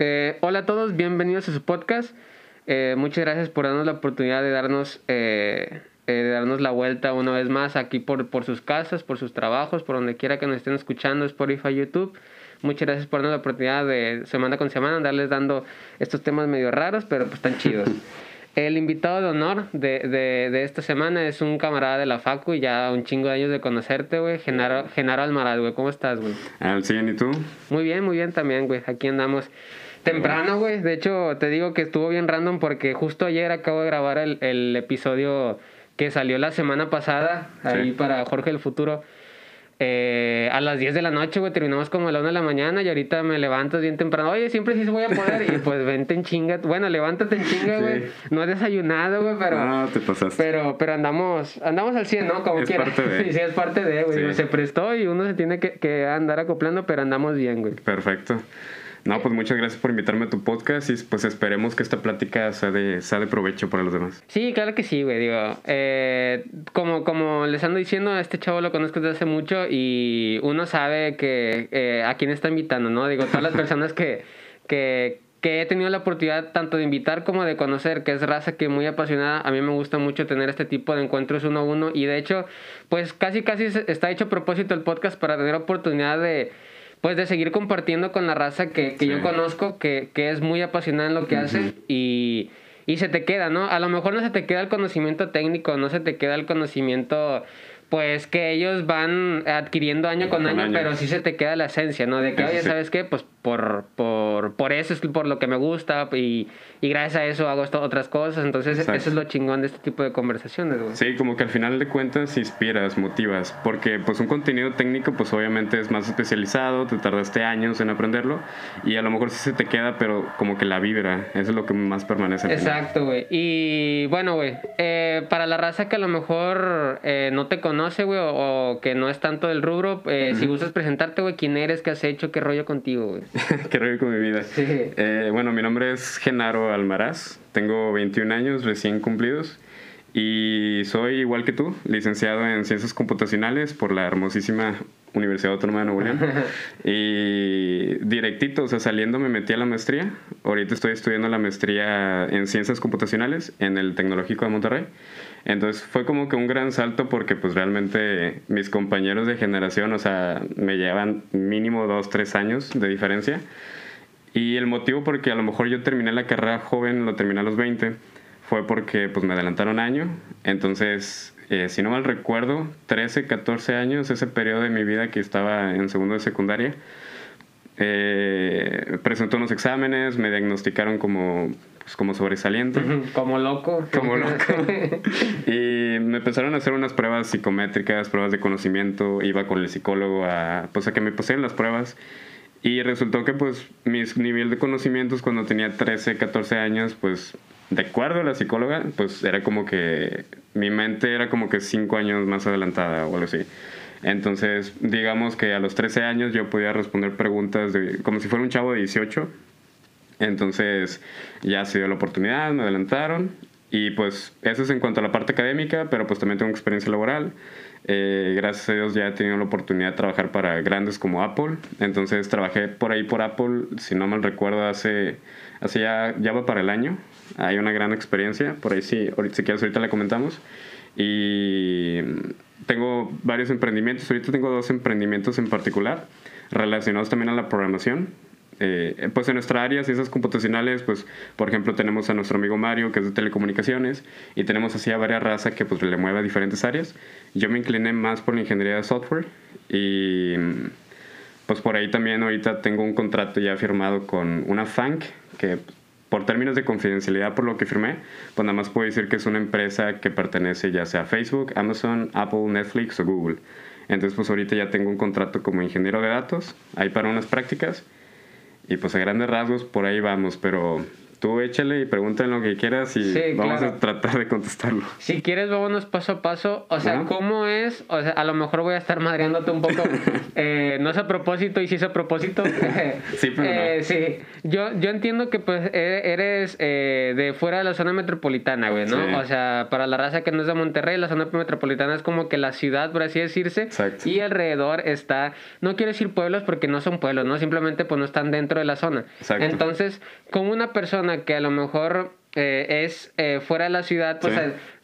Eh, hola a todos, bienvenidos a su podcast. Eh, muchas gracias por darnos la oportunidad de darnos, eh, eh, de darnos la vuelta una vez más aquí por, por sus casas, por sus trabajos, por donde quiera que nos estén escuchando, Spotify, YouTube. Muchas gracias por darnos la oportunidad de semana con semana andarles dando estos temas medio raros, pero pues están chidos. El invitado de honor de, de, de, esta semana es un camarada de la Facu y ya un chingo de años de conocerte, güey. Genaro, Genaro Almaraz, güey. ¿Cómo estás, güey? Al 100, ¿y tú? Muy bien, muy bien también, güey. Aquí andamos. Temprano, güey. De hecho, te digo que estuvo bien random porque justo ayer acabo de grabar el, el episodio que salió la semana pasada, ahí para Jorge del Futuro. Eh, a las 10 de la noche, güey, terminamos como a la 1 de la mañana y ahorita me levantas bien temprano. Oye, siempre sí se voy a poder. Y pues vente en chinga. Bueno, levántate en chinga, güey. Sí. No he desayunado, güey, pero. No, te pasaste. Pero, pero andamos, andamos al 100, ¿no? Como es quiera. Parte de... Sí, sí, es parte de, güey. Sí. Se prestó y uno se tiene que, que andar acoplando, pero andamos bien, güey. Perfecto. No, pues muchas gracias por invitarme a tu podcast y pues esperemos que esta plática sea de, sea de provecho para los demás. Sí, claro que sí, güey. Digo, eh, como, como les ando diciendo, a este chavo lo conozco desde hace mucho y uno sabe que eh, a quién está invitando, ¿no? Digo, todas las personas que, que, que he tenido la oportunidad tanto de invitar como de conocer, que es raza que muy apasionada, a mí me gusta mucho tener este tipo de encuentros uno a uno y de hecho, pues casi casi está hecho a propósito el podcast para tener oportunidad de pues de seguir compartiendo con la raza que, que sí. yo conozco, que, que, es muy apasionada en lo que uh -huh. hace y, y se te queda, ¿no? A lo mejor no se te queda el conocimiento técnico, no se te queda el conocimiento pues que ellos van adquiriendo año con, con año, año, pero sí se te queda la esencia, ¿no? De que, oye, ¿sabes qué? Pues por, por, por eso es por lo que me gusta y, y gracias a eso hago esto, otras cosas. Entonces, Exacto. eso es lo chingón de este tipo de conversaciones, güey. Sí, como que al final de cuentas inspiras, motivas, porque pues un contenido técnico, pues obviamente es más especializado, te tardaste años en aprenderlo y a lo mejor sí se te queda, pero como que la vibra, eso es lo que más permanece. Exacto, güey. Y bueno, güey, eh, para la raza que a lo mejor eh, no te conoce, güey, o, o, que no es tanto del rubro, eh, uh -huh. si gustas presentarte, güey, quién eres, qué has hecho, qué rollo contigo, güey. qué rollo con mi vida. Sí. Eh, bueno, mi nombre es Genaro Almaraz, tengo 21 años recién cumplidos y soy igual que tú, licenciado en Ciencias Computacionales por la hermosísima Universidad Autónoma de Nuevo León. y directito, o sea, saliendo me metí a la maestría. Ahorita estoy estudiando la maestría en Ciencias Computacionales en el Tecnológico de Monterrey. Entonces fue como que un gran salto porque pues realmente mis compañeros de generación, o sea, me llevan mínimo dos, tres años de diferencia. Y el motivo porque a lo mejor yo terminé la carrera joven, lo terminé a los 20, fue porque pues me adelantaron año. Entonces, eh, si no mal recuerdo, 13, 14 años, ese periodo de mi vida que estaba en segundo de secundaria, eh, presenté unos exámenes, me diagnosticaron como pues, como sobresaliente. Como loco. Como loco. y me empezaron a hacer unas pruebas psicométricas, pruebas de conocimiento. Iba con el psicólogo a, pues, a que me pusieran las pruebas. Y resultó que pues mi nivel de conocimientos cuando tenía 13, 14 años, pues de acuerdo a la psicóloga, pues era como que mi mente era como que 5 años más adelantada o algo así. Entonces, digamos que a los 13 años yo podía responder preguntas de, como si fuera un chavo de 18 entonces ya se dio la oportunidad, me adelantaron y pues eso es en cuanto a la parte académica, pero pues también tengo experiencia laboral. Eh, gracias a Dios ya he tenido la oportunidad de trabajar para grandes como Apple. Entonces trabajé por ahí por Apple, si no mal recuerdo, hace, hace ya, ya va para el año. Hay una gran experiencia, por ahí sí, si quieres ahorita la comentamos. Y tengo varios emprendimientos, ahorita tengo dos emprendimientos en particular relacionados también a la programación. Eh, pues en nuestra área, ciencias computacionales, pues por ejemplo tenemos a nuestro amigo Mario, que es de telecomunicaciones, y tenemos así a varias razas que pues le mueve a diferentes áreas. Yo me incliné más por la ingeniería de software y pues por ahí también ahorita tengo un contrato ya firmado con una FANC, que por términos de confidencialidad por lo que firmé, pues nada más puedo decir que es una empresa que pertenece ya sea a Facebook, Amazon, Apple, Netflix o Google. Entonces pues ahorita ya tengo un contrato como ingeniero de datos, ahí para unas prácticas y pues a grandes rasgos por ahí vamos, pero tú échale y pregúntale lo que quieras y vamos a tratar de contestarlo. Si quieres, vámonos paso a paso. O sea, ¿cómo es? O sea, a lo mejor voy a estar madreándote un poco. eh, no es a propósito y si es a propósito. sí, pero eh, Sí. Yo, yo entiendo que pues e, eres eh, de fuera de la zona metropolitana, güey, ¿no? O sea, para la raza que no es de Monterrey, la zona metropolitana es como que la ciudad, por así decirse. Exacto. Y alrededor está, no quiero decir pueblos porque no son pueblos, ¿no? Simplemente pues no están dentro de la zona. Exacto. Entonces, como una persona que a lo mejor eh, es eh, fuera de la ciudad, pues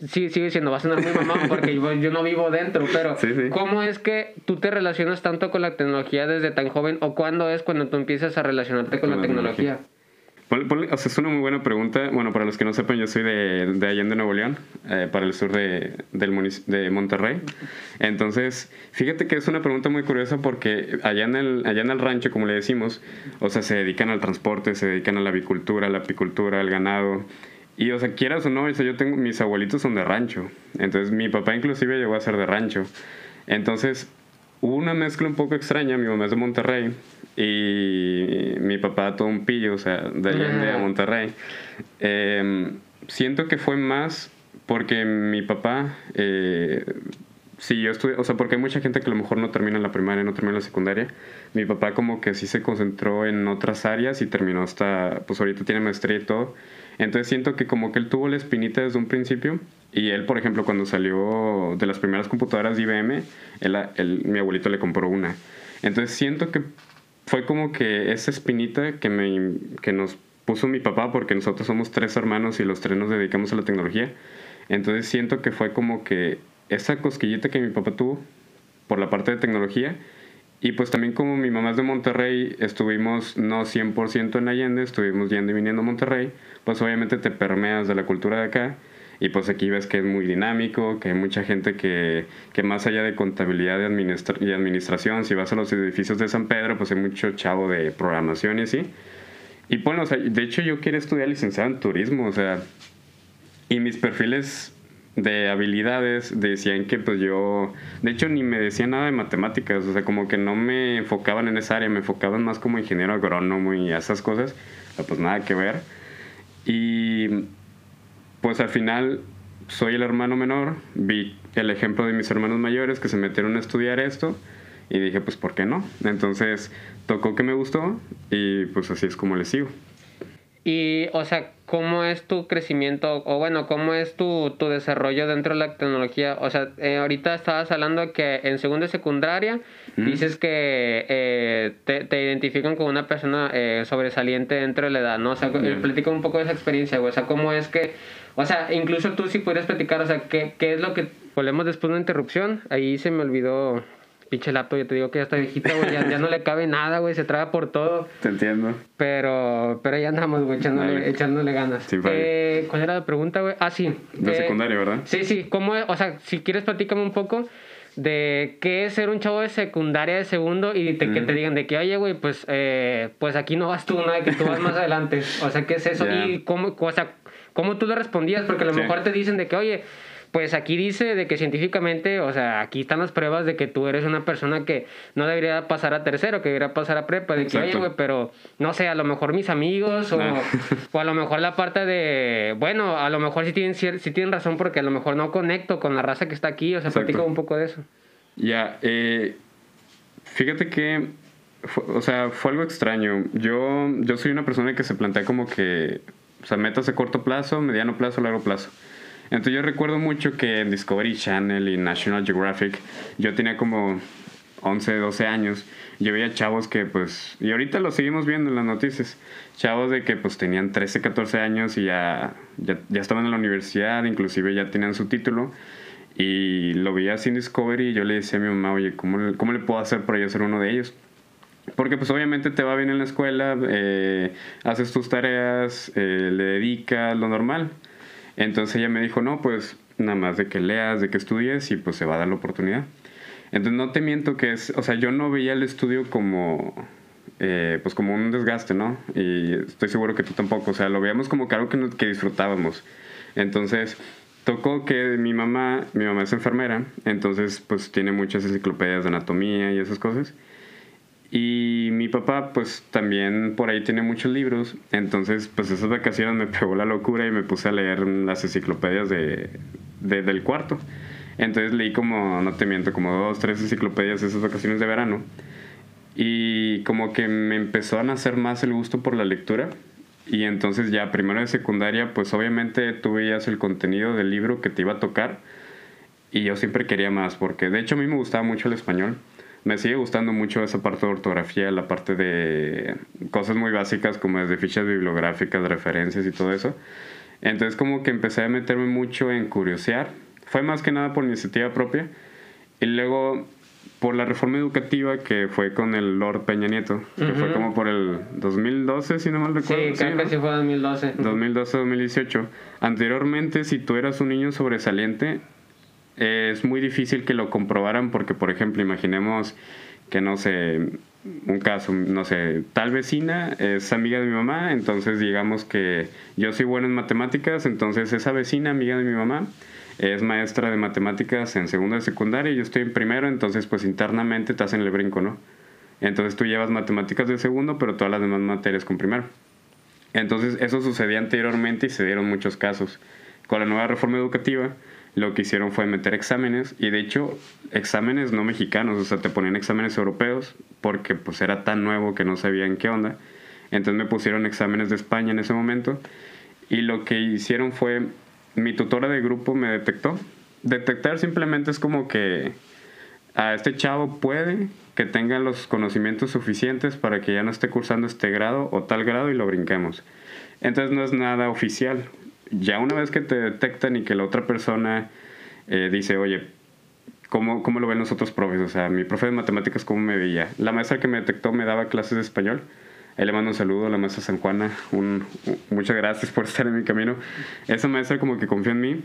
sí. sigue siendo, va a sonar muy mamón porque yo, no vivo dentro, pero ¿cómo es que tú te relacionas tanto con la tecnología desde tan joven o cuándo es cuando tú empiezas a relacionarte con, la, tecnología? O sea, es una muy buena pregunta. Bueno, para los que no sepan, yo soy de, de Allende, Nuevo León, eh, para el sur de, del de Monterrey. Entonces, fíjate que es una pregunta muy curiosa porque allá en, el, allá en el rancho, como le decimos, o sea, se dedican al transporte, se dedican a la avicultura, a la apicultura, al ganado. Y, o sea, quieras o no, yo tengo, mis abuelitos son de rancho. Entonces, mi papá inclusive llegó a ser de rancho. Entonces, hubo una mezcla un poco extraña. Mi mamá es de Monterrey y mi papá todo un pillo, o sea, de Allende a Monterrey. Em, siento que fue más porque mi papá, eh, sí, yo estuve, o sea, porque hay mucha gente que a lo mejor no termina la primaria, no termina la secundaria. Mi papá como que sí se concentró en otras áreas y terminó hasta, pues ahorita tiene maestría y todo. Entonces siento que como que él tuvo la espinita desde un principio y él, por ejemplo, cuando salió de las primeras computadoras de IBM, él, mi abuelito le compró una. Entonces siento que fue como que esa espinita que, me, que nos puso mi papá, porque nosotros somos tres hermanos y los tres nos dedicamos a la tecnología. Entonces siento que fue como que esa cosquillita que mi papá tuvo por la parte de tecnología. Y pues también como mi mamá es de Monterrey, estuvimos no 100% en Allende, estuvimos yendo y viniendo a Monterrey, pues obviamente te permeas de la cultura de acá y pues aquí ves que es muy dinámico, que hay mucha gente que, que más allá de contabilidad y, administración, si vas a los edificios de San Pedro, pues hay mucho chavo de programación y así. Y bueno, o sea, de hecho yo quería estudiar licenciado en turismo, o sea, y mis perfiles de habilidades decían que pues yo, de hecho ni me decían nada de matemáticas, o sea, como que no me enfocaban en esa área, me enfocaban más como ingeniero agrónomo y esas cosas, pues nada que ver. Y pues al final soy el hermano menor, vi el ejemplo de mis hermanos mayores que se metieron a estudiar esto y dije, pues, ¿por qué no? Entonces tocó que me gustó y pues así es como le sigo. Y, o sea, ¿cómo es tu crecimiento? O bueno, ¿cómo es tu, tu desarrollo dentro de la tecnología? O sea, eh, ahorita estabas hablando que en segundo y secundaria dices que eh, te, te, identifican como una persona eh, sobresaliente dentro de la edad, ¿no? O sea, platica un poco de esa experiencia, O sea, ¿cómo es que o sea, incluso tú sí pudieras platicar, o sea, ¿qué, qué es lo que... Volvemos después de una interrupción. Ahí se me olvidó pinche laptop, yo te digo que ya está viejita, güey, ya, no le cabe nada, güey, se traga por todo. Te entiendo. Pero, pero ya andamos, güey, echándole, echándole ganas. eh, ¿Cuál era la pregunta, güey? Ah, sí. De eh, secundaria, ¿verdad? Sí, sí, ¿cómo O sea, si quieres platícame un poco de qué es ser un chavo de secundaria de segundo y que te digan de que, oye, güey, pues, eh, pues aquí no vas tú, ¿no? De que tú vas más adelante. O sea, ¿qué es eso? Y cómo, o sea, ¿Cómo tú le respondías? Porque a lo mejor te dicen de que, oye, pues aquí dice de que científicamente, o sea, aquí están las pruebas de que tú eres una persona que no debería pasar a tercero, que debería pasar a prepa, de que, oye, güey, pero no sé, a lo mejor mis amigos o, o, a lo mejor la parte de, bueno, a lo mejor sí tienen, sí tienen razón porque a lo mejor no conecto con la raza que está aquí, o sea, platico un poco de eso. Ya, eh, fíjate que, o sea, fue algo extraño. Yo, yo soy una persona que se plantea como que o sea, metas a corto plazo, mediano plazo, largo plazo. Entonces yo recuerdo mucho que en Discovery Channel y National Geographic yo tenía como 11, 12 años. Yo veía chavos que pues, y ahorita lo seguimos viendo en las noticias, chavos de que pues tenían 13, 14 años y ya, ya, ya estaban en la universidad, inclusive ya tenían su título. Y lo veía así en Discovery y yo le decía a mi mamá, oye, ¿cómo, cómo le puedo hacer para yo ser uno de ellos? Porque pues obviamente te va bien en la escuela, eh, haces tus tareas, eh, le dedicas lo normal. Entonces ella me dijo, no, pues nada más de que leas, de que estudies y pues se va a dar la oportunidad. Entonces no te miento que es, o sea, yo no veía el estudio como, eh, pues como un desgaste, ¿no? Y estoy seguro que tú tampoco, o sea, lo veíamos como que algo que, que disfrutábamos. Entonces tocó que mi mamá, mi mamá es enfermera, entonces pues tiene muchas enciclopedias de anatomía y esas cosas. Y mi papá, pues también por ahí tiene muchos libros. Entonces, pues esas vacaciones me pegó la locura y me puse a leer las enciclopedias de, del cuarto. Entonces leí como, no te miento, como dos, tres enciclopedias esas vacaciones de verano. Y como que me empezó a nacer más el gusto por la lectura. Y entonces ya primero de secundaria, pues obviamente tú veías el contenido del libro que te iba a tocar. Y yo siempre quería más, porque de hecho a mí me gustaba mucho el español me sigue gustando mucho esa parte de ortografía, la parte de cosas muy básicas como desde fichas bibliográficas, referencias y todo eso. Entonces como que empecé a meterme mucho en curiosear. Fue más que nada por iniciativa propia. Y luego por la reforma educativa que fue con el Lord Peña Nieto, que fue como por el 2012, si no mal recuerdo. Sí, creo que sí fue 2012. 2012-2018. Anteriormente, si tú eras un niño sobresaliente, es muy difícil que lo comprobaran porque, por ejemplo, imaginemos que, no sé, un caso, no sé, tal vecina es amiga de mi mamá, entonces digamos que yo soy bueno en matemáticas, entonces esa vecina, amiga de mi mamá, es maestra de matemáticas en segundo de secundaria y yo estoy en primero, entonces pues internamente te hacen el brinco, ¿no? Entonces tú llevas matemáticas de segundo, pero todas las demás materias con primero. Entonces eso sucedía anteriormente y se dieron muchos casos. Con la nueva reforma educativa, lo que hicieron fue meter exámenes y de hecho exámenes no mexicanos, o sea, te ponían exámenes europeos porque pues era tan nuevo que no sabían qué onda. Entonces me pusieron exámenes de España en ese momento y lo que hicieron fue, mi tutora de grupo me detectó. Detectar simplemente es como que a este chavo puede que tenga los conocimientos suficientes para que ya no esté cursando este grado o tal grado y lo brinquemos. Entonces no es nada oficial, ya una vez que te detectan y que la otra persona eh, dice, oye, ¿cómo, ¿cómo lo ven los otros profes? O sea, mi profe de matemáticas, ¿cómo me veía? La maestra que me detectó me daba clases de español. Ahí le mando un saludo a la maestra San Juana. Un, muchas gracias por estar en mi camino. Esa maestra como que confió en mí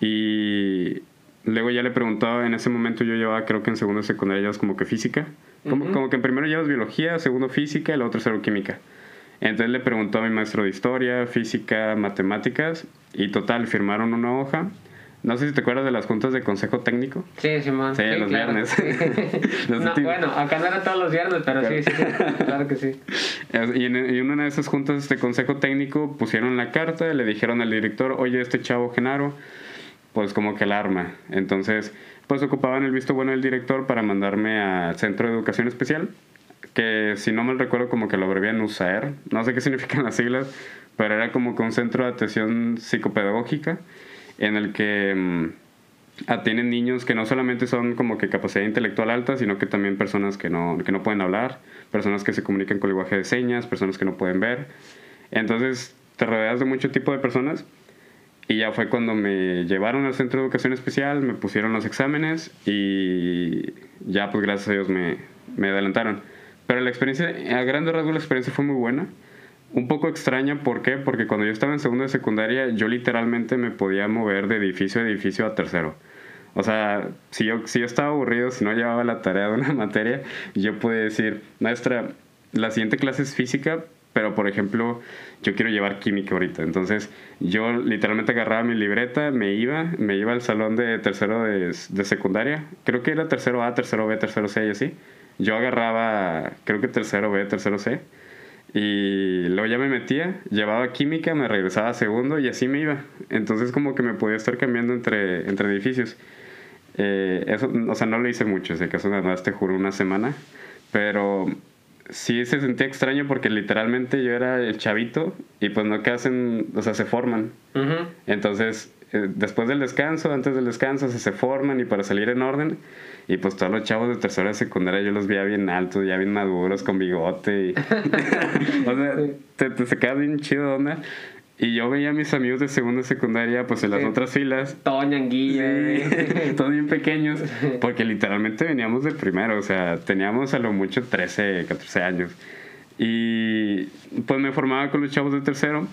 y luego ya le preguntaba, en ese momento yo llevaba creo que en segundo de secundaria llevas como que física. Como, como que en primero llevas biología, segundo física y luego tercero química. Entonces le preguntó a mi maestro de historia, física, matemáticas y total, firmaron una hoja. No sé si te acuerdas de las juntas de consejo técnico. Sí, Simón. Sí, los viernes. bueno, acá no era todos los viernes, pero sí, sí, claro que sí. Y en, en, una de esas juntas de consejo técnico pusieron la carta, le dijeron al director, oye, este chavo Genaro, pues como que alarma. Entonces, pues ocupaban el visto bueno del director para mandarme al centro de educación especial que si no me recuerdo como que lo abrevian USAER, no sé qué significan las siglas, pero era como que un centro de atención psicopedagógica en el que mm, atienden niños que no solamente son como que capacidad intelectual alta, sino que también personas que no, que no pueden hablar, personas que se comunican con lenguaje de señas, personas que no pueden ver. Entonces te rodeas de mucho tipo de personas y ya fue cuando me llevaron al centro de educación especial, me pusieron los exámenes y ya pues gracias a Dios me, me adelantaron. Pero la experiencia, a grandes rasgos la experiencia fue muy buena. Un poco extraña, ¿por qué? Porque cuando yo estaba en segundo de secundaria, yo literalmente me podía mover de edificio a edificio a tercero. O sea, si yo, si yo estaba aburrido, si no llevaba la tarea de una materia, yo podía decir, maestra, la siguiente clase es física, pero por ejemplo, yo quiero llevar química ahorita. Entonces, yo literalmente agarraba mi libreta, me iba, me iba al salón de tercero de, de secundaria. Creo que era tercero A, tercero B, tercero C y así yo agarraba, creo que tercero B, tercero C, y luego ya me metía, llevaba química, me regresaba a segundo y así me iba. Entonces como que me podía estar cambiando entre, entre edificios. Eh, eso, o sea, no lo hice mucho, ese caso nada más te juro una semana, pero sí se sentía extraño porque literalmente yo era el chavito y pues no que hacen, o sea, se forman. Entonces, eh, después del descanso, antes del descanso, se, se forman y para salir en orden y pues todos los chavos de tercera de secundaria yo los veía bien altos, ya bien maduros, con bigote. Y... o sea, te, se queda bien chido, onda. Y yo veía a mis amigos de segunda de secundaria, pues en las otras filas. Todo ñanguilla. todos bien pequeños. Porque literalmente veníamos de primero, o sea, teníamos a lo mucho 13, 14 años. Y pues me formaba con los chavos de tercero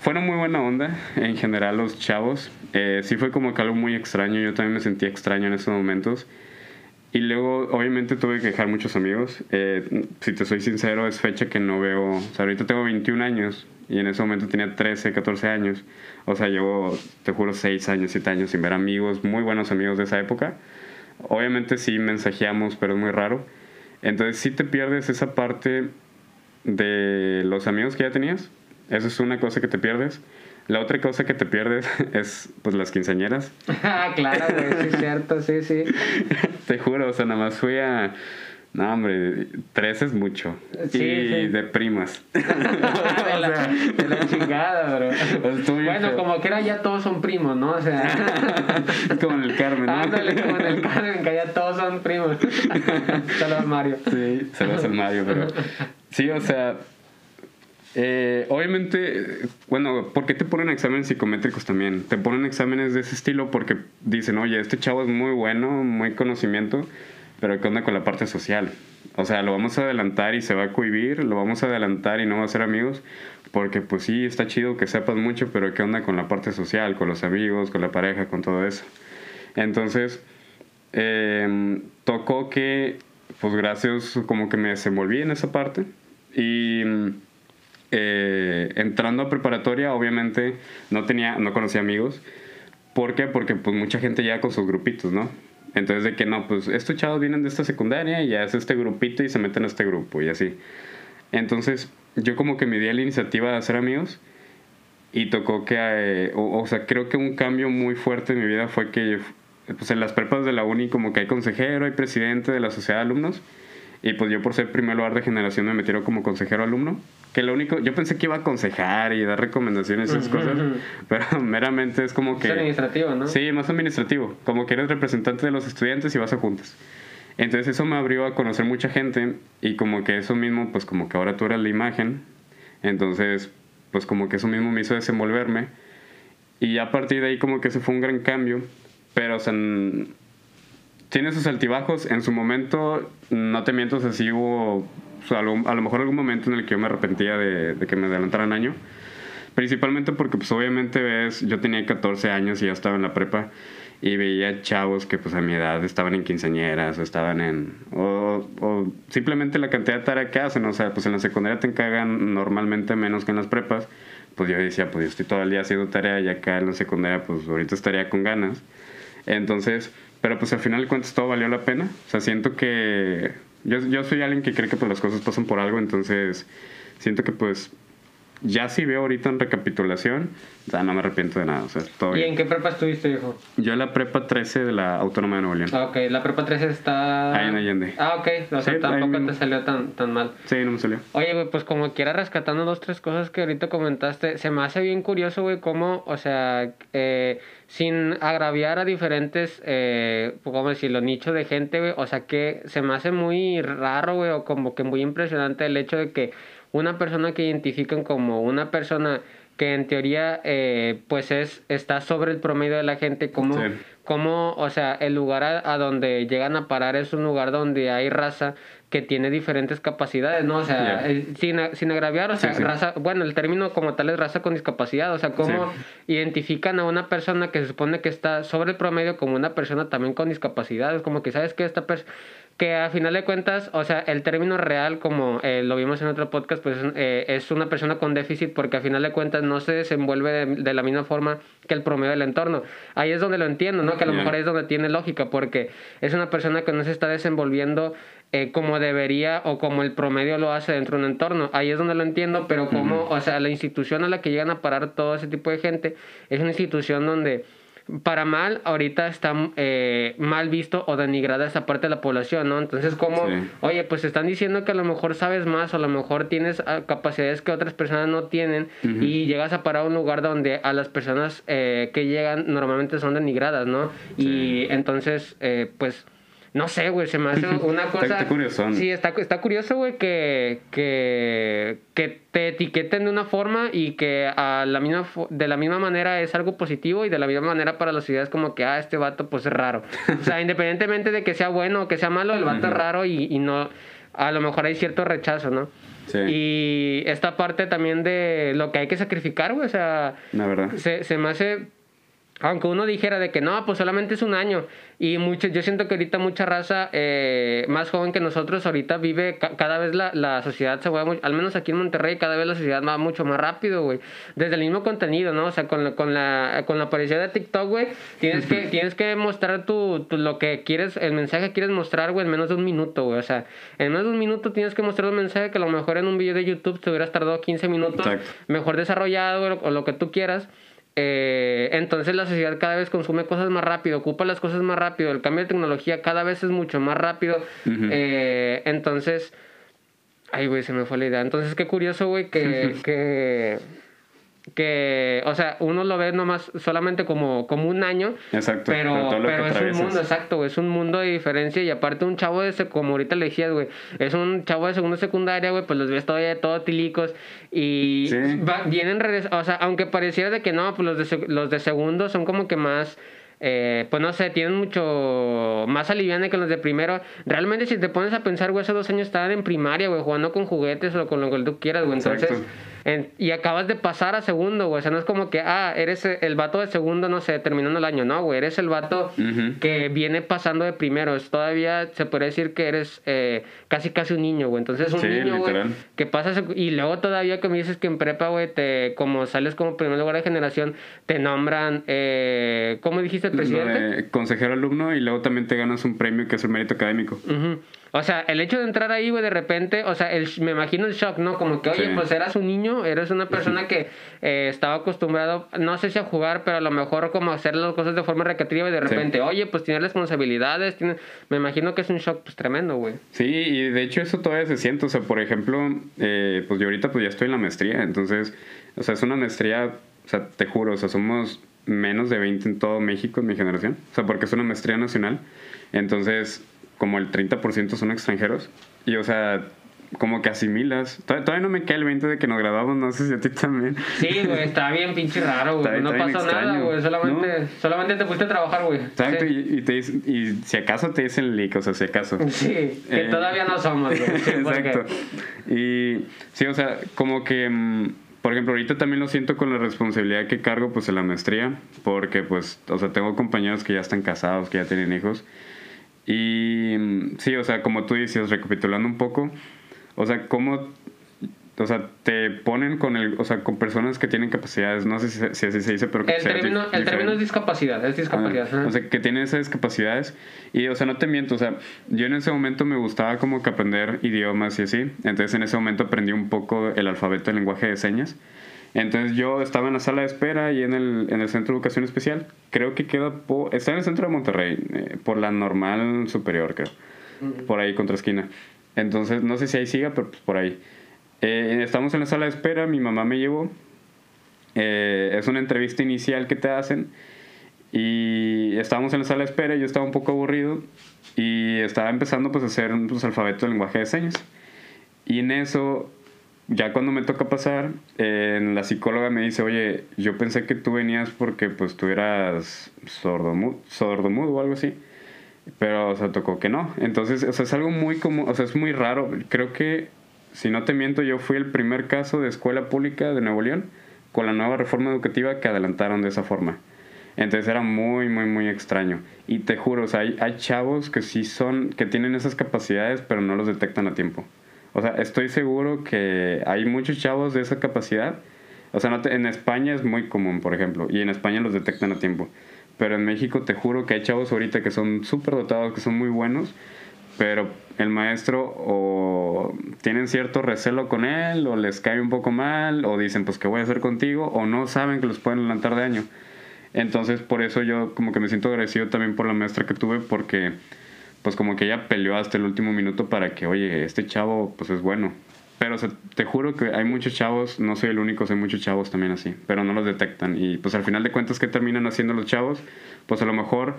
fueron muy buena onda en general los chavos. Eh, sí fue como que algo muy extraño. Yo también me sentía extraño en esos momentos. Y luego, obviamente, tuve que dejar muchos amigos. Eh, si te soy sincero, es fecha que no veo. O sea, ahorita tengo 21 años y en ese momento tenía 13, 14 años. O sea, llevo, te juro, 6 años, 7 años sin ver amigos, muy buenos amigos de esa época. Obviamente sí mensajeamos, pero es muy raro. Entonces sí te pierdes esa parte de los amigos que ya tenías. Eso es una cosa que te pierdes. La otra cosa que te pierdes es pues las quinceañeras. Ah, claro, güey, sí es cierto, sí, sí. te juro, o sea, nada más fui a no, hombre, tres es mucho. Sí, y sí. de primas. de, la, de la chingada, bro. Bien Bueno, feo. como que era ya todos son primos, ¿no? O sea, Es como en el Carmen, ¿no? ándale como en el Carmen, que ya todos son primos. Saludos, Mario. Sí, el Mario, pero. Sí, o sea. Eh, obviamente, bueno, ¿por qué te ponen exámenes psicométricos también? Te ponen exámenes de ese estilo porque dicen, oye, este chavo es muy bueno, muy conocimiento, pero ¿qué onda con la parte social? O sea, lo vamos a adelantar y se va a cohibir, lo vamos a adelantar y no va a ser amigos, porque pues sí, está chido que sepas mucho, pero ¿qué onda con la parte social, con los amigos, con la pareja, con todo eso? Entonces, eh, tocó que, pues gracias, como que me desenvolví en esa parte. Y eh, entrando a preparatoria, obviamente no tenía, no conocía amigos. ¿Por qué? Porque pues mucha gente ya con sus grupitos, ¿no? Entonces de que no, pues estos chavos vienen de esta secundaria y ya es este grupito y se meten a este grupo y así. Entonces yo como que me di la iniciativa de hacer amigos y tocó que, eh, o, o sea, creo que un cambio muy fuerte en mi vida fue que pues en las prepas de la uni como que hay consejero, hay presidente de la sociedad de alumnos y pues yo por ser primer lugar de generación me metieron como consejero alumno. Que lo único, yo pensé que iba a aconsejar y dar recomendaciones y esas Ujú, cosas, ujú. pero meramente es como que... Es administrativo, ¿no? Sí, más administrativo. Como que eres representante de los estudiantes y vas a juntas. Entonces eso me abrió a conocer mucha gente y como que eso mismo, pues como que ahora tú eras la imagen. Entonces, pues como que eso mismo me hizo desenvolverme. Y ya a partir de ahí como que ese fue un gran cambio. Pero, o sea, tiene sus altibajos. En su momento, no te miento, o sea, sí hubo o sea, a, lo, a lo mejor algún momento en el que yo me arrepentía de, de que me adelantaran año. Principalmente porque pues obviamente ves, yo tenía 14 años y ya estaba en la prepa y veía chavos que pues a mi edad estaban en quinceañeras o estaban en... O, o simplemente la cantidad de tarea que hacen, o sea, pues en la secundaria te encargan normalmente menos que en las prepas. Pues yo decía, pues yo estoy todo el día haciendo tarea y acá en la secundaria pues ahorita estaría con ganas. Entonces, pero pues al final de cuentas todo valió la pena. O sea, siento que... Yo, yo soy alguien que cree que pues las cosas pasan por algo, entonces siento que pues ya si veo ahorita en recapitulación, sea, no me arrepiento de nada, o sea, todo ¿Y bien. en qué prepa estuviste, hijo? Yo en la prepa 13 de la Autónoma de Nuevo León. Ah, ok, la prepa 13 está... Ahí en Allende. Ah, ok, o sea, Sí, tampoco te salió tan, tan mal. Sí, no me salió. Oye, güey, pues como quiera rescatando dos, tres cosas que ahorita comentaste, se me hace bien curioso, güey, cómo, o sea, eh, sin agraviar a diferentes, eh, ¿cómo decirlo?, nichos de gente, güey, o sea, que se me hace muy raro, güey, o como que muy impresionante el hecho de que una persona que identifican como una persona que en teoría, eh, pues es, está sobre el promedio de la gente, como Sí. como, o sea, el lugar a, a donde llegan a parar es un lugar donde hay raza que tiene diferentes capacidades, ¿no? O sea, Ya. eh, sin, sin agraviar, o sea, Sí, raza, bueno, el término como tal es raza con discapacidad, o sea, cómo identifican a una persona que se supone que está sobre el promedio como una persona también con discapacidad, es como que sabes que esta persona que a final de cuentas, o sea, el término real, como eh, lo vimos en otro podcast, pues eh, es una persona con déficit porque a final de cuentas no se desenvuelve de, de la misma forma que el promedio del entorno. Ahí es donde lo entiendo, ¿no? Que a lo mejor es donde tiene lógica porque es una persona que no se está desenvolviendo eh, como debería o como el promedio lo hace dentro de un entorno. Ahí es donde lo entiendo, pero como, o sea, la institución a la que llegan a parar todo ese tipo de gente es una institución donde para mal, ahorita está eh, mal visto o denigrada esa parte de la población, ¿no? Entonces, como, Sí. oye, pues están diciendo que a lo mejor sabes más o a lo mejor tienes ah, capacidades que otras personas no tienen y llegas a parar a un lugar donde a las personas eh, que llegan normalmente son denigradas, ¿no? Y entonces, eh, pues... No sé, güey, se me hace una Está- cosa... está curiosón. Sí, está, está curioso, güey, que, que, que te etiqueten de una forma y que a la misma, de la misma manera es algo positivo y de la misma manera para la sociedad es como que, ah, este vato pues es raro. O sea, independientemente de que sea bueno o que sea malo, el vato es raro y, y no... A lo mejor hay cierto rechazo, ¿no? Sí. Y esta parte también de lo que hay que sacrificar, güey, o sea, La verdad. se, se me hace aunque uno dijera de que no, pues solamente es un año. Y mucho, yo siento que ahorita mucha raza eh, más joven que nosotros ahorita vive, cada vez la, la sociedad se mueve, al menos aquí en Monterrey, cada vez la sociedad va mucho más rápido, güey. Desde el mismo contenido, ¿no? O sea, con la, con la, con la aparición de TikTok, güey, tienes que, tienes que mostrar tu, lo que quieres, el mensaje que quieres mostrar, güey, en menos de un minuto, güey. O sea, en menos de un minuto tienes que mostrar un mensaje que a lo mejor en un video de YouTube te hubieras tardado 15 minutos, mejor desarrollado, o lo que tú quieras. Eh, entonces la sociedad cada vez consume cosas más rápido, ocupa las cosas más rápido, el cambio de tecnología cada vez es mucho más rápido. Eh, entonces, ay, güey, se me fue la idea. Entonces, qué curioso, güey, que, que que, o sea, uno lo ve nomás solamente como, como un año. Exacto. Pero, pero, es un mundo, exacto, es un mundo de diferencia. Y aparte un chavo de ese, como ahorita le decías, güey, es un chavo de segundo secundaria, güey, pues los ves todavía todos tilicos. Y vienen, o sea, aunque pareciera de que no, pues los de, los de segundo son como que más eh, pues no sé, tienen mucho más aliviane que los de primero. Realmente si te pones a pensar, güey, hace dos años estaban en primaria, güey, jugando con juguetes o con lo que tú quieras, güey. Entonces, y acabas de pasar a segundo, güey. O sea, no es como que, ah, eres el vato de segundo, no sé, terminando el año. No, güey, eres el vato que viene pasando de primero. Es todavía, se puede decir que eres eh, casi casi un niño, güey. Entonces, un niño, güey, que pasa y luego todavía que me dices que en prepa, güey, te, como sales como primer lugar de generación, te nombran, eh, ¿cómo dijiste presidente? consejero alumno y luego también te ganas un premio que es el mérito académico. O sea, el hecho de entrar ahí, güey, de repente, o sea, el, me imagino el shock, ¿no? Como que, oye, pues eras un niño, eres una persona que eh, estaba acostumbrado, no sé si a jugar, pero a lo mejor como hacer las cosas de forma recreativa y de repente, oye, pues tienes responsabilidades, tiene... me imagino que es un shock, pues tremendo, güey. Sí, y de hecho eso todavía se siente, o sea, por ejemplo, eh, pues yo ahorita pues ya estoy en la maestría, entonces, o sea, es una maestría, o sea, te juro, o sea, somos menos de 20 en todo México en mi generación, o sea, porque es una maestría nacional, entonces como el 30% son extranjeros. Y, o sea, como que asimilas. Todavía, no me cae el 20 de que nos graduamos, no sé si a ti también. Sí, güey, está bien pinche raro, güey. No pasó nada, güey. Solamente, solamente te fuiste a trabajar, güey. Exacto, y, y, te, y si acaso te dicen leak, o sea, si acaso. Sí, que eh, todavía no somos, güey. Exacto. Y sí, o sea, como que, mm, por ejemplo, ahorita también lo siento con la responsabilidad que cargo, pues, en la maestría, porque, pues, o sea, tengo compañeros que ya están casados, que ya tienen hijos. Y mm, sí, o sea, como tú dices, recapitulando un poco, o sea, cómo o sea, te ponen con el, o sea, con personas que tienen capacidades, no sé si, así se dice, pero el término, el término es discapacidad, es discapacidad. Ah, o sea, que tienen esas discapacidades y, o sea, no te miento, o sea, yo en ese momento me gustaba como que aprender idiomas y así, entonces en ese momento aprendí un poco el alfabeto, el lenguaje de señas. Entonces yo estaba en la sala de espera y en el, en el centro de educación especial. Creo que queda por, está en el centro de Monterrey, eh, por la normal superior, creo. Por ahí, contra esquina. Entonces, no sé si ahí siga, pero pues por ahí. Eh, estamos en la sala de espera, mi mamá me llevó. Eh, es una entrevista inicial que te hacen. Y estábamos en la sala de espera yo estaba un poco aburrido. Y estaba empezando pues a hacer un pues, alfabeto de lenguaje de señas. Y en eso ya cuando me toca pasar, eh, la psicóloga me dice, oye, yo pensé que tú venías porque pues tú eras sordomudo, sordomudo o algo así. Pero, o sea, tocó que no. Entonces, o sea, es algo muy como, o sea, es muy raro. Creo que, si no te miento, yo fui el primer caso de escuela pública de Nuevo León con la nueva reforma educativa que adelantaron de esa forma. Entonces era muy, muy, muy extraño. Y te juro, o sea, hay, hay chavos que sí son, que tienen esas capacidades, pero no los detectan a tiempo. O sea, estoy seguro que hay muchos chavos de esa capacidad. O sea, no en España es muy común, por ejemplo, y en España los detectan a tiempo. Pero en México te juro que hay chavos ahorita que son súper dotados, que son muy buenos, pero el maestro o tienen cierto recelo con él, o les cae un poco mal, o dicen, pues, ¿qué voy a hacer contigo? O no saben que los pueden levantar de año. Entonces, por eso yo como que me siento agradecido también por la maestra que tuve, porque pues como que ella peleó hasta el último minuto para que, oye, este chavo pues es bueno. Pero te juro que hay muchos chavos, no soy el único, hay muchos chavos también así, pero no los detectan. Y pues al final de cuentas, ¿qué terminan haciendo los chavos? Pues a lo mejor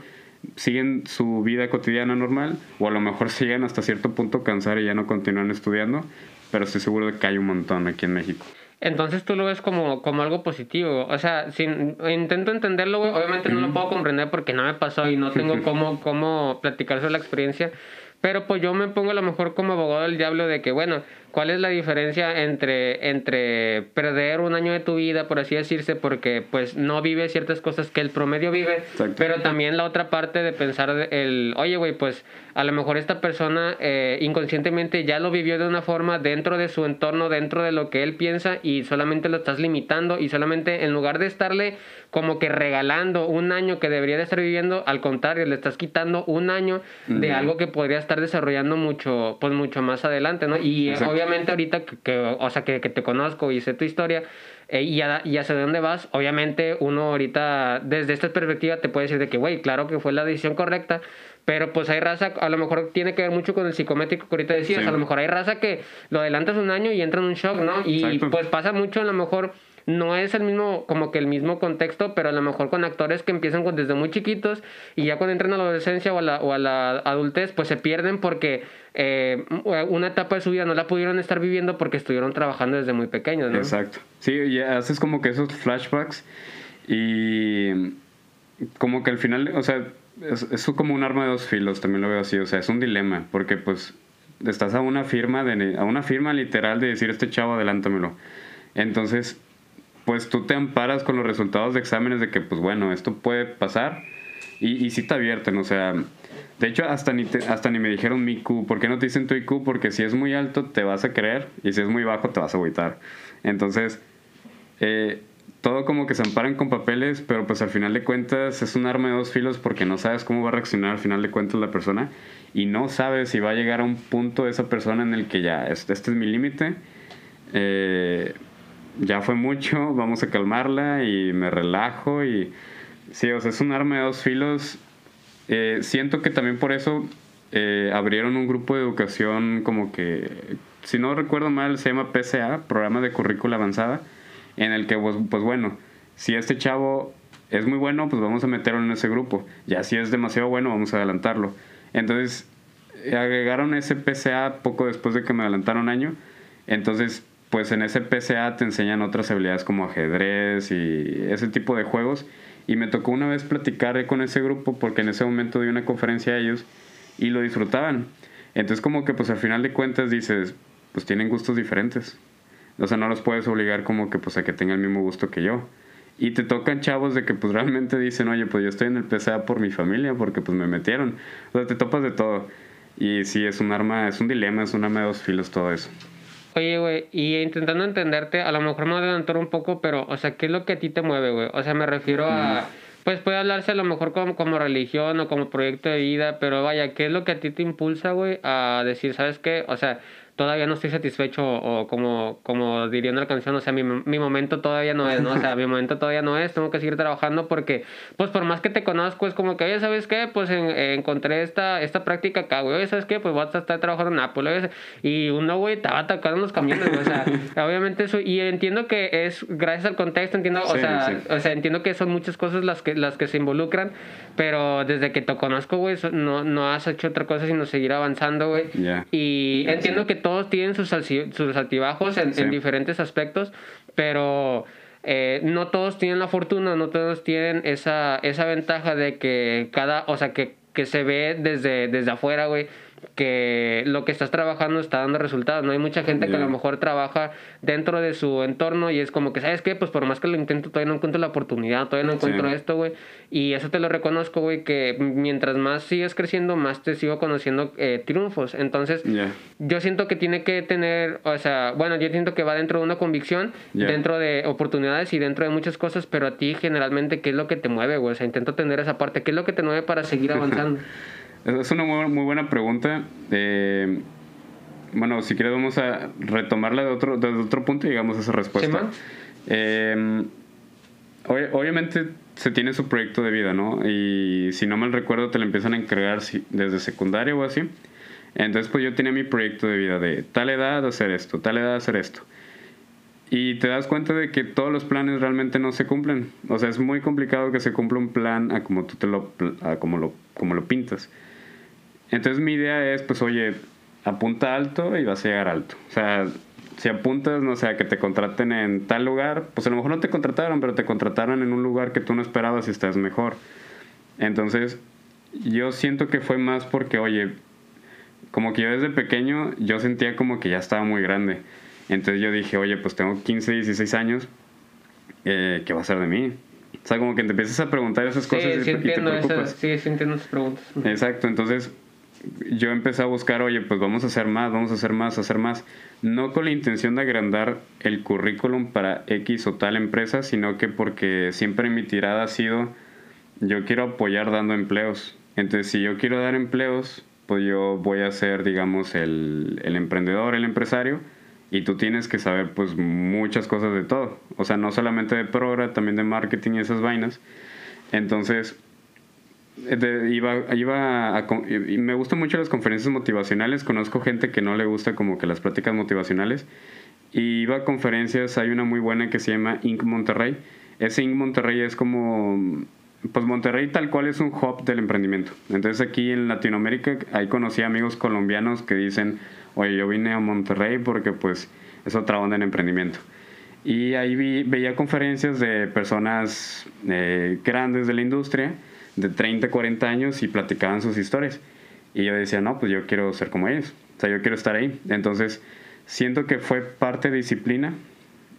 siguen su vida cotidiana normal o a lo mejor siguen hasta cierto punto cansar y ya no continúan estudiando, pero estoy seguro de que hay un montón aquí en México. Entonces tú lo ves como, como algo positivo. O sea, sin, intento entenderlo, güey. Obviamente no lo puedo comprender porque no me pasó y no tengo cómo, cómo platicar sobre la experiencia. Pero pues yo me pongo a lo mejor como abogado del diablo de que, bueno, ¿Cuál es la diferencia entre, entre perder un año de tu vida, por así decirse, porque pues no vive ciertas cosas que el promedio vive, pero también la otra parte de pensar el, oye, güey, pues a lo mejor esta persona eh, inconscientemente ya lo vivió de una forma dentro de su entorno, dentro de lo que él piensa y solamente lo estás limitando y solamente en lugar de estarle como que regalando un año que debería de estar viviendo, al contrario, le estás quitando un año de algo que podría estar desarrollando mucho, pues mucho más adelante, ¿no? Y obviamente ahorita que, o sea, que, que, te conozco y sé tu historia eh, y, y, hacia dónde vas, obviamente uno ahorita desde esta perspectiva te puede decir de que, güey, claro que fue la decisión correcta, pero pues hay raza, a lo mejor tiene que ver mucho con el psicométrico que ahorita decías, a lo mejor hay raza que lo adelantas un año y entra en un shock, ¿no? Y pues pasa mucho a lo mejor no es el mismo, como que el mismo contexto, pero a lo mejor con actores que empiezan desde muy chiquitos y ya cuando entran a la adolescencia o a la, o a la adultez, pues se pierden porque eh, una etapa de su vida no la pudieron estar viviendo porque estuvieron trabajando desde muy pequeños. Exacto. Sí, y haces como que esos flashbacks y como que al final, o sea, es, es como un arma de dos filos, también lo veo así, o sea, es un dilema, porque pues estás a una firma, de, a una firma literal de decir, este chavo, adelántamelo. Entonces, pues tú te amparas con los resultados de exámenes de que, pues bueno, esto puede pasar y, y sí te advierten, o sea, de hecho hasta ni, hasta ni me dijeron mi IQ, ¿por qué no te dicen tu IQ? Porque si es muy alto te vas a creer y si es muy bajo te vas a agüitar. Entonces, eh, todo como que se amparan con papeles, pero pues al final de cuentas es un arma de dos filos porque no sabes cómo va a reaccionar al final de cuentas la persona y no sabes si va a llegar a un punto esa persona en el que ya, este, este es mi límite. Eh, ya fue mucho, vamos a calmarla y me relajo y sí, o sea, es un arma de dos filos. Eh, siento que también por eso eh, abrieron un grupo de educación como que, si no recuerdo mal, se llama PCA, Programa de Currícula Avanzada, en el que, pues, pues bueno, si este chavo es muy bueno, pues vamos a meterlo en ese grupo. Ya si es demasiado bueno, vamos a adelantarlo. Entonces, agregaron ese PCA poco después de que me adelantaron un año. Entonces, pues en ese PCA te enseñan otras habilidades como ajedrez y ese tipo de juegos. Y me tocó una vez platicar con ese grupo porque en ese momento di una conferencia a ellos y lo disfrutaban. Entonces como que pues al final de cuentas dices, pues tienen gustos diferentes. O sea, no los puedes obligar como que pues a que tengan el mismo gusto que yo. Y te tocan chavos de que pues realmente dicen, oye, pues yo estoy en el PCA por mi familia porque pues me metieron. O sea, te topas de todo. Y sí, es un arma, es un dilema, es un arma de dos filos todo eso. Oye, güey, y intentando entenderte, a lo mejor me adelantar un poco, pero, o sea, ¿qué es lo que a ti te mueve, güey? O sea, me refiero a... Pues puede hablarse a lo mejor como, como religión o como proyecto de vida, pero vaya, ¿qué es lo que a ti te impulsa, güey, a decir, ¿sabes qué? O sea, todavía no estoy satisfecho o como, como diría una canción, o sea, mi, mi, momento todavía no es, ¿no? O sea, mi momento todavía no es, tengo que seguir trabajando porque, pues por más que te conozco, es como que, oye, ¿sabes qué? Pues encontré esta, esta práctica acá, güey, oye, ¿sabes qué? Pues vas a estar trabajando en Apple, y uno, güey, estaba atacando los camiones, o sea, obviamente eso, y entiendo que es gracias al contexto, entiendo, o, sea, o sea, entiendo que son muchas cosas las que, las que se involucran, pero desde que te conozco, güey, no, no has hecho otra cosa sino seguir avanzando, güey, y entiendo que todo todos tienen sus, sus altibajos en, diferentes aspectos, pero eh, no todos tienen la fortuna, no todos tienen esa, esa ventaja de que cada, o sea, que, que se ve desde, desde afuera, güey, que lo que estás trabajando está dando resultados. No hay mucha gente que a lo mejor trabaja dentro de su entorno y es como que, ¿sabes qué? Pues por más que lo intento, todavía no encuentro la oportunidad, todavía no encuentro esto, güey. Y eso te lo reconozco, güey, que mientras más sigues creciendo, más te sigo conociendo eh, triunfos. Entonces, yo siento que tiene que tener, o sea, bueno, yo siento que va dentro de una convicción, dentro de oportunidades y dentro de muchas cosas, pero a ti generalmente, ¿qué es lo que te mueve, güey? O sea, intento tener esa parte, ¿qué es lo que te mueve para seguir avanzando? Es una muy, buena pregunta. Eh, bueno, si quieres vamos a retomarla de otro, desde otro punto y llegamos a esa respuesta. Eh, obviamente se tiene su proyecto de vida, ¿no? Y si no mal recuerdo te lo empiezan a encargar desde secundaria o así. Entonces pues yo tenía mi proyecto de vida de tal edad hacer esto, tal edad hacer esto. Y te das cuenta de que todos los planes realmente no se cumplen. O sea, es muy complicado que se cumpla un plan a como tú te lo, a como lo, como lo pintas. Entonces mi idea es, pues oye, apunta alto y vas a llegar alto. O sea, si apuntas, no sé, a que te contraten en tal lugar, pues a lo mejor no te contrataron, pero te contrataron en un lugar que tú no esperabas y estás mejor. Entonces, yo siento que fue más porque, oye, como que yo desde pequeño yo sentía como que ya estaba muy grande. Entonces yo dije, oye, pues tengo 15, 16 años, eh, ¿qué va a ser de mí? O sea, como que te empiezas a preguntar esas cosas sí, sí, y, te preocupas. esas, sí, sí entiendo esas preguntas. Exacto, entonces yo empecé a buscar, oye, pues vamos a hacer más, vamos a hacer más, hacer más. No con la intención de agrandar el currículum para X o tal empresa, sino que porque siempre mi tirada ha sido, yo quiero apoyar dando empleos. Entonces, si yo quiero dar empleos, pues yo voy a ser, digamos, el, el emprendedor, el empresario, y tú tienes que saber, pues, muchas cosas de todo. O sea, no solamente de programa, también de marketing y esas vainas. Entonces, de- iba, iba a y me gustan mucho las conferencias motivacionales. Conozco gente que no le gusta como que las pláticas motivacionales. Y iba a conferencias, hay una muy buena que se llama Inc. Monterrey. Ese Inc. Monterrey es como, pues Monterrey tal cual es un hub del emprendimiento. Entonces aquí en Latinoamérica, ahí conocí amigos colombianos que dicen, oye, yo vine a Monterrey porque pues es otra onda en emprendimiento. Y ahí vi- veía conferencias de personas eh, grandes de la industria, de 30, 40 años, y platicaban sus historias. Y yo decía, no, pues yo quiero ser como ellos. O sea, yo quiero estar ahí. Entonces, siento que fue parte disciplina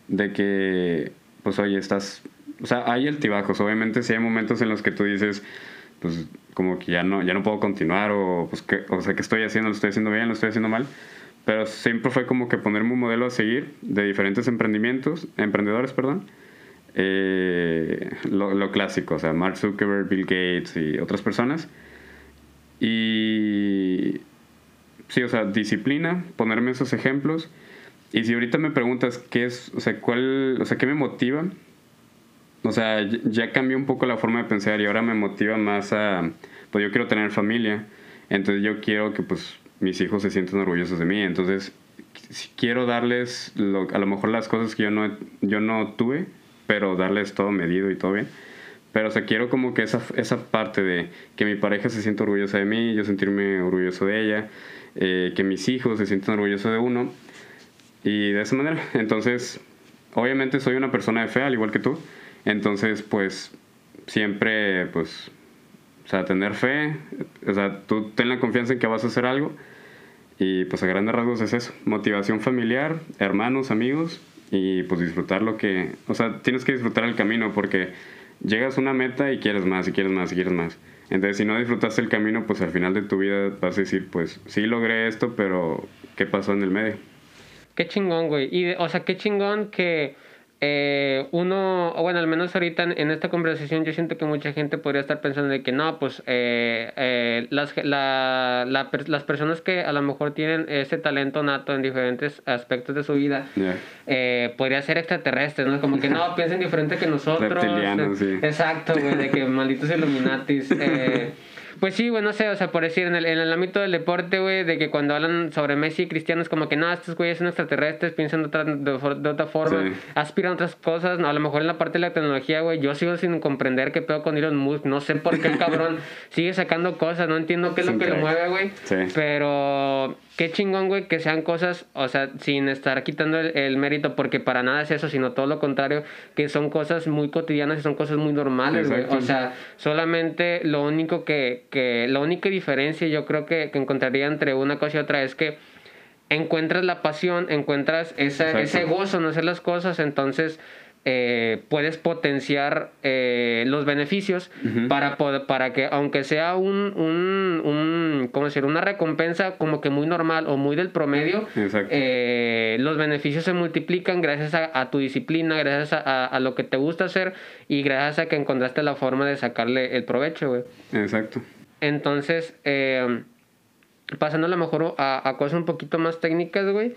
de que, pues, oye, estás... O sea, hay altibajos. Obviamente, sí hay momentos en los que tú dices, pues, como que ya no, ya no puedo continuar, o, pues, que, o sea, ¿qué estoy haciendo? ¿Lo estoy haciendo bien? ¿Lo estoy haciendo mal? Pero siempre fue como que ponerme un modelo a seguir de diferentes emprendimientos, emprendedores, perdón. Eh, lo, lo clásico, o sea, Mark Zuckerberg, Bill Gates y otras personas. Y sí, o sea, disciplina, ponerme esos ejemplos. Y si ahorita me preguntas qué es, o sea, cuál, o sea, qué me motiva, o sea, ya- cambió un poco la forma de pensar y ahora me motiva más a, pues yo quiero tener familia, entonces yo quiero que pues mis hijos se sientan orgullosos de mí, entonces si quiero darles a lo mejor las cosas que yo no, yo no tuve, pero darles todo medido y todo bien. Pero, o sea, quiero como que esa, esa parte de que mi pareja se sienta orgullosa de mí, yo sentirme orgulloso de ella, eh, que mis hijos se sientan orgullosos de uno. Y de esa manera, entonces, obviamente soy una persona de fe, al igual que tú. Entonces, pues, siempre, pues, o sea, tener fe, o sea, tú ten la confianza en que vas a hacer algo. Y pues a grandes rasgos es eso, motivación familiar, hermanos, amigos y pues disfrutar lo que, o sea, tienes que disfrutar el camino porque llegas a una meta y quieres más y quieres más y quieres más. Entonces, si no disfrutaste el camino, pues al final de tu vida vas a decir, pues sí logré esto, pero ¿qué pasó en el medio? Qué chingón, güey. Y, o sea, qué chingón que eh, uno, o bueno, al menos ahorita en, en esta conversación yo siento que mucha gente podría estar pensando de que no, pues eh, eh, las, la, la las personas que a lo mejor tienen ese talento nato en diferentes aspectos de su vida, Ya. eh, podría ser extraterrestres, ¿no? Como que no, piensen diferente que nosotros. Reptilianos, Eh, sí. Exacto, güey, de que malditos Illuminatis. Pues sí, güey, no sé, o sea, por decir, en el, en el ámbito del deporte, güey, de que cuando hablan sobre Messi y Cristiano es como que no, estos güeyes son extraterrestres, piensan de otra, de, de otra forma, Sí. aspiran a otras cosas, no, a lo mejor en la parte de la tecnología, güey, yo sigo sin comprender qué pedo con Elon Musk, no sé por qué el cabrón sigue sacando cosas, no entiendo qué es lo que lo mueve, güey, Sí. pero qué chingón, güey, que sean cosas, o sea, sin estar quitando el, el mérito, porque para nada es eso, sino todo lo contrario, que son cosas muy cotidianas y son cosas muy normales, güey. O sea, solamente lo único que, que la única diferencia yo creo que, que encontraría entre una cosa y otra es que encuentras la pasión, encuentras esa, ese gozo en hacer las cosas, entonces eh, puedes potenciar eh, los beneficios para, poder- para que aunque sea un, un, un ¿cómo decir? una recompensa como que muy normal o muy del promedio, eh, los beneficios se multiplican gracias a, a tu disciplina, gracias a, a- a lo que te gusta hacer y gracias a que encontraste la forma de sacarle el provecho, güey. Exacto. Entonces, pasando a lo mejor a, a cosas un poquito más técnicas, güey.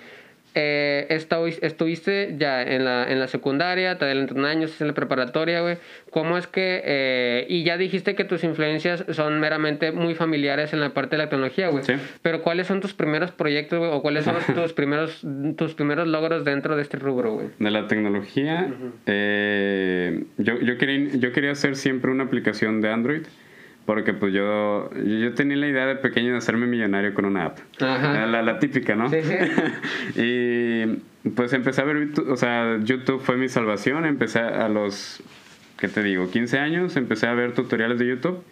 Eh, estuviste ya en la, en la secundaria, te adelantaron años, en la preparatoria, güey. ¿Cómo es que.? eh, y ya dijiste que tus influencias son meramente muy familiares en la parte de la tecnología, güey. Sí. Pero ¿cuáles son tus primeros proyectos, güey? ¿O cuáles son tus, primeros, tus primeros logros dentro de este rubro, güey? De la tecnología, eh, yo, yo, quería, yo quería hacer siempre una aplicación de Android, porque pues yo, yo tenía la idea de pequeño de hacerme millonario con una app. Ajá. La, la típica, ¿no? Sí, sí. y pues empecé a ver, YouTube- o sea, YouTube fue mi salvación, empecé a los, ¿qué te digo? 15 años, empecé a ver tutoriales de YouTube.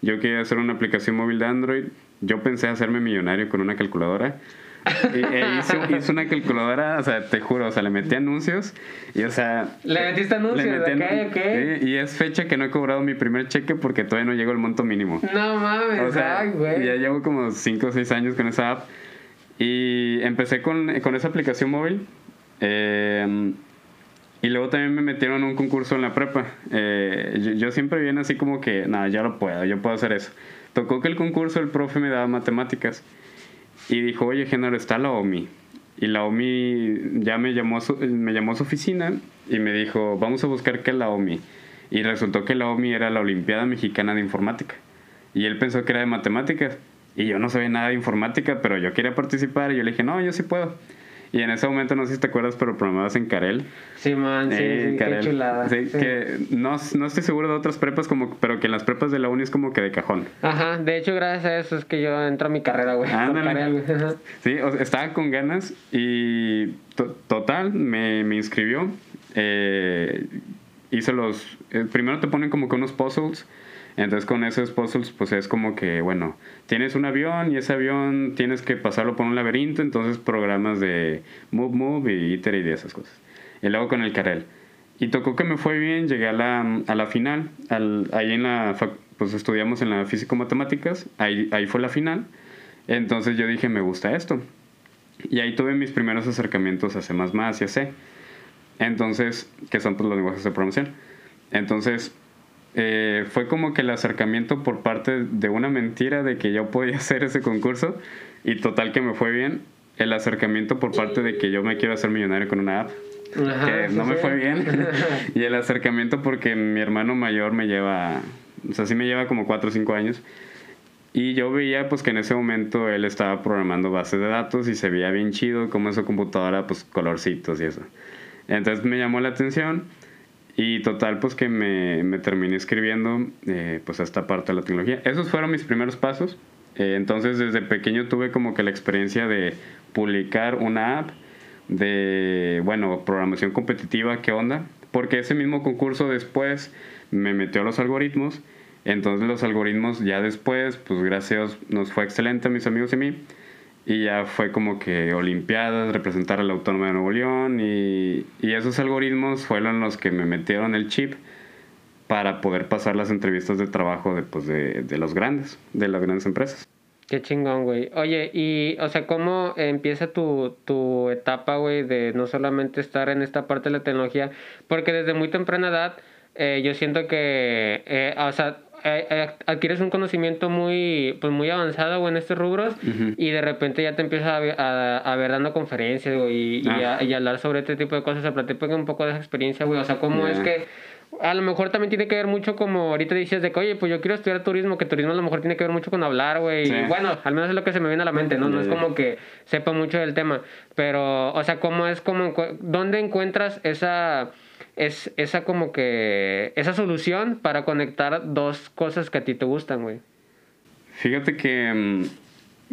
Yo quería hacer una aplicación móvil de Android yo pensé hacerme millonario con una calculadora. E hice, una calculadora, o sea, te juro, o sea, le metí anuncios y, o sea... ¿Le metiste anuncios? Le metí y es fecha que no he cobrado mi primer cheque porque todavía no llego al monto mínimo. No mames, o sea, güey. Ya llevo como 5 o 6 años con esa app y empecé con, con esa aplicación móvil. Eh, y luego también me metieron en un concurso en la prepa. Eh, yo, siempre viene así como que, nada, ya lo puedo, yo puedo hacer eso. Tocó que el concurso el profe me daba matemáticas. Y dijo, oye, género, está la OMI. Y la OMI ya me llamó, me llamó a su oficina y me dijo, vamos a buscar qué es la OMI. Y resultó que la OMI era la Olimpiada Mexicana de Informática. Y él pensó que era de matemáticas. Y yo no sabía nada de informática, pero yo quería participar. Y yo le dije, no, yo sí puedo. Y en ese momento, no sé si te acuerdas, pero programabas en Carel. Sí, man, sí, eh, qué chulada. Sí, que no, no, estoy seguro de otras prepas, como, pero que en las prepas de la uni es como que de cajón. Ajá, de hecho, gracias a eso es que yo entro a mi carrera, güey. Sí, estaba con ganas y total, me, me inscribió. Eh, hice los... Eh, primero te ponen como que unos puzzles entonces con esos puzzles pues es como que, bueno, tienes un avión y ese avión tienes que pasarlo por un laberinto, entonces programas de Move Move y Iter y de esas cosas. Y luego con el Carel. Y tocó que me fue bien, llegué a la, a la final, al, ahí en la, pues estudiamos en la físico-matemáticas, ahí, ahí fue la final. Entonces yo dije, me gusta esto. Y ahí tuve mis primeros acercamientos a C++ y a C. Entonces, que son pues, los lenguajes de programación. Entonces, eh, fue como que el acercamiento por parte de una mentira de que yo podía hacer ese concurso y total que me fue bien. El acercamiento por parte de que yo me quiero hacer millonario con una app. que no me fue bien. y el acercamiento porque mi hermano mayor me lleva, o sea, sí me lleva como 4 o 5 años. Y yo veía pues que en ese momento él estaba programando bases de datos y se veía bien chido como en su computadora, pues colorcitos y eso. Entonces me llamó la atención y total, pues que me, me terminé escribiendo eh, pues esta parte de la tecnología. Esos fueron mis primeros pasos. Eh, entonces desde pequeño tuve como que la experiencia de publicar una app, de, bueno, programación competitiva, ¿qué onda? Porque ese mismo concurso después me metió a los algoritmos. Entonces los algoritmos ya después, pues gracias, nos fue excelente a mis amigos y a mí y ya fue como que Olimpiadas, representar a la Autónoma de Nuevo León y, y, esos algoritmos fueron los que me metieron el chip para poder pasar las entrevistas de trabajo de, pues, de, de los grandes, de las grandes empresas. Qué chingón, güey. Oye, y, o sea, ¿cómo empieza tu, tu etapa, güey, de no solamente estar en esta parte de la tecnología? Porque desde muy temprana edad, eh, yo siento que, eh, o sea, adquieres un conocimiento muy, pues muy avanzado en estos rubros y de repente ya te empiezas a, a, ver dando conferencias y, ah. y, hablar sobre este tipo de cosas. O sea, un poco de esa experiencia, güey. O sea, cómo es que a lo mejor también tiene que ver mucho como ahorita dices de que, oye, pues yo quiero estudiar turismo, que turismo a lo mejor tiene que ver mucho con hablar, güey. Y bueno, al menos es lo que se me viene a la mente, ¿no? No es como que sepa mucho del tema. Pero, o sea, cómo es como, ¿dónde encuentras esa es esa como que, esa solución para conectar dos cosas que a ti te gustan, güey. Fíjate que, mm,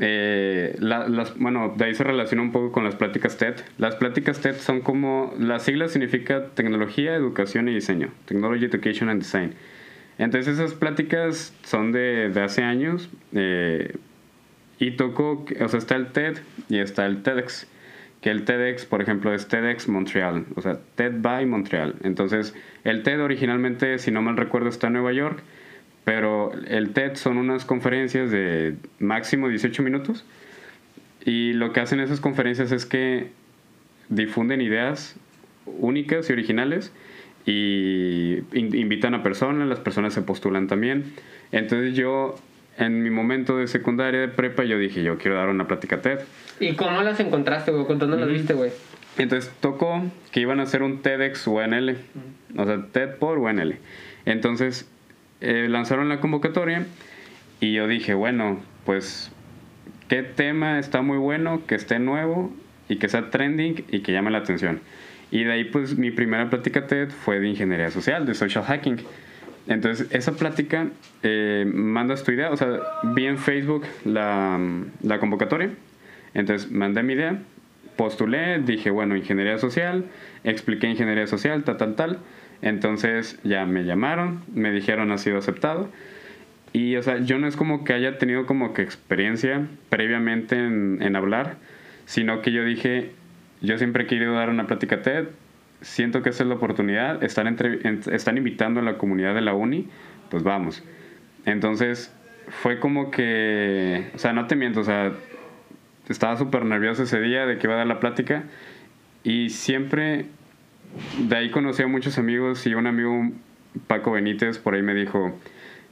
eh, las, bueno, de ahí se relaciona un poco con las pláticas TED. Las pláticas TED son como, la sigla significa tecnología, educación y diseño, Technology, Education and Design. Entonces esas pláticas son de, de hace años eh, y toco, o sea, está el TED y está el TEDx que el TEDx, por ejemplo, es TEDx Montreal, o sea, TED by Montreal. Entonces, el TED originalmente, si no mal recuerdo, está en Nueva York, pero el TED son unas conferencias de máximo 18 minutos y lo que hacen esas conferencias es que difunden ideas únicas y originales y invitan a personas, las personas se postulan también. Entonces yo en mi momento de secundaria, de prepa, yo dije, yo quiero dar una plática TED. ¿Y cómo las encontraste, güey? ¿Cuándo las viste, güey? Entonces tocó que iban a hacer un TEDx UNL, o sea, TED por UNL. Entonces eh, lanzaron la convocatoria y yo dije, bueno, pues, ¿qué tema está muy bueno, que esté nuevo y que sea trending y que llame la atención? Y de ahí, pues, mi primera plática TED fue de ingeniería social, de social hacking. Entonces, esa plática, eh, mandas tu idea, o sea, vi en Facebook la, la convocatoria, entonces mandé mi idea, postulé, dije, bueno, ingeniería social, expliqué ingeniería social, tal, tal, tal. Entonces ya me llamaron, me dijeron ha sido aceptado. Y, o sea, yo no es como que haya tenido como que experiencia previamente en, en hablar, sino que yo dije, yo siempre he querido dar una plática TED, siento que esa es la oportunidad, están, están invitando a la comunidad de la uni, pues vamos. Entonces, fue como que, o sea, no te miento, o sea, estaba súper nervioso ese día de que iba a dar la plática y siempre de ahí conocí a muchos amigos y un amigo, Paco Benítez, por ahí me dijo,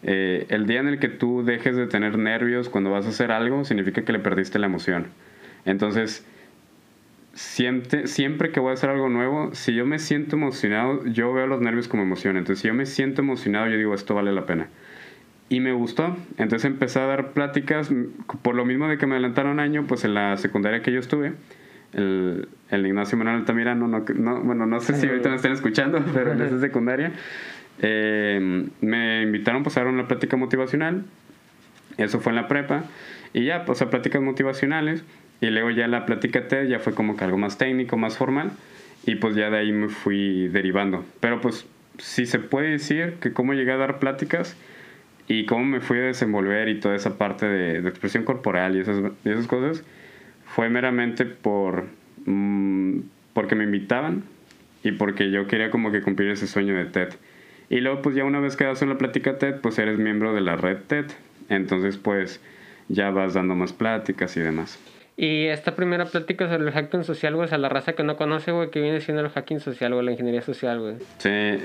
eh, el día en el que tú dejes de tener nervios cuando vas a hacer algo, significa que le perdiste la emoción. Entonces, siempre, siempre que voy a hacer algo nuevo, si yo me siento emocionado, yo veo los nervios como emoción. Entonces, si yo me siento emocionado, yo digo, esto vale la pena. Y me gustó. Entonces empecé a dar pláticas, por lo mismo de que me adelantaron un año, pues en la secundaria que yo estuve, el, el Ignacio Manuel Altamirano, no, no, bueno, no sé si ahorita me están escuchando, pero en esa secundaria, eh, me invitaron pues, a dar una plática motivacional. Eso fue en la prepa. Y ya, pues a pláticas motivacionales. Y luego ya la plática TED ya fue como que algo más técnico, más formal. Y pues ya de ahí me fui derivando. Pero pues si se puede decir que cómo llegué a dar pláticas y cómo me fui a desenvolver y toda esa parte de, de expresión corporal y esas, y esas cosas, fue meramente por mmm, porque me invitaban y porque yo quería como que cumplir ese sueño de TED. Y luego pues ya una vez que das una plática TED, pues eres miembro de la red TED. Entonces pues ya vas dando más pláticas y demás. Y esta primera plática sobre el hacking social, güey, a la raza que no conoce, güey, que viene siendo el hacking social, o la ingeniería social, güey. Sí.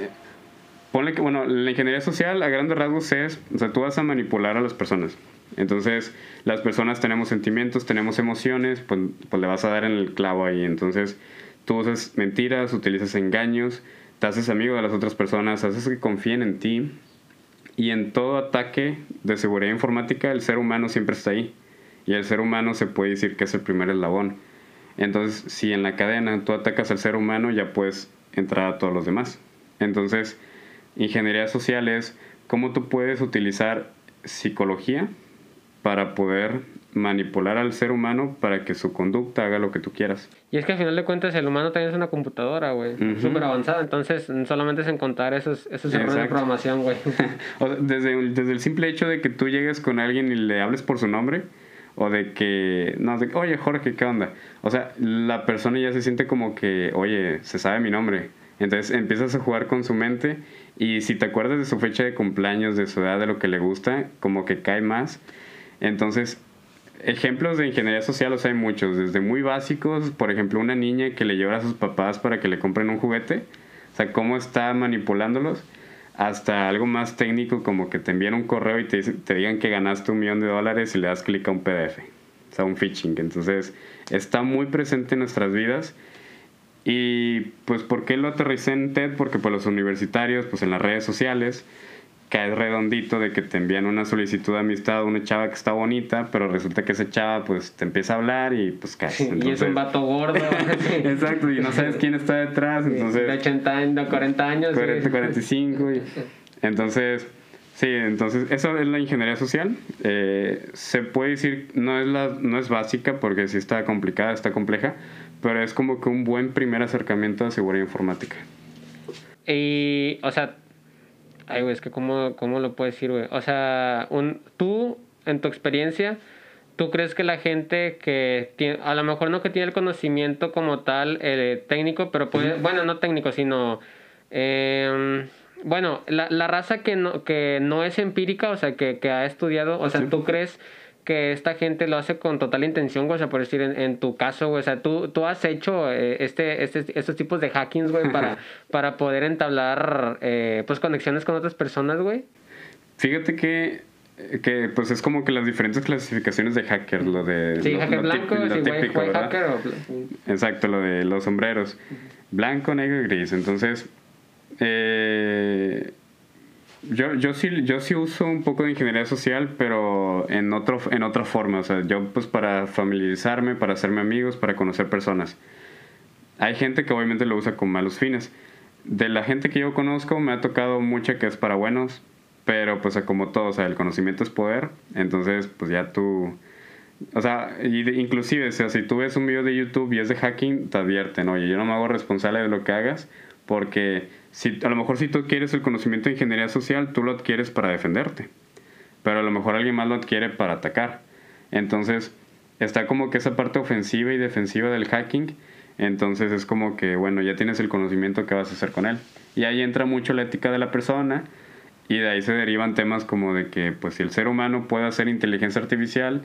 Ponle que, bueno, la ingeniería social a grandes rasgos es, o sea, tú vas a manipular a las personas. Entonces, las personas tenemos sentimientos, tenemos emociones, pues, pues le vas a dar en el clavo ahí. Entonces, tú usas mentiras, utilizas engaños, te haces amigo de las otras personas, haces que confíen en ti. Y en todo ataque de seguridad informática, el ser humano siempre está ahí. Y el ser humano se puede decir que es el primer eslabón. Entonces, si en la cadena tú atacas al ser humano, ya puedes entrar a todos los demás. Entonces, ingeniería social es cómo tú puedes utilizar psicología para poder manipular al ser humano para que su conducta haga lo que tú quieras. Y es que al final de cuentas el humano también es una computadora, güey, súper avanzada, entonces solamente es encontrar esos, esos errores de programación, güey. o sea, desde, desde el simple hecho de que tú llegues con alguien y le hables por su nombre, o de que, no, de, oye Jorge, ¿qué onda? O sea, la persona ya se siente como que, oye, se sabe mi nombre. Entonces empiezas a jugar con su mente y si te acuerdas de su fecha de cumpleaños, de su edad, de lo que le gusta, como que cae más. Entonces, ejemplos de ingeniería social los hay muchos, desde muy básicos, por ejemplo, una niña que le lleva a sus papás para que le compren un juguete, o sea, cómo está manipulándolos, hasta algo más técnico como que te envían un correo y te, te digan que ganaste un millón de dólares y le das clic a un PDF, o sea, un phishing. Entonces, está muy presente en nuestras vidas. Y pues, ¿por qué lo aterricé en TED? Porque pues los universitarios, pues en las redes sociales, cae redondito de que te envían una solicitud de amistad a una chava que está bonita, pero resulta que esa chava pues te empieza a hablar y pues caes. y es un vato gordo. Exacto, y no sabes quién está detrás, entonces... De 80 años, 40 años. 40, 45, y, entonces... Sí, entonces eso es la ingeniería social. Eh, se puede decir, no es, la, no es básica porque sí está complicada, está compleja, pero es como que un buen primer acercamiento a seguridad informática. Y, o sea, Ay, güey, es que cómo, cómo lo puedes decir, güey. O sea, un, tú, en tu experiencia, ¿tú crees que la gente que tiene, a lo mejor no que tiene el conocimiento como tal eh, técnico, pero puede, bueno, no técnico, sino, eh, bueno, la, la raza que no, que no es empírica, o sea, que, que ha estudiado, o sea, ¿tú crees que esta gente lo hace con total intención, güey, o sea, por decir, en, en tu caso, güey, o sea, tú, tú has hecho eh, este, este, estos tipos de hackings, güey, para, para poder entablar, eh, pues, conexiones con otras personas, güey. Fíjate que, que, pues, es como que las diferentes clasificaciones de hacker, lo de... Sí, lo, hacker lo blanco, típico, sí, lo güey, típico, güey, ¿verdad? hacker o... Exacto, lo de los sombreros. Blanco, negro y gris. Entonces, eh, yo, yo, sí, yo sí uso un poco de ingeniería social, pero en, otro, en otra forma. O sea, yo pues para familiarizarme, para hacerme amigos, para conocer personas. Hay gente que obviamente lo usa con malos fines. De la gente que yo conozco me ha tocado mucha que es para buenos, pero pues como todo, o sea, el conocimiento es poder. Entonces, pues ya tú... O sea, inclusive, o sea, si tú ves un video de YouTube y es de hacking, te advierten, oye, yo no me hago responsable de lo que hagas, porque si, a lo mejor si tú quieres el conocimiento de ingeniería social, tú lo adquieres para defenderte. pero a lo mejor alguien más lo adquiere para atacar. Entonces, está como que esa parte ofensiva y defensiva del hacking. Entonces es como que, bueno, ya tienes el conocimiento que vas a hacer con él. Y ahí entra mucho la ética de la persona y de ahí se derivan temas como de que, pues, si el ser humano puede hacer inteligencia artificial,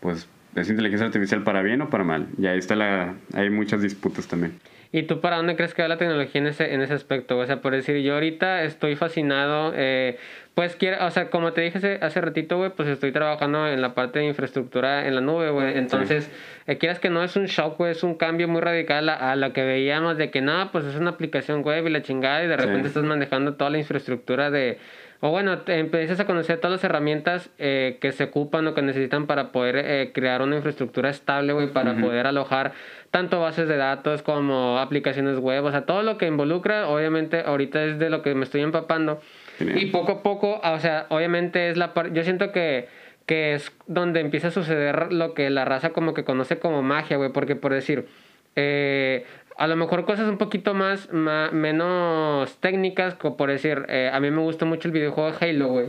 pues es inteligencia artificial para bien o para mal. Y ahí está la, hay muchas disputas también. ¿Y tú para dónde crees que va la tecnología en ese, en ese aspecto? O sea, por decir, yo ahorita estoy fascinado, eh, pues quiero, o sea, como te dije hace, hace ratito, güey, pues estoy trabajando en la parte de infraestructura en la nube, güey. Entonces, eh, quieras que no es un shock, güey, es un cambio muy radical a, a lo que veíamos de que nada, pues es una aplicación web y la chingada y de repente estás manejando toda la infraestructura de o bueno, empiezas a conocer todas las herramientas eh, que se ocupan o que necesitan para poder eh, crear una infraestructura estable, güey, para poder alojar tanto bases de datos como aplicaciones web, o sea, todo lo que involucra, obviamente, ahorita es de lo que me estoy empapando. Y poco a poco, o sea, obviamente es la parte, yo siento que, que es donde empieza a suceder lo que la raza como que conoce como magia, güey, porque por decir, eh, a lo mejor cosas un poquito más, menos técnicas, como por decir, eh, a mí me gusta mucho el videojuego de Halo, güey.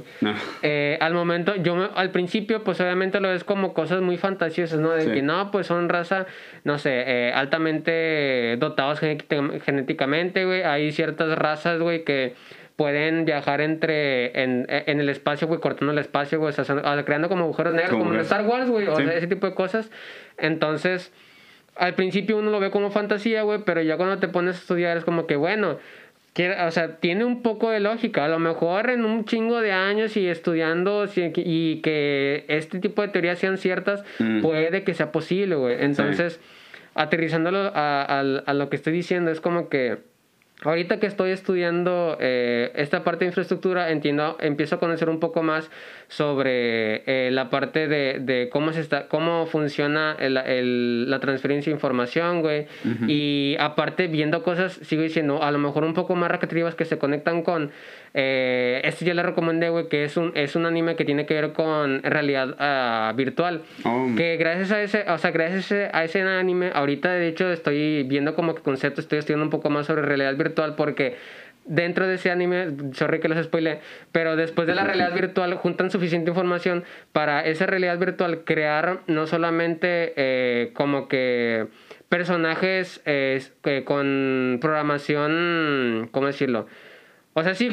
Eh, al momento, yo al principio, pues obviamente lo ves como cosas muy fantasiosas, ¿no? De que no, pues son raza, no sé, eh, altamente dotados genéticamente, güey. Hay ciertas razas, güey, que pueden viajar entre en, en el espacio, güey, cortando el espacio, güey, o sea, creando como agujeros negros, como en Star Wars, güey, o sea, ese tipo de cosas. Entonces, al principio uno lo ve como fantasía, güey, pero ya cuando te pones a estudiar es como que, bueno, o sea, tiene un poco de lógica. A lo mejor en un chingo de años y estudiando y que este tipo de teorías sean ciertas, mm. puede que sea posible, güey. Entonces, aterrizándolo a, a lo que estoy diciendo, es como que Ahorita que estoy estudiando eh, esta parte de infraestructura, entiendo, empiezo a conocer un poco más sobre eh, la parte de, de, cómo se está, cómo funciona el, el, la transferencia de información, güey. Y aparte, viendo cosas, sigo diciendo, a lo mejor un poco más recreativas que se conectan con eh, este ya le recomendé, güey, que es un, es un anime que tiene que ver con realidad uh, virtual. Oh. Que gracias a ese, o sea, gracias a ese anime, ahorita de hecho estoy viendo como que concepto, estoy estudiando un poco más sobre realidad virtual porque dentro de ese anime, sorry que los spoile, pero después de la realidad virtual juntan suficiente información para esa realidad virtual crear no solamente eh, como que personajes eh, con programación, ¿cómo decirlo? O sea, sí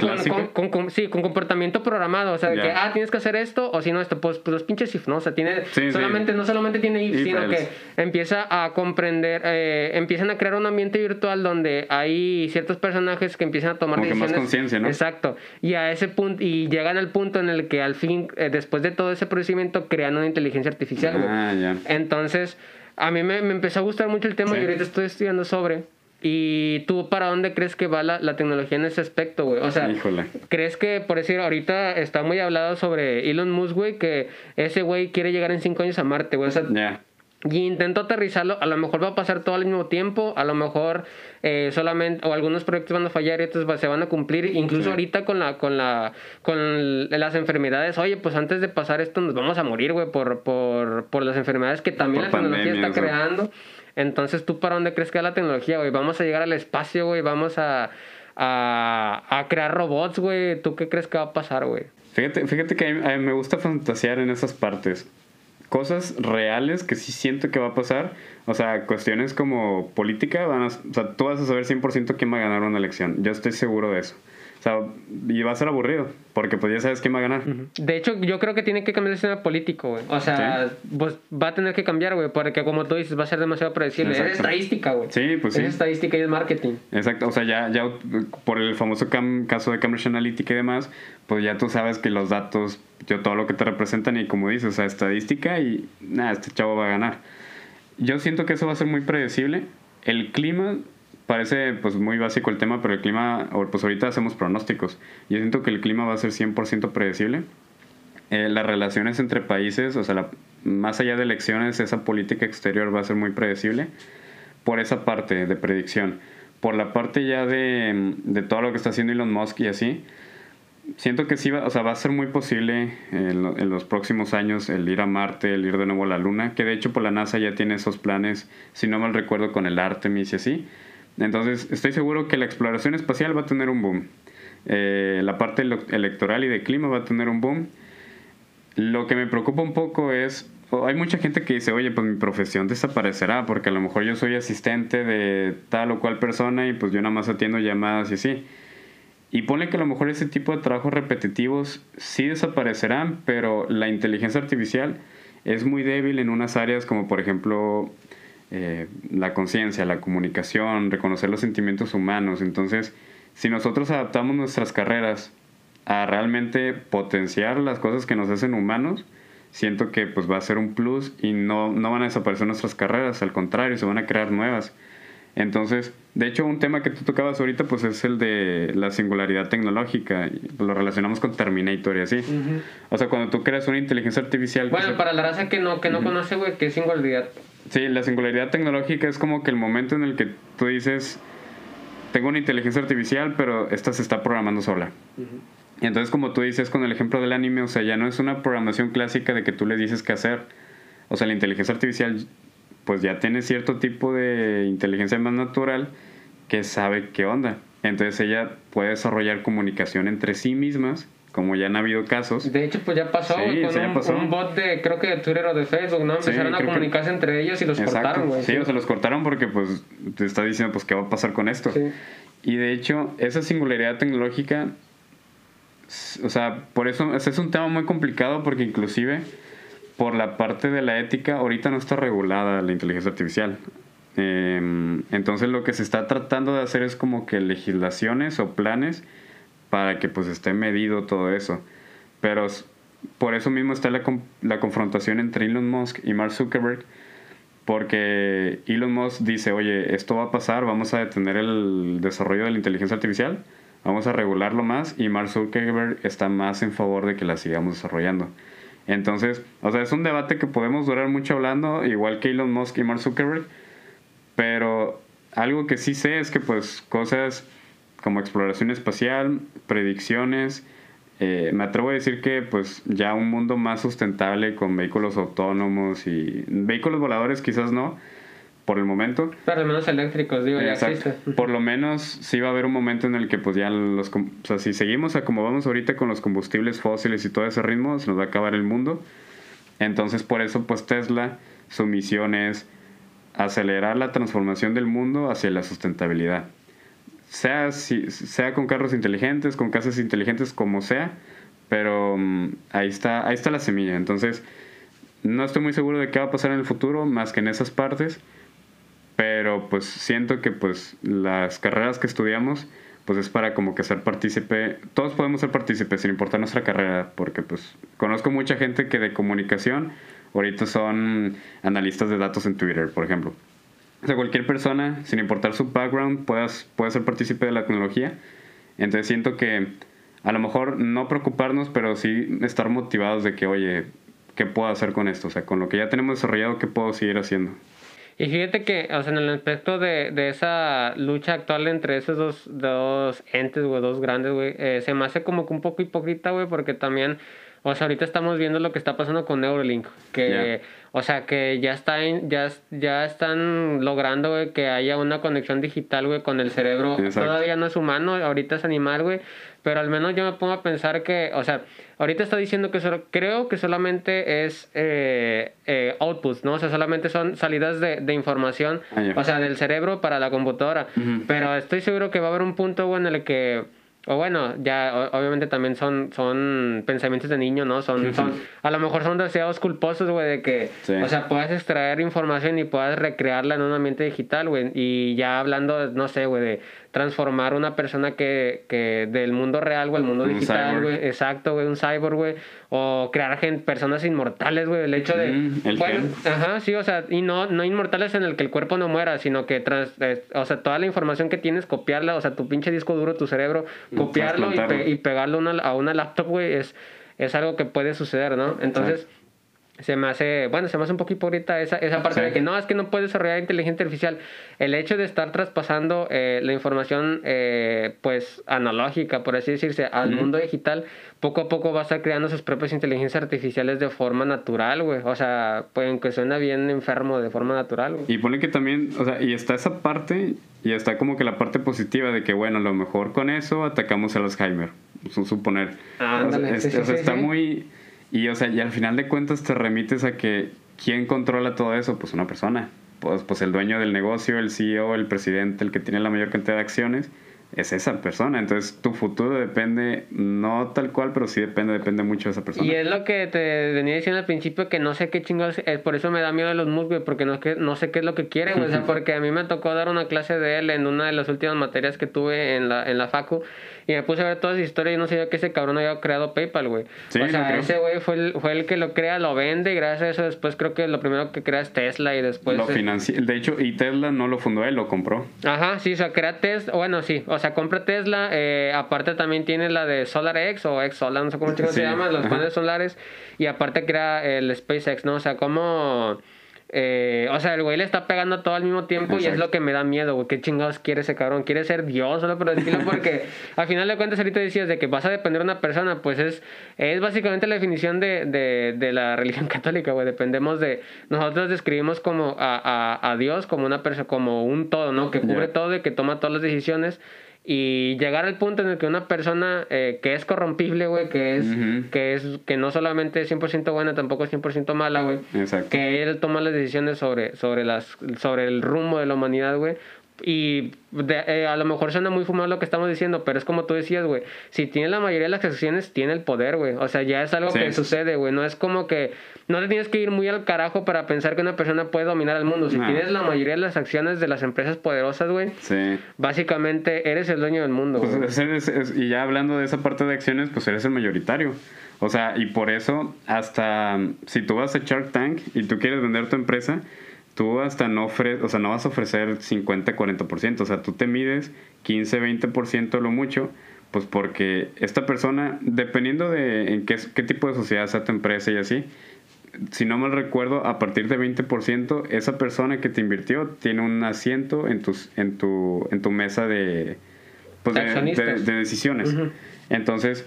con, con, sí, con comportamiento programado. O sea, de que, ah, tienes que hacer esto, o si no, esto, pues, pues los pinches if, ¿no? O sea, tiene, solamente, no solamente tiene if, sino que empieza a comprender, eh, empiezan a crear un ambiente virtual donde hay ciertos personajes que empiezan a tomar Como decisiones. más conciencia, ¿no? Exacto. Y a ese punto, y llegan al punto en el que al fin, eh, después de todo ese procedimiento, crean una inteligencia artificial. Ah, ya. Entonces, a mí me, me, empezó a gustar mucho el tema y ahorita estoy estudiando sobre. ¿Y tú para dónde crees que va la, la tecnología en ese aspecto, güey? O sea, ¿crees que, por decir, ahorita está muy hablado sobre Elon Musk, güey, que ese güey quiere llegar en cinco años a Marte, güey? O sea, Y intento aterrizarlo, a lo mejor va a pasar todo al mismo tiempo, a lo mejor eh, solamente, o algunos proyectos van a fallar y otros se van a cumplir, incluso ahorita con la, con la, con las enfermedades, oye, pues antes de pasar esto nos vamos a morir, güey, por, por, por las enfermedades que también la tecnología está creando. Entonces, ¿tú para dónde crees que va la tecnología, güey? Vamos a llegar al espacio, güey. Vamos a, a, crear robots, güey. ¿Tú qué crees que va a pasar, güey? Fíjate, fíjate que a mí, me gusta fantasear en esas partes. Cosas reales que sí siento que va a pasar. O sea, cuestiones como política, van a, o sea, tú vas a saber 100% quién va a ganar una elección. Yo estoy seguro de eso sea, y va a ser aburrido, porque pues ya sabes quién va a ganar. De hecho, yo creo que tiene que cambiar el sistema político, güey. O sea, pues va a tener que cambiar, güey, porque como tú dices, va a ser demasiado predecible. Es estadística, güey. Sí, pues sí. Es estadística y es marketing. Exacto, o sea, ya, ya por el famoso caso de Cambridge Analytica y demás, pues ya tú sabes que los datos, yo todo lo que te representan y como dices, o sea, estadística y nada, este chavo va a ganar. Yo siento que eso va a ser muy predecible. El clima parece pues muy básico el tema, pero el clima, pues ahorita hacemos pronósticos. Yo siento que el clima va a ser 100% predecible. Eh, las relaciones entre países, o sea, más allá de elecciones, esa política exterior va a ser muy predecible por esa parte de predicción. Por la parte ya de, de todo lo que está haciendo Elon Musk y así, siento que sí va, o sea, va a ser muy posible en, en, los próximos años el ir a Marte, el ir de nuevo a la Luna, que de hecho por la NASA ya tiene esos planes, si no mal recuerdo, con el Artemis y así. Entonces, estoy seguro que la exploración espacial va a tener un boom. Eh, la parte electoral y de clima va a tener un boom. Lo que me preocupa un poco es, hay mucha gente que dice, oye, pues mi profesión desaparecerá porque a lo mejor yo soy asistente de tal o cual persona y pues yo nada más atiendo llamadas y así. Y pone que a lo mejor ese tipo de trabajos repetitivos sí desaparecerán, pero la inteligencia artificial es muy débil en unas áreas como por ejemplo eh, la conciencia, la comunicación, reconocer los sentimientos humanos. Entonces, si nosotros adaptamos nuestras carreras a realmente potenciar las cosas que nos hacen humanos, siento que pues va a ser un plus y no, no van a desaparecer nuestras carreras, al contrario, se van a crear nuevas. Entonces, de hecho, un tema que tú tocabas ahorita, pues es el de la singularidad tecnológica. Y lo relacionamos con Terminator y así. O sea, cuando tú creas una inteligencia artificial. Bueno, para la raza que no, que no conoce, güey, ¿qué es singularidad? Sí, la singularidad tecnológica es como que el momento en el que tú dices, tengo una inteligencia artificial, pero esta se está programando sola. Y entonces, como tú dices con el ejemplo del anime, o sea, ya no es una programación clásica de que tú le dices qué hacer. O sea, la inteligencia artificial pues ya tiene cierto tipo de inteligencia más natural que sabe qué onda. Entonces ella puede desarrollar comunicación entre sí mismas, como ya han habido casos. De hecho, pues ya pasó, con un, bot de, creo que de Twitter o de Facebook, ¿no? Empezaron a comunicarse entre ellos y los cortaron, güey. Sí, o se los cortaron porque, pues, te está diciendo, pues, ¿qué va a pasar con esto? Y de hecho, esa singularidad tecnológica, o sea, por eso, es un tema muy complicado porque inclusive por la parte de la ética, ahorita no está regulada la inteligencia artificial. Em, entonces lo que se está tratando de hacer es como que legislaciones o planes para que pues esté medido todo eso. Pero por eso mismo está la, la confrontación entre Elon Musk y Mark Zuckerberg, porque Elon Musk dice, oye, esto va a pasar, vamos a detener el desarrollo de la inteligencia artificial, vamos a regularlo más, y Mark Zuckerberg está más en favor de que la sigamos desarrollando. Entonces, o sea, es un debate que podemos durar mucho hablando, igual que Elon Musk y Mark Zuckerberg, pero algo que sí sé es que pues cosas como exploración espacial, predicciones, eh, me atrevo a decir que pues ya un mundo más sustentable con vehículos autónomos y vehículos voladores quizás no, por el momento. Pero al menos eléctricos, digo, ya. Por lo menos sí va a haber un momento en el que pues ya los... O sea, si seguimos a como vamos ahorita con los combustibles fósiles y todo ese ritmo, se nos va a acabar el mundo. Entonces por eso pues Tesla, su misión es acelerar la transformación del mundo hacia la sustentabilidad. Sea, si, sea con carros inteligentes, con casas inteligentes, como sea, pero mm, ahí, está, ahí está la semilla. Entonces, no estoy muy seguro de qué va a pasar en el futuro, más que en esas partes, pero pues siento que pues las carreras que estudiamos pues es para como que ser partícipe, todos podemos ser partícipes sin importar nuestra carrera, porque pues conozco mucha gente que de comunicación ahorita son analistas de datos en Twitter, por ejemplo. O sea, cualquier persona, sin importar su background, puedas, puede ser partícipe de la tecnología. Entonces siento que a lo mejor no preocuparnos, pero sí estar motivados de que, oye, ¿qué puedo hacer con esto? O sea, con lo que ya tenemos desarrollado, ¿qué puedo seguir haciendo? Y fíjate que, o sea, en el aspecto de, de esa lucha actual entre esos dos, dos entes, güey, dos grandes, güey, eh, se me hace como que un poco hipócrita, güey, porque también, o sea, ahorita estamos viendo lo que está pasando con Neuralink, que, o sea, que ya, está ya, ya están logrando, güey, que haya una conexión digital, güey, con el cerebro. Todavía no es humano, ahorita es animal, güey, pero al menos yo me pongo a pensar que, o sea, ahorita está diciendo que solo, creo que solamente es eh, eh, outputs, ¿no? O sea, solamente son salidas de, de información, ah, o sea, del cerebro para la computadora. Pero estoy seguro que va a haber un punto, güey, en el que o bueno, ya obviamente también son, son pensamientos de niño, ¿no? Son, son, a lo mejor son deseos culposos, güey, de que, o sea, puedas extraer información y puedas recrearla en un ambiente digital, güey. Y ya hablando, no sé, güey, de transformar una persona que, que del mundo real, güey, al mundo digital, güey. Exacto, güey, un cyborg, güey. O crear gente, personas inmortales, güey. El hecho de... el bueno, ajá, sí, o sea, y no, no inmortales en el que el cuerpo no muera, sino que, trans, eh, o sea, toda la información que tienes, copiarla, o sea, tu pinche disco duro, tu cerebro, copiarlo y, y, pegarlo una, a una laptop, güey, es, es algo que puede suceder, ¿no? Entonces se me hace, bueno, se me hace un poco hipócrita esa, esa parte de que no, es que no puedes desarrollar inteligencia artificial. El hecho de estar traspasando eh, la información, eh, pues, analógica, por así decirse, al mundo digital, poco a poco va a estar creando sus propias inteligencias artificiales de forma natural, güey. O sea, pues, que suena bien enfermo de forma natural, güey. Y pone que también, o sea, y está esa parte, y está como que la parte positiva de que, bueno, a lo mejor con eso atacamos al Alzheimer, suponer. Ah, ándale, o sea, está muy Y, o sea, y al final de cuentas te remites a que ¿quién controla todo eso? Pues una persona. Pues, pues el dueño del negocio, el CEO, el presidente, el que tiene la mayor cantidad de acciones es esa persona. Entonces tu futuro depende, no tal cual, pero sí depende, depende mucho de esa persona. Y es lo que te venía diciendo al principio, que no sé qué chingados, es, por eso me da miedo los Musk, porque no, que, no sé qué es lo que quiere, O sea, porque a mí me tocó dar una clase de él en una de las últimas materias que tuve en la, en la FACU. Y me puse a ver todas las historias y no sabía que ese cabrón había creado PayPal, güey. o sea, ese güey fue el, fue el que lo crea, lo vende y gracias a eso después creo que lo primero que crea es Tesla y después... Lo financia. De hecho, y Tesla no lo fundó él, lo compró. Ajá, sí, o sea, crea Tesla, bueno, sí, o sea, compra Tesla, eh, aparte también tiene la de SolarX o X Solar, no sé cómo se llama, los paneles solares, y aparte crea el SpaceX, ¿no? O sea, como eh, o sea, el güey le está pegando todo al mismo tiempo y es lo que me da miedo, güey. ¿Qué chingados quiere ese cabrón? ¿Quiere ser Dios solo por decirlo? Porque al final de cuentas, ahorita decías de que vas a depender de una persona, pues es, es básicamente la definición de, de, de la religión católica, güey. Dependemos de. Nosotros describimos como a, a, a Dios como una persona, como un todo, ¿no? Que cubre todo y que toma todas las decisiones y llegar al punto en el que una persona eh, que es corrompible, güey, que es, que es, que no solamente es 100% buena, tampoco es 100% mala, güey, que él toma las decisiones sobre, sobre, las, sobre el rumbo de la humanidad, güey, y eh, a lo mejor suena muy fumado lo que estamos diciendo, pero es como tú decías, güey. Si tiene la mayoría de las acciones, tiene el poder, güey. O sea, ya es algo que sucede, güey. No es como que no te tienes que ir muy al carajo para pensar que una persona puede dominar el mundo. Si tienes la mayoría de las acciones de las empresas poderosas, güey, básicamente eres el dueño del mundo. Pues y ya hablando de esa parte de acciones, pues eres el mayoritario. O sea, y por eso, hasta si tú vas a Shark Tank y tú quieres vender tu empresa, tú hasta no, ofre o sea, no vas a ofrecer 50, 40%, o sea, tú te mides 15, 20% lo mucho, pues porque esta persona, dependiendo de en qué, qué tipo de sociedad sea tu empresa y así, si no mal recuerdo, a partir de 20%, esa persona que te invirtió tiene un asiento en, tus, en, tu, en tu mesa de, pues de, decisiones. Entonces,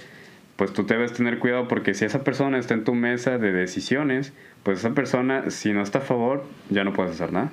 pues tú debes tener cuidado porque si esa persona está en tu mesa de decisiones, pues esa persona, si no está a favor, ya no puedes hacer nada.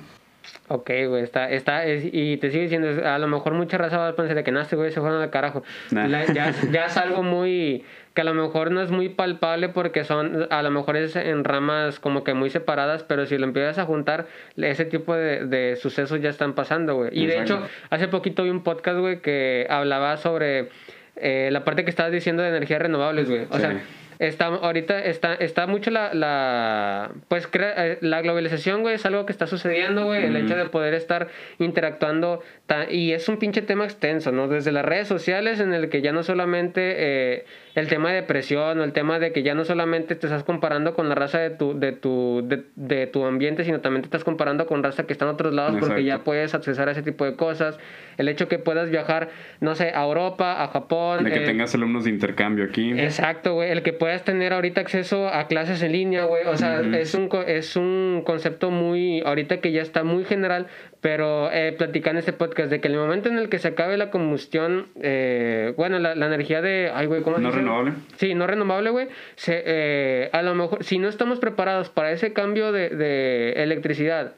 Ok, güey, está, está, y te sigo diciendo, a lo mejor mucha raza va a pensar de que naste, güey, se fueron al carajo. ya, ya, es algo muy, que a lo mejor no es muy palpable porque son, a lo mejor es en ramas como que muy separadas, pero si lo empiezas a juntar, ese tipo de, de sucesos ya están pasando, güey. Y de hecho, hace poquito vi un podcast, güey, que hablaba sobre eh, la parte que estabas diciendo de energías renovables, güey. O sea, está ahorita está está mucho la, la pues eh, la globalización güey es algo que está sucediendo güey el hecho de poder estar interactuando y es un pinche tema extenso no desde las redes sociales en el que ya no solamente eh, el tema de depresión o el tema de que ya no solamente te estás comparando con la raza de tu de tu de, tu ambiente sino también te estás comparando con raza que está en otros lados porque ya puedes accesar a ese tipo de cosas. El hecho que puedas viajar no sé a Europa a Japón de que eh, tengas alumnos de intercambio aquí. Exacto güey. El que puedas tener ahorita acceso a clases en línea, güey. O sea, es, un, es un concepto muy, ahorita que ya está muy general, pero eh, platican en este podcast de que el momento en el que se acabe la combustión, eh, bueno, la, energía de, ay, güey, ¿cómo No renovable. Sí, no renovable, güey. Eh, a lo mejor, si no estamos preparados para ese cambio de, de electricidad,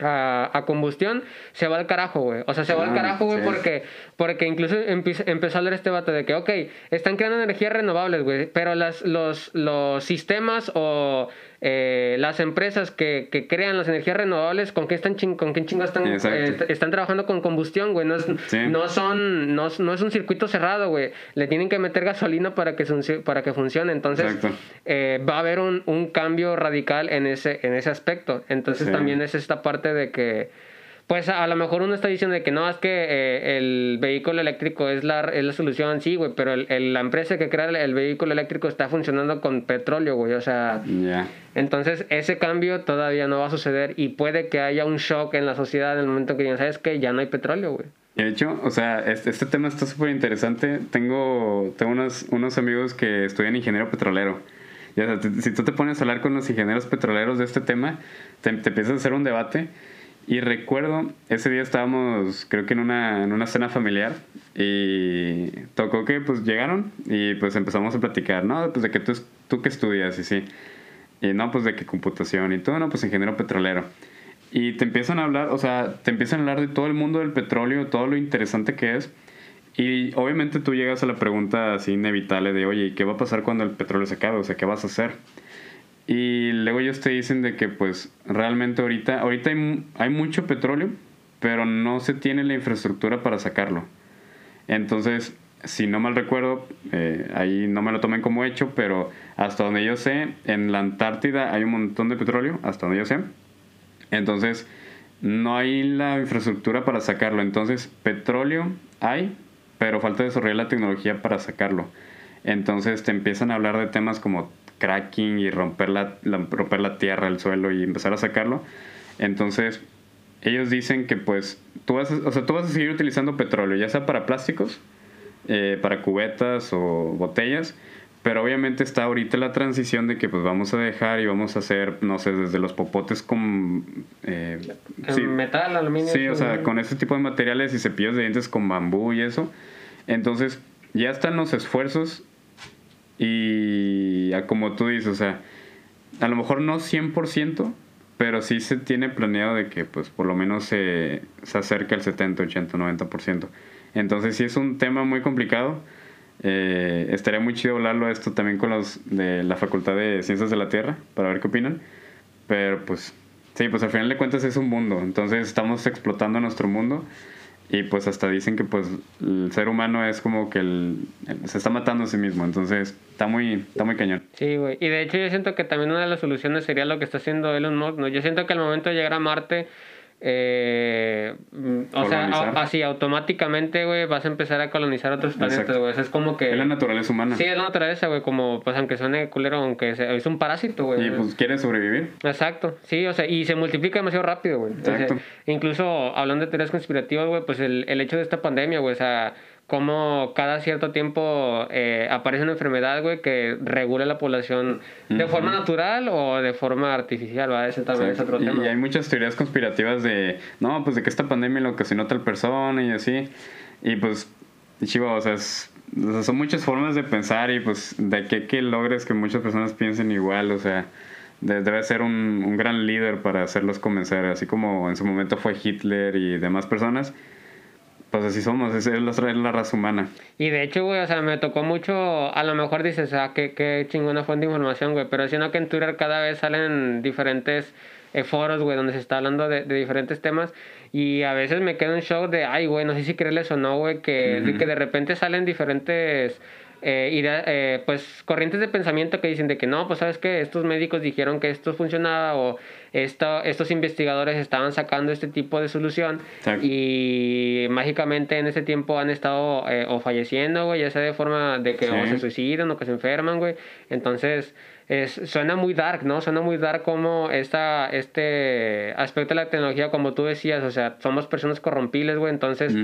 a, a, combustión, se va al carajo, güey. O sea, se va al ah, carajo, güey, porque, porque incluso empezó a hablar este vato de que, ok, están creando energías renovables, güey, pero las, los, los sistemas o eh, las empresas que, que, crean las energías renovables, ¿con qué están con qué chingas están, eh, están trabajando con combustión, güey? No, es, no son, no, no, es un circuito cerrado, güey. Le tienen que meter gasolina para que, para que funcione. Entonces, eh, va a haber un, un, cambio radical en ese, en ese aspecto. Entonces, también es esta parte de que pues a, lo mejor uno está diciendo de que no, es que eh, el vehículo eléctrico es la, es la solución, sí, güey, pero el, la empresa que crea el, vehículo eléctrico está funcionando con petróleo, güey, o sea, entonces ese cambio todavía no va a suceder y puede que haya un shock en la sociedad en el momento que digan, ¿sabes qué? Ya no hay petróleo, güey. De hecho, o sea, este, este tema está súper interesante. Tengo, tengo unos, unos amigos que estudian ingeniero petrolero. Ya, si tú te pones a hablar con los ingenieros petroleros de este tema, te, te empiezas a hacer un debate y recuerdo, ese día estábamos, creo que en una, en una cena familiar, y tocó que pues llegaron y pues empezamos a platicar, ¿no? Pues de que tú, tú que estudias y sí. Y no, pues de qué computación y todo, no, pues ingeniero petrolero. Y te empiezan a hablar, o sea, te empiezan a hablar de todo el mundo del petróleo, todo lo interesante que es. Y obviamente tú llegas a la pregunta así inevitable de, oye, ¿y qué va a pasar cuando el petróleo se acabe? O sea, ¿qué vas a hacer? Y luego ellos te dicen de que pues realmente ahorita, ahorita hay, hay mucho petróleo, pero no se tiene la infraestructura para sacarlo. Entonces, si no mal recuerdo, eh, ahí no me lo tomen como hecho, pero hasta donde yo sé, en la Antártida hay un montón de petróleo, hasta donde yo sé. Entonces, no hay la infraestructura para sacarlo. Entonces, petróleo hay, pero falta desarrollar la tecnología para sacarlo. Entonces, te empiezan a hablar de temas como cracking y romper la, romper la tierra, el suelo y empezar a sacarlo. Entonces, ellos dicen que pues tú vas, a, o sea, tú vas a seguir utilizando petróleo, ya sea para plásticos, eh, para cubetas o botellas, pero obviamente está ahorita la transición de que pues vamos a dejar y vamos a hacer, no sé, desde los popotes con... Eh, metal, aluminio. Sí, o sea, con ese tipo de materiales y cepillos de dientes con bambú y eso. Entonces, ya están los esfuerzos y como tú dices, o sea, a lo mejor no 100%, pero sí se tiene planeado de que pues por lo menos se, se acerque al 70, 80, 90%. Entonces sí es un tema muy complicado. Eh, estaría muy chido hablarlo esto también con los de la Facultad de Ciencias de la Tierra para ver qué opinan. Pero pues sí, pues al final de cuentas es un mundo. Entonces estamos explotando nuestro mundo y pues hasta dicen que pues el ser humano es como que el, se está matando a sí mismo, entonces está muy, está muy cañón. Sí, güey. Y de hecho yo siento que también una de las soluciones sería lo que está haciendo Elon Musk, ¿no? Yo siento que al momento de llegar a Marte eh, o sea, así automáticamente, güey, vas a empezar a colonizar otros planetas, güey. es como que... Es la naturaleza humana. Sí, es la naturaleza, güey, como, pues aunque suene culero, aunque sea, es un parásito, güey. Y pues quiere sobrevivir. Exacto, sí, o sea, y se multiplica demasiado rápido, güey. Exacto. incluso hablando de teorías conspirativas, güey, pues el, el hecho de esta pandemia, güey, o sea como cada cierto tiempo eh, aparece una enfermedad, güey, que regula la población de forma natural o de forma artificial, ¿va? Ese también es otro tema. Y hay muchas teorías conspirativas de, no, pues de que esta pandemia lo ocasionó tal persona y así. Y pues, chivo, o sea, son muchas formas de pensar y pues de que, que logres que muchas personas piensen igual, o sea, debe ser un, un gran líder para hacerlos convencer, así como en su momento fue Hitler y demás personas pues así somos, es, es, la, la raza humana. Y de hecho, güey, o sea, me tocó mucho, a lo mejor dices, ah, qué, qué chingona fuente de información, güey, pero sino que en Twitter cada vez salen diferentes eh, foros, güey, donde se está hablando de, de, diferentes temas y a veces me quedo en shock de, ay, güey, no sé si creerles o no, güey, que, que de repente salen diferentes eh, eh, pues corrientes de pensamiento que dicen de que no, pues sabes que estos médicos dijeron que esto funcionaba o esto, estos investigadores estaban sacando este tipo de solución y mágicamente en ese tiempo han estado eh, o falleciendo, güey, ya sea de forma de que o se suicidan o que se enferman, güey. Entonces, es, suena muy dark, ¿no? Suena muy dark como esta, este aspecto de la tecnología, como tú decías, o sea, somos personas corrompibles, güey, entonces...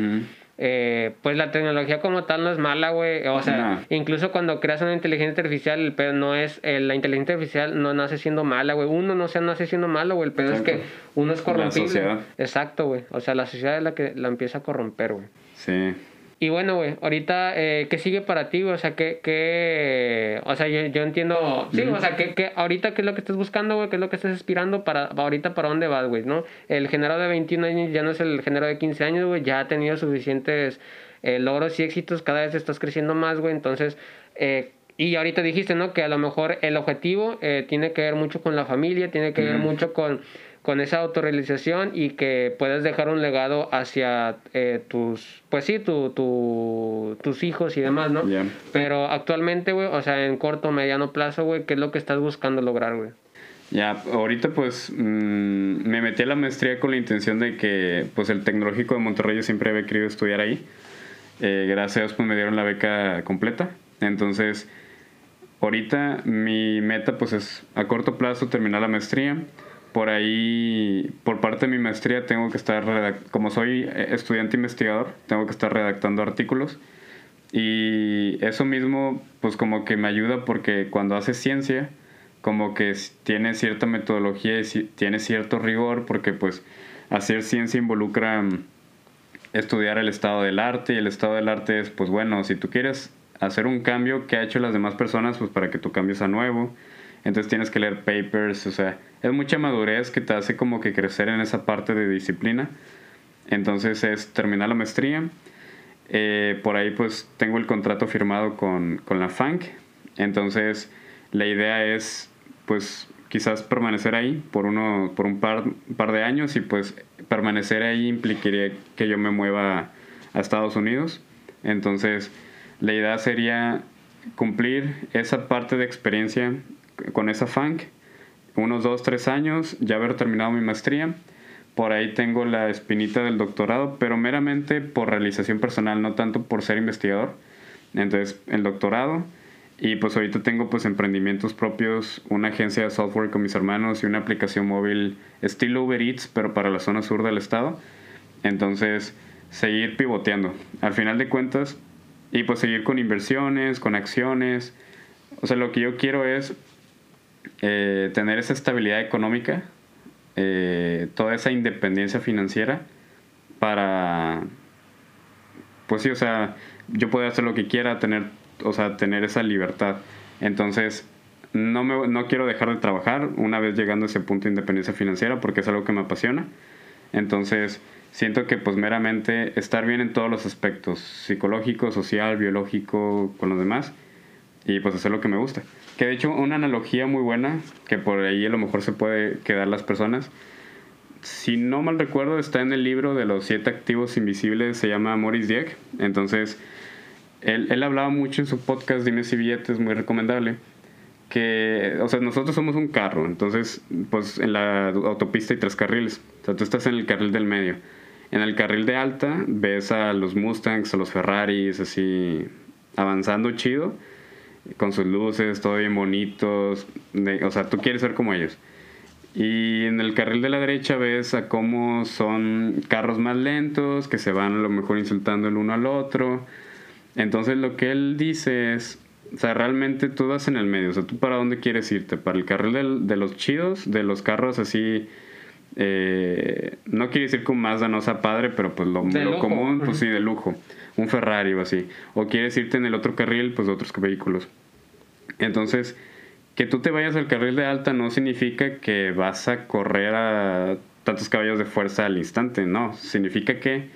Eh, pues la tecnología como tal no es mala, güey. O sea, incluso cuando creas una inteligencia artificial, el pedo no es. Eh, la inteligencia artificial no nace siendo mala, güey. Uno no se nace siendo malo, güey. El pedo es que uno es corrompible. Exacto, güey. O sea, la sociedad es la que la empieza a corromper, güey. Sí. Y bueno, güey, ahorita, eh, ¿qué sigue para ti, güey? O sea, ¿qué, qué... O sea, yo, yo entiendo... Sí, o sea, ¿qué, ¿qué, ahorita qué es lo que estás buscando, güey? ¿Qué es lo que estás aspirando para... Ahorita, ¿para dónde vas, güey? ¿No? El género de 21 años ya no es el género de 15 años, güey. Ya ha tenido suficientes eh, logros y éxitos. Cada vez estás creciendo más, güey. Entonces... Eh, y ahorita dijiste, ¿no? Que a lo mejor el objetivo eh, tiene que ver mucho con la familia, tiene que ver mucho con con esa autorrealización y que puedas dejar un legado hacia eh, tus, pues sí, tu, tu, tus hijos y demás, ¿no? Pero actualmente, güey, o sea, en corto mediano plazo, güey, ¿qué es lo que estás buscando lograr, güey? Ya, ahorita pues mm, me metí a la maestría con la intención de que pues el Tecnológico de Monterrey yo siempre había querido estudiar ahí. Eh, gracias a Dios pues me dieron la beca completa. Entonces, ahorita mi meta pues es a corto plazo terminar la maestría por ahí, por parte de mi maestría, tengo que estar, como soy estudiante investigador, tengo que estar redactando artículos. Y eso mismo, pues como que me ayuda porque cuando haces ciencia, como que tiene cierta metodología y tiene cierto rigor, porque pues hacer ciencia involucra mm, estudiar el estado del arte y el estado del arte es, pues bueno, si tú quieres hacer un cambio que ha hecho las demás personas, pues para que tu cambio sea nuevo entonces tienes que leer papers, o sea, es mucha madurez que te hace como que crecer en esa parte de disciplina. Entonces es terminar la maestría. Eh, por ahí pues tengo el contrato firmado con, con la FANC. Entonces la idea es pues quizás permanecer ahí por, uno, por un par, par de años y pues permanecer ahí implicaría que yo me mueva a Estados Unidos. Entonces la idea sería cumplir esa parte de experiencia con esa FANC, unos dos, tres años, ya haber terminado mi maestría. Por ahí tengo la espinita del doctorado, pero meramente por realización personal, no tanto por ser investigador. Entonces, el doctorado. Y pues ahorita tengo pues emprendimientos propios, una agencia de software con mis hermanos y una aplicación móvil estilo Uber Eats, pero para la zona sur del estado. Entonces, seguir pivoteando. Al final de cuentas, y pues seguir con inversiones, con acciones. O sea, lo que yo quiero es eh, tener esa estabilidad económica, eh, toda esa independencia financiera para, pues sí, o sea, yo puedo hacer lo que quiera, tener, o sea, tener esa libertad. Entonces, no, me, no quiero dejar de trabajar una vez llegando a ese punto de independencia financiera porque es algo que me apasiona. Entonces, siento que pues meramente estar bien en todos los aspectos, psicológico, social, biológico, con los demás, y pues hacer lo que me gusta. Que de hecho una analogía muy buena, que por ahí a lo mejor se puede quedar las personas, si no mal recuerdo está en el libro de los siete activos invisibles, se llama Maurice Dieck, entonces él, él hablaba mucho en su podcast Dime si billetes, muy recomendable, que, o sea, nosotros somos un carro, entonces, pues en la autopista hay tres carriles, o sea, tú estás en el carril del medio. En el carril de alta ves a los Mustangs, a los Ferraris, así avanzando chido, con sus luces, todo bien bonitos, o sea, tú quieres ser como ellos. Y en el carril de la derecha ves a cómo son carros más lentos, que se van a lo mejor insultando el uno al otro. Entonces lo que él dice es, o sea, realmente tú vas en el medio, o sea, tú para dónde quieres irte, para el carril de los chidos, de los carros así eh, no quiere decir un Mazda no sea padre, pero pues lo, común, pues sí, de lujo. Un Ferrari o así. O quieres irte en el otro carril, pues otros vehículos. Entonces, que tú te vayas al carril de alta no significa que vas a correr a tantos caballos de fuerza al instante, no. Significa que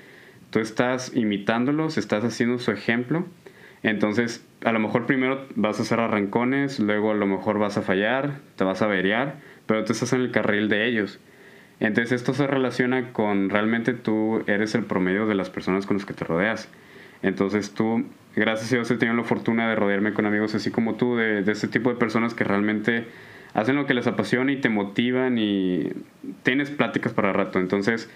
tú estás imitándolos, estás haciendo su ejemplo. Entonces, a lo mejor primero vas a hacer arrancones, luego a lo mejor vas a fallar, te vas a averiar, pero tú estás en el carril de ellos. Entonces esto se relaciona con realmente tú eres el promedio de las personas con las que te rodeas. Entonces tú, gracias a Dios, he tenido la fortuna de rodearme con amigos así como tú, de, de este tipo de personas que realmente hacen lo que les apasiona y te motivan y tienes pláticas para rato. Entonces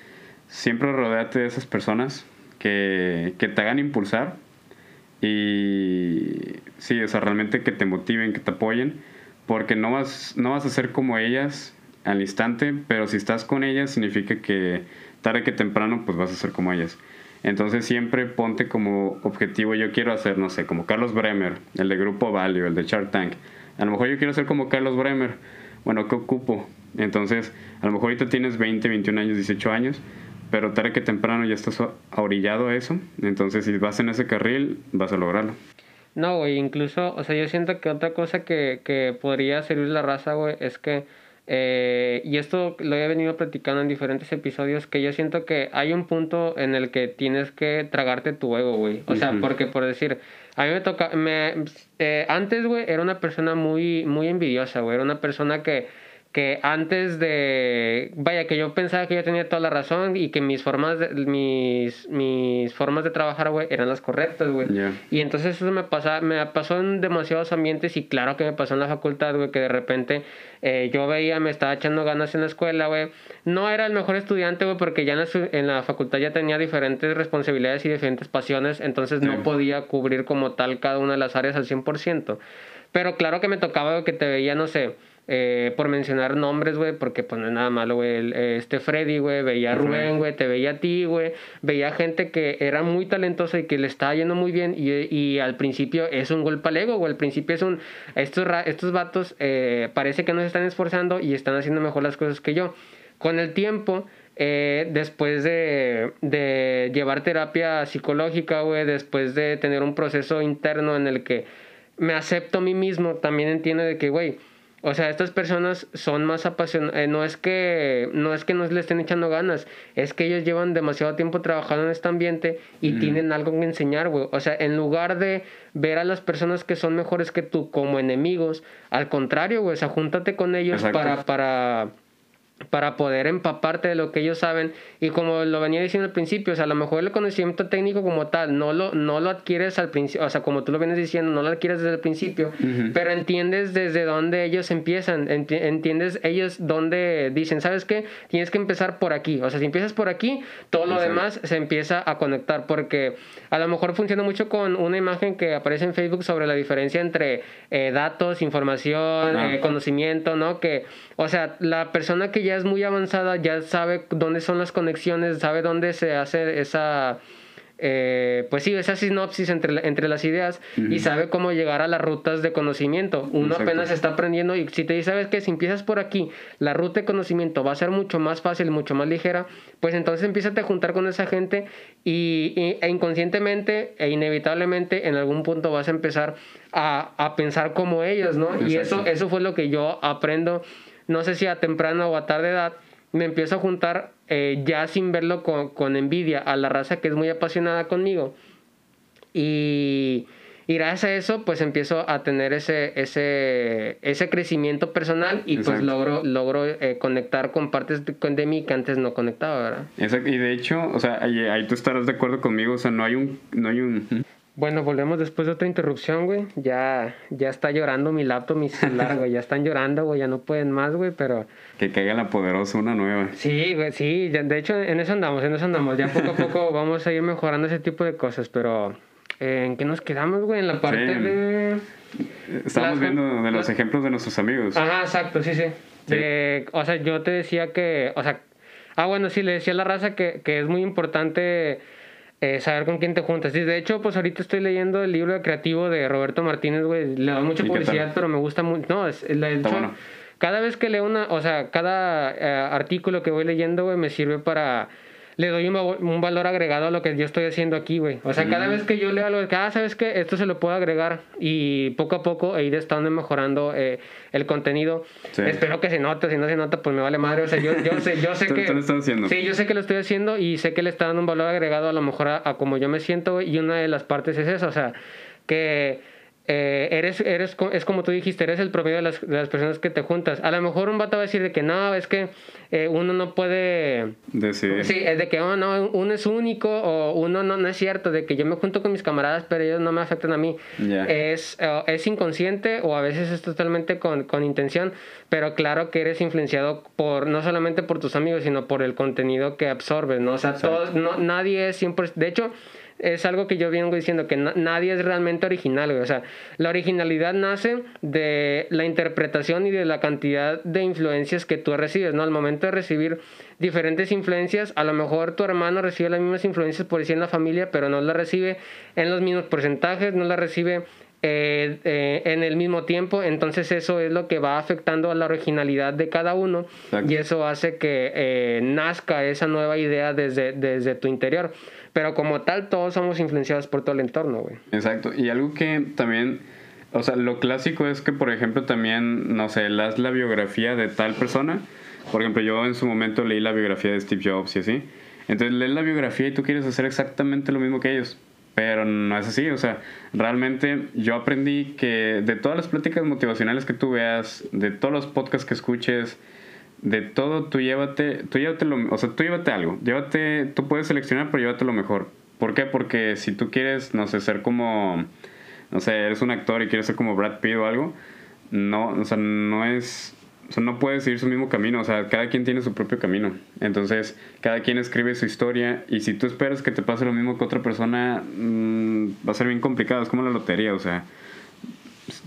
siempre rodeate de esas personas que, que te hagan impulsar y sí, o sea, realmente que te motiven, que te apoyen, porque no vas, no vas a ser como ellas al instante, pero si estás con ellas significa que tarde que temprano pues vas a ser como ellas. Entonces siempre ponte como objetivo, yo quiero hacer, no sé, como Carlos Bremer, el de Grupo Value, el de Shark Tank. A lo mejor yo quiero ser como Carlos Bremer. Bueno, ¿qué ocupo? Entonces, a lo mejor ahorita tienes 20, 21 años, 18 años, pero tarde que temprano ya estás orillado a eso. Entonces, si vas en ese carril, vas a lograrlo. No, güey, incluso, o sea, yo siento que otra cosa que, que podría servir la raza, güey, es que eh, y esto lo he venido platicando en diferentes episodios, que yo siento que hay un punto en el que tienes que tragarte tu ego, güey. O sea, porque por decir, a mí me toca, me, eh, antes, güey, era una persona muy, muy envidiosa, güey. Era una persona que que antes de vaya que yo pensaba que yo tenía toda la razón y que mis formas de, mis mis formas de trabajar güey eran las correctas güey. Y entonces eso me pasa me pasó en demasiados ambientes y claro que me pasó en la facultad güey que de repente eh, yo veía me estaba echando ganas en la escuela güey. No era el mejor estudiante güey porque ya en la, en la, facultad ya tenía diferentes responsabilidades y diferentes pasiones entonces no podía cubrir como tal cada una de las áreas al 100% pero claro que me tocaba que te veía no sé eh, por mencionar nombres, güey, porque pues no es nada malo, güey. Este Freddy, güey, veía a Rubén, güey, te veía a ti, güey. Veía gente que era muy talentosa y que le estaba yendo muy bien. Y, y al principio es un golpe al ego, güey. Al principio es un. Estos, estos vatos eh, parece que no se están esforzando y están haciendo mejor las cosas que yo. Con el tiempo. Eh, después de, de llevar terapia psicológica, güey, después de tener un proceso interno en el que me acepto a mí mismo, también entiendo de que, güey, O sea, estas personas son más apasionadas. Eh, no es que no es que no le estén echando ganas, es que ellos llevan demasiado tiempo trabajando en este ambiente y tienen algo que enseñar, güey. O sea, en lugar de ver a las personas que son mejores que tú como enemigos, al contrario, güey, o sea, júntate con ellos para para para poder empaparte de lo que ellos saben. Y como lo venía diciendo al principio, o sea, a lo mejor el conocimiento técnico como tal no lo, no lo adquieres al principio, o sea, como tú lo vienes diciendo, no lo adquieres desde el principio, pero entiendes desde dónde ellos empiezan, entiendes ellos dónde dicen, ¿sabes qué? Tienes que empezar por aquí, o sea, si empiezas por aquí, todo lo demás se empieza a conectar, porque a lo mejor funciona mucho con una imagen que aparece en Facebook sobre la diferencia entre eh, datos, información, eh, conocimiento, ¿no? Que, o sea, la persona que ya es muy avanzada, ya sabe dónde son las conexiones, sabe dónde se hace esa, eh, pues sí, esa sinopsis entre, entre las ideas y sabe cómo llegar a las rutas de conocimiento. Uno apenas está aprendiendo y si te dice, sabes que si empiezas por aquí, la ruta de conocimiento va a ser mucho más fácil, mucho más ligera, pues entonces empieza a juntar con esa gente y, e inconscientemente e inevitablemente en algún punto vas a empezar a, a pensar como ellos, ¿no? Y eso, eso fue lo que yo aprendo no sé si a temprana o a tarde edad, me empiezo a juntar eh, ya sin verlo con, envidia a la raza que es muy apasionada conmigo. Y, gracias a eso, pues empiezo a tener ese, ese, ese crecimiento personal y pues logro, logro eh, conectar con partes de, de, mí que antes no conectaba, ¿verdad? Exacto. Y de hecho, o sea, ahí, ahí, tú estarás de acuerdo conmigo, o sea, no hay un... No hay un bueno, volvemos después de otra interrupción, güey. Ya, ya está llorando mi laptop, mi celular, güey. Ya están llorando, güey. Ya no pueden más, güey, pero... Que caiga la poderosa una nueva. Sí, güey, sí. De hecho, en eso andamos, en eso andamos. Ya poco a poco vamos a ir mejorando ese tipo de cosas, pero... Eh, ¿En qué nos quedamos, güey? En la parte de... Estamos viendo de los ejemplos de nuestros amigos. Ajá, exacto, sí, sí. o sea, yo te decía que... O sea... Ah, bueno, sí, le decía a la raza que, que es muy importante eh, saber con quién te juntas. Y de hecho, pues ahorita estoy leyendo el libro de creativo de Roberto Martínez, güey. Le da mucha publicidad, pero me gusta mucho. No, es, de hecho, cada vez que leo una, o sea, cada eh, artículo que voy leyendo, güey, me sirve para le doy un, valor agregado a lo que yo estoy haciendo aquí, güey. O sea, cada vez que yo leo algo, ah, ¿sabes qué? Esto se lo puedo agregar y poco a poco e ir estando mejorando eh, el contenido. Espero que se note, si no se nota, pues me vale madre. O sea, yo, yo sé, yo sé que... Sí, yo sé que lo estoy haciendo y sé que le está dando un valor agregado a lo mejor a, a como yo me siento, y una de las partes es eso, o sea, que eh, eres, eres, es como tú dijiste, eres el promedio de las, de las, personas que te juntas. A lo mejor un vato va a decir de que no, es que eh, uno no puede decir. Sí, es de que oh, no, uno es único o uno no, no es cierto, de que yo me junto con mis camaradas, pero ellos no me afectan a mí. Es, eh, es inconsciente o a veces es totalmente con, con, intención, pero claro que eres influenciado por no solamente por tus amigos, sino por el contenido que absorbes, ¿no? O sea, todos, no, nadie es 100%. De hecho, es algo que yo vengo diciendo, que nadie es realmente original, O sea, la originalidad nace de la interpretación y de la cantidad de influencias que tú recibes, ¿no? Al momento de recibir diferentes influencias, a lo mejor tu hermano recibe las mismas influencias por decir en la familia, pero no las recibe en los mismos porcentajes, no las recibe eh, eh, en el mismo tiempo, entonces eso es lo que va afectando a la originalidad de cada uno y eso hace que eh, nazca esa nueva idea desde, desde tu interior. Pero como tal, todos somos influenciados por todo el entorno, güey. Exacto. Y algo que también, o sea, lo clásico es que, por ejemplo, también, no sé, leas la biografía de tal persona. Por ejemplo, yo en su momento leí la biografía de Steve Jobs y así. Entonces lees la biografía y tú quieres hacer exactamente lo mismo que ellos. Pero no es así, o sea, realmente yo aprendí que de todas las pláticas motivacionales que tú veas, de todos los podcasts que escuches, de todo, tú llévate, tú llévate lo, o sea, tú llévate algo, llévate, tú puedes seleccionar, pero llévate lo mejor. ¿Por qué? Porque si tú quieres, no sé, ser como, no sé, eres un actor y quieres ser como Brad Pitt o algo, no, o sea, no es, o sea, no puedes seguir su mismo camino, o sea, cada quien tiene su propio camino. Entonces, cada quien escribe su historia y si tú esperas que te pase lo mismo que otra persona, mm, va a ser bien complicado, es como la lotería, o sea,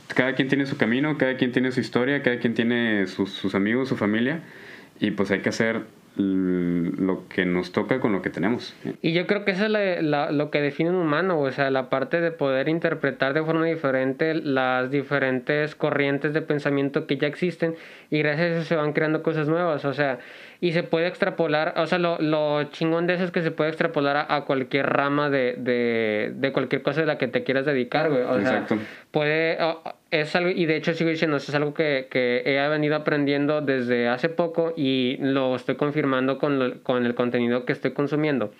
cada quien tiene su camino, cada quien tiene su historia, cada quien tiene sus, sus amigos, su familia, y pues hay que hacer lo que nos toca con lo que tenemos. Y yo creo que eso es lo que define un humano, o sea, la parte de poder interpretar de forma diferente las diferentes corrientes de pensamiento que ya existen y gracias a eso se van creando cosas nuevas, o sea, y se puede extrapolar, o sea, lo, lo chingón de eso es que se puede extrapolar a, cualquier rama de, de, de, cualquier cosa de la que te quieras dedicar, güey. O Exacto. sea, puede, es algo, y de hecho sigo diciendo, eso es algo que, que he venido aprendiendo desde hace poco y lo estoy confirmando con, con el contenido que estoy consumiendo.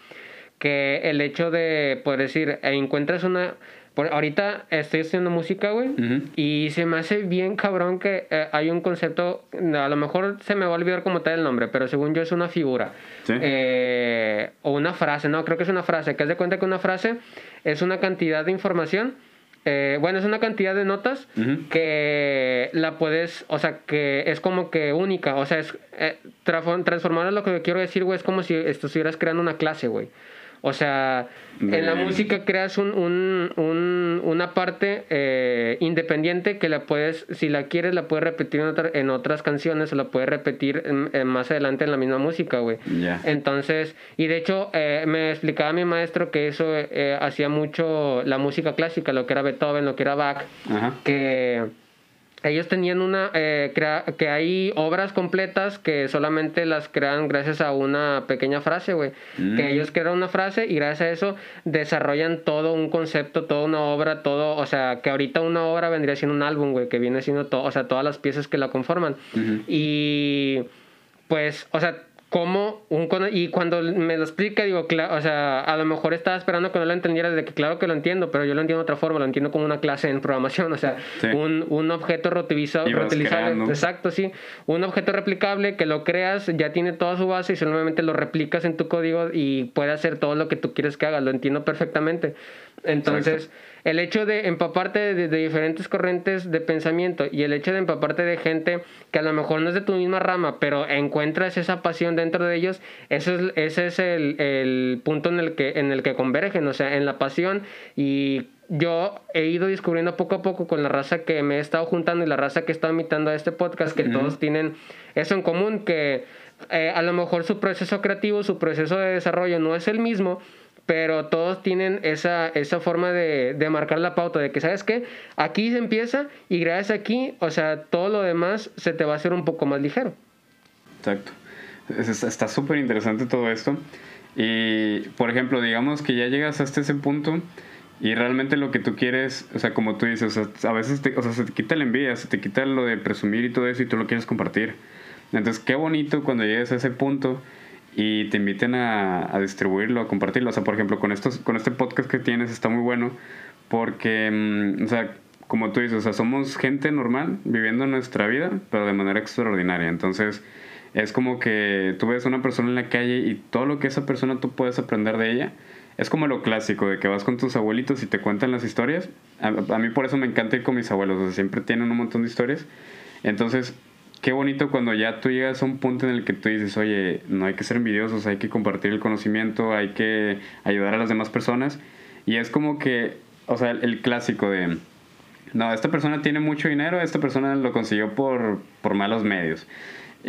Que el hecho de poder decir, encuentras una por, ahorita estoy haciendo música, güey, y se me hace bien cabrón que eh, hay un concepto, a lo mejor se me va a olvidar como tal el nombre, pero según yo es una figura. Eh, o una frase, no, creo que es una frase, que haz de cuenta que una frase es una cantidad de información. Eh, bueno, es una cantidad de notas que la puedes, o sea, que es como que única, o sea, es transformar lo que quiero decir, güey, es como si estuvieras creando una clase, güey. O sea, en la música creas un, un, una parte eh, independiente que la puedes, si la quieres, la puedes repetir en, en otras canciones o la puedes repetir más adelante en la misma música, güey. Entonces, y de hecho, eh, me explicaba mi maestro que eso eh, hacía mucho la música clásica, lo que era Beethoven, lo que era Bach, que ellos tenían una eh, que hay obras completas que solamente las crean gracias a una pequeña frase, güey. Que mm. ellos crean una frase y gracias a eso desarrollan todo un concepto, toda una obra, todo, o sea, que ahorita una obra vendría siendo un álbum, güey, que viene siendo todo, o sea, todas las piezas que la conforman. Y pues, o sea, cómo un y cuando me lo explica digo claro, o sea a lo mejor estaba esperando que no lo entendiera de que claro que lo entiendo pero yo lo entiendo de otra forma lo entiendo como una clase en programación o sea un, un, objeto reutilizable exacto sí un objeto replicable que lo creas ya tiene toda su base y solamente lo replicas en tu código y puede hacer todo lo que tú quieres que haga lo entiendo perfectamente. Entonces el hecho de empaparte de, diferentes corrientes de pensamiento y el hecho de empaparte de gente que a lo mejor no es de tu misma rama, pero encuentras esa pasión dentro de ellos, eso es, ese es el, el punto en el, que, en el que convergen, o sea, en la pasión. Y yo he ido descubriendo poco a poco con la raza que me he estado juntando y la raza que está imitando a este podcast, que todos tienen eso en común, que eh, a lo mejor su proceso creativo, su proceso de desarrollo no es el mismo, pero todos tienen esa, esa forma de, de, marcar la pauta, de que, ¿sabes qué? Aquí se empieza y gracias a aquí, o sea, todo lo demás se te va a hacer un poco más ligero. Exacto. Está súper interesante todo esto. Y, por ejemplo, digamos que ya llegas hasta ese punto y realmente lo que tú quieres, o sea, como tú dices, a veces te, o sea, se te quita la envidia, se te quita lo de presumir y todo eso y tú lo quieres compartir. Entonces, qué bonito cuando llegues a ese punto y te inviten a, a, distribuirlo, a compartirlo. O sea, por ejemplo, con, estos, con este podcast que tienes está muy bueno porque, mm, o sea, como tú dices, o sea, somos gente normal viviendo nuestra vida, pero de manera extraordinaria. Entonces, es como que tú ves a una persona en la calle y todo lo que esa persona tú puedes aprender de ella. Es como lo clásico de que vas con tus abuelitos y te cuentan las historias. A, a mí por eso me encanta ir con mis abuelos, o sea, siempre tienen un montón de historias. Entonces, qué bonito cuando ya tú llegas a un punto en el que tú dices, oye, no hay que ser envidiosos, hay que compartir el conocimiento, hay que ayudar a las demás personas. Y es como que, o sea, el clásico de, no, esta persona tiene mucho dinero, esta persona lo consiguió por, por malos medios.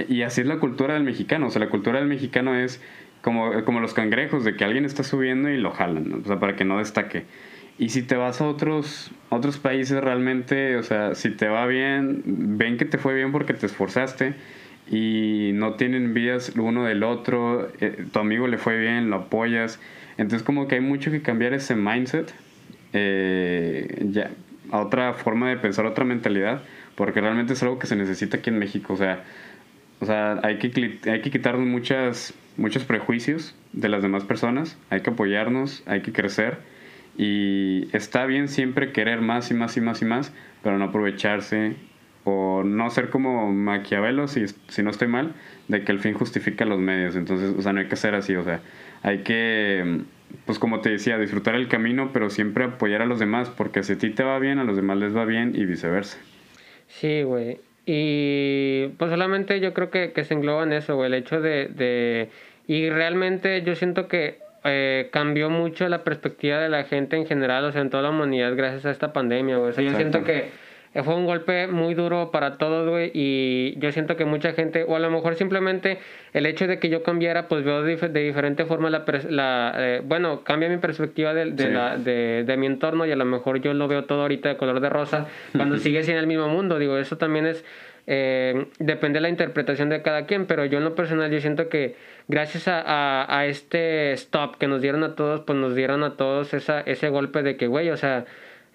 Y así es la cultura del mexicano, o sea, la cultura del mexicano es como, como los cangrejos, de que alguien está subiendo y lo jalan, o sea, para que no destaque. Y si te vas a otros, otros países realmente, o sea, si te va bien, ven que te fue bien porque te esforzaste y no tienen envidias uno del otro, eh, tu amigo le fue bien, lo apoyas. Entonces como que hay mucho que cambiar ese mindset eh, ya, a otra forma de pensar, otra mentalidad, porque realmente es algo que se necesita aquí en México. O sea, o sea hay, que, hay que quitarnos muchas, muchos prejuicios de las demás personas, hay que apoyarnos, hay que crecer y está bien siempre querer más y más y más y más, pero no aprovecharse o no ser como Maquiavelo, si, si no estoy mal, de que el fin justifica los medios. Entonces, o sea, no hay que ser así, o sea, hay que, pues como te decía, disfrutar el camino, pero siempre apoyar a los demás, porque si a ti te va bien, a los demás les va bien y viceversa. Sí, güey. Y pues solamente yo creo que, que se engloba en eso, güey, el hecho de, de... Y realmente yo siento que eh, cambió mucho la perspectiva de la gente en general, o sea, en toda la humanidad gracias a esta pandemia, O sea, yo siento que fue un golpe muy duro para todos, güey, y yo siento que mucha gente, o a lo mejor simplemente el hecho de que yo cambiara, pues veo de, diferente forma la, la eh, bueno, cambia mi perspectiva de, de, la, de, de, mi entorno y a lo mejor yo lo veo todo ahorita de color de rosa, cuando sigue siendo el mismo mundo, digo, eso también es eh, depende de la interpretación de cada quien, pero yo en lo personal yo siento que gracias a, a, este stop que nos dieron a todos, pues nos dieron a todos esa, ese golpe de que, güey, o sea,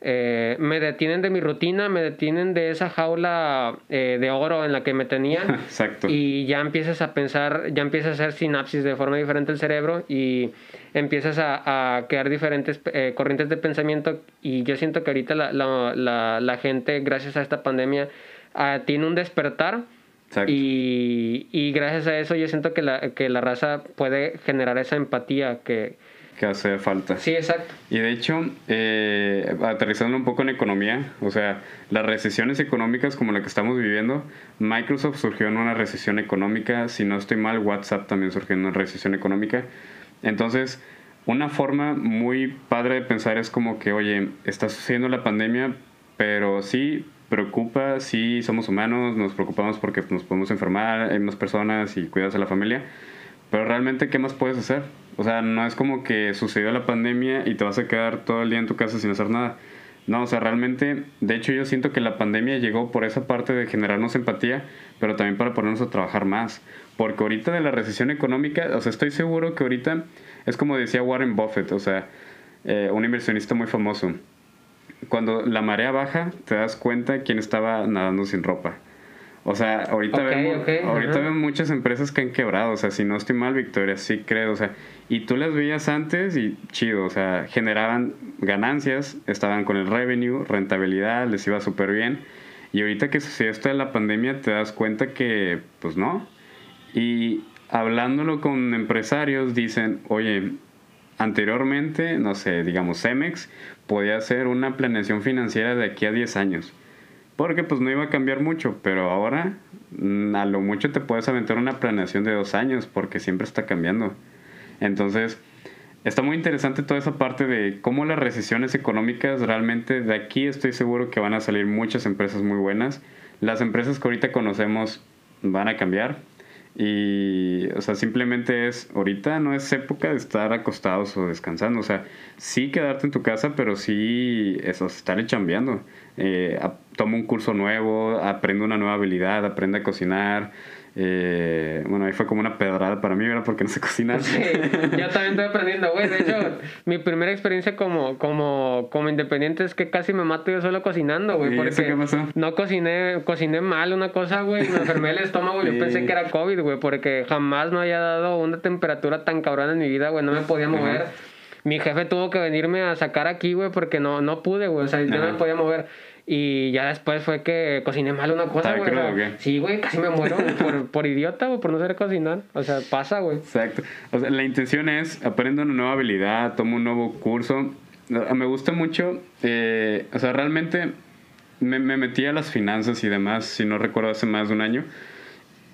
eh, me detienen de mi rutina, me detienen de esa jaula eh, de oro en la que me tenía. Exacto. Y ya empiezas a pensar, ya empiezas a hacer sinapsis de forma diferente el cerebro y empiezas a, a crear diferentes eh, corrientes de pensamiento. Y yo siento que ahorita la, la, la, la gente, gracias a esta pandemia, uh, tiene un despertar. Y, y, gracias a eso yo siento que la, que la raza puede generar esa empatía que, que hace falta. Sí, exacto. Y de hecho, eh, aterrizando un poco en economía, o sea, las recesiones económicas como la que estamos viviendo, Microsoft surgió en una recesión económica, si no estoy mal, WhatsApp también surgió en una recesión económica. Entonces, una forma muy padre de pensar es como que, oye, está sucediendo la pandemia, pero sí preocupa, sí somos humanos, nos preocupamos porque nos podemos enfermar, hay más personas y cuidas a la familia, pero realmente, ¿qué más puedes hacer? O sea, no es como que sucedió la pandemia y te vas a quedar todo el día en tu casa sin hacer nada. No, o sea, realmente, de hecho yo siento que la pandemia llegó por esa parte de generarnos empatía, pero también para ponernos a trabajar más. Porque ahorita de la recesión económica, o sea, estoy seguro que ahorita es como decía Warren Buffett, o sea, eh, un inversionista muy famoso cuando la marea baja, te das cuenta quién estaba nadando sin ropa. O sea, ahorita, vemos, ahorita vemos muchas empresas que han quebrado. O sea, si no estoy mal, Victoria, sí creo. O sea, y tú las veías antes y chido. O sea, generaban ganancias, estaban con el revenue, rentabilidad, les iba súper bien. Y ahorita que sucedió esto de la pandemia, te das cuenta que, pues no. Y hablándolo con empresarios, dicen, oye, anteriormente, no sé, digamos, Cemex podía hacer una planeación financiera de aquí a 10 años. Porque pues no iba a cambiar mucho, pero ahora mm, a lo mucho te puedes aventar una planeación de dos años porque siempre está cambiando. Entonces, está muy interesante toda esa parte de cómo las recesiones económicas realmente de aquí estoy seguro que van a salir muchas empresas muy buenas. Las empresas que ahorita conocemos van a cambiar, y, o sea, simplemente es, ahorita no es época de estar acostados o descansando. O sea, sí quedarte en tu casa, pero sí, eso, estar chambeando. Eh, toma un curso nuevo, aprende una nueva habilidad, aprende a cocinar, eh, bueno, ahí fue como una pedrada para mí, ¿verdad? Porque no sé cocinar. Sí, yo también estoy aprendiendo, güey. De hecho, mi primera experiencia como, como, como independiente es que casi me mato yo solo cocinando, güey. ¿Y eso qué pasó? No cociné, cociné mal una cosa, güey. Me enfermé el estómago. Yo pensé que era COVID, güey, porque jamás me había dado una temperatura tan cabrona en mi vida, güey. No me podía mover. Mi jefe tuvo que venirme a sacar aquí, güey, porque no, no pude, güey. O sea, yo no me podía mover. Y ya después fue que cociné mal una cosa, güey. sí, güey, casi me muero por, por idiota, güey, por no saber cocinar. O sea, pasa, güey. Exacto. O sea, la intención es aprendo una nueva habilidad, tomo un nuevo curso. Me gusta mucho, eh, o sea, realmente me, me metí a las finanzas y demás, si no recuerdo, hace más de un año.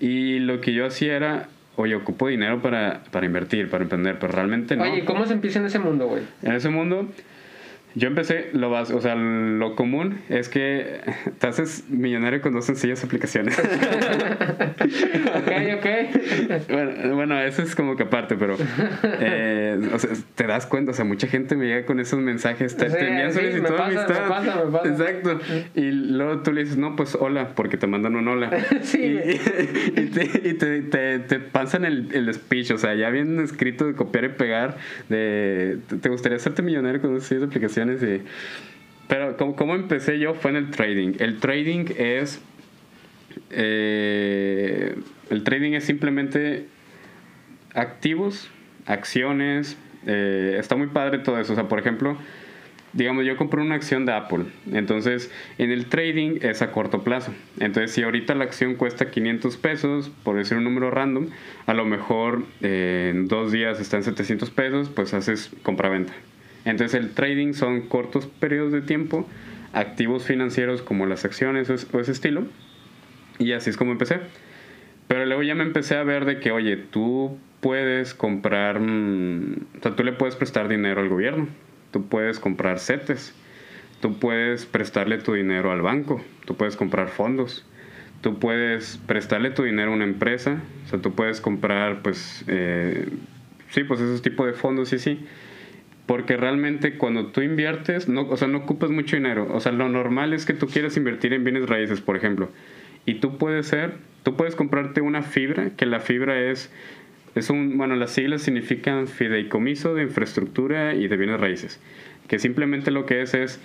Y lo que yo hacía era, oye, ocupo dinero para, para invertir, para emprender, pero realmente no. Oye, ¿cómo se empieza en ese mundo, güey? En ese mundo yo empecé, lo vas, o sea, lo común es que te haces millonario con dos sencillas aplicaciones. ok, ok. Bueno, bueno, eso es como que aparte, pero eh, o sea, te das cuenta, o sea, mucha gente me llega con esos mensajes, te, sí, te envían sí, solicitud me pasa, me pasa, me pasa. Exacto. Y luego tú le dices, no, pues hola, porque te mandan un hola. sí. Y, y, te, y te, te, te, pasan el, el speech, o sea, ya bien escrito de copiar y pegar, de, ¿te gustaría hacerte millonario con esas aplicaciones? Pero como, como, empecé yo fue en el trading. El trading es... Eh, el trading es simplemente activos, acciones. Eh, está muy padre todo eso. O sea, por ejemplo, digamos, yo compré una acción de Apple. Entonces, en el trading es a corto plazo. Entonces, si ahorita la acción cuesta 500 pesos, por decir un número random, a lo mejor eh, en dos días está en 700 pesos, pues haces compra-venta. Entonces el trading son cortos periodos de tiempo, activos financieros como las acciones o ese estilo. Y así es como empecé. Pero luego ya me empecé a ver de que, oye, tú puedes comprar, mm, o sea, tú le puedes prestar dinero al gobierno, tú puedes comprar CETES, tú puedes prestarle tu dinero al banco, tú puedes comprar fondos, tú puedes prestarle tu dinero a una empresa, o sea, tú puedes comprar, pues, eh, sí, pues esos tipos de fondos y sí. Porque realmente cuando tú inviertes, no, o sea, no ocupas mucho dinero. O sea, lo normal es que tú quieras invertir en bienes raíces, por ejemplo. y tú puedes ser, tú puedes comprarte una fibra, que la fibra es, es un, bueno, las siglas significan fideicomiso de infraestructura y de bienes raíces, que simplemente lo que es es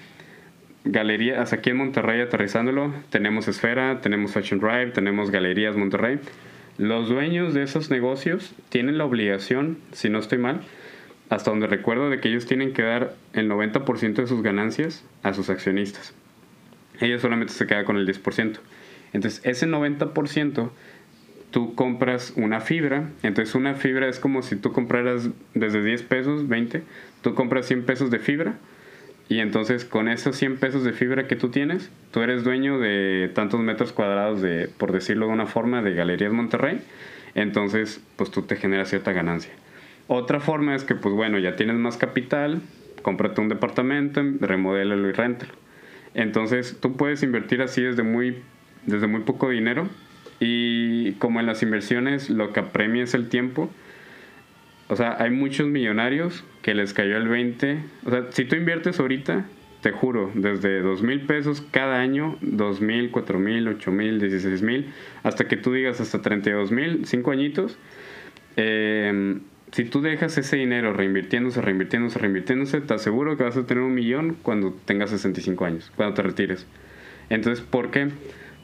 galerías, aquí en Monterrey aterrizándolo, tenemos Esfera, tenemos Fashion Drive, tenemos Galerías Monterrey. Los dueños de esos negocios tienen la obligación, si no estoy mal, hasta donde recuerdo de que ellos tienen que dar el 90% de sus ganancias a sus accionistas. Ellos solamente se quedan con el 10%. Entonces, ese 90% tú compras una fibra. Entonces, una fibra es como si tú compraras desde 10 pesos, 20, tú compras 100 pesos de fibra. Y entonces, con esos 100 pesos de fibra que tú tienes, tú eres dueño de tantos metros cuadrados de, por decirlo de una forma, de Galerías Monterrey. Entonces, pues tú te generas cierta ganancia. Otra forma es que, pues bueno, ya tienes más capital, cómprate un departamento, remodélalo y rentalo. Entonces, tú puedes invertir así desde muy, desde muy poco dinero y como en las inversiones lo que apremia es el tiempo. O sea, hay muchos millonarios que les cayó el 20. O sea, si tú inviertes ahorita, te juro, desde dos mil pesos cada año, dos mil, cuatro mil, ocho mil, dieciséis mil, hasta que tú digas hasta 32 mil, cinco añitos, eh, si tú dejas ese dinero reinvirtiéndose, reinvirtiéndose, reinvirtiéndose, te aseguro que vas a tener un millón cuando tengas 65 años, cuando te retires. Entonces, ¿por qué?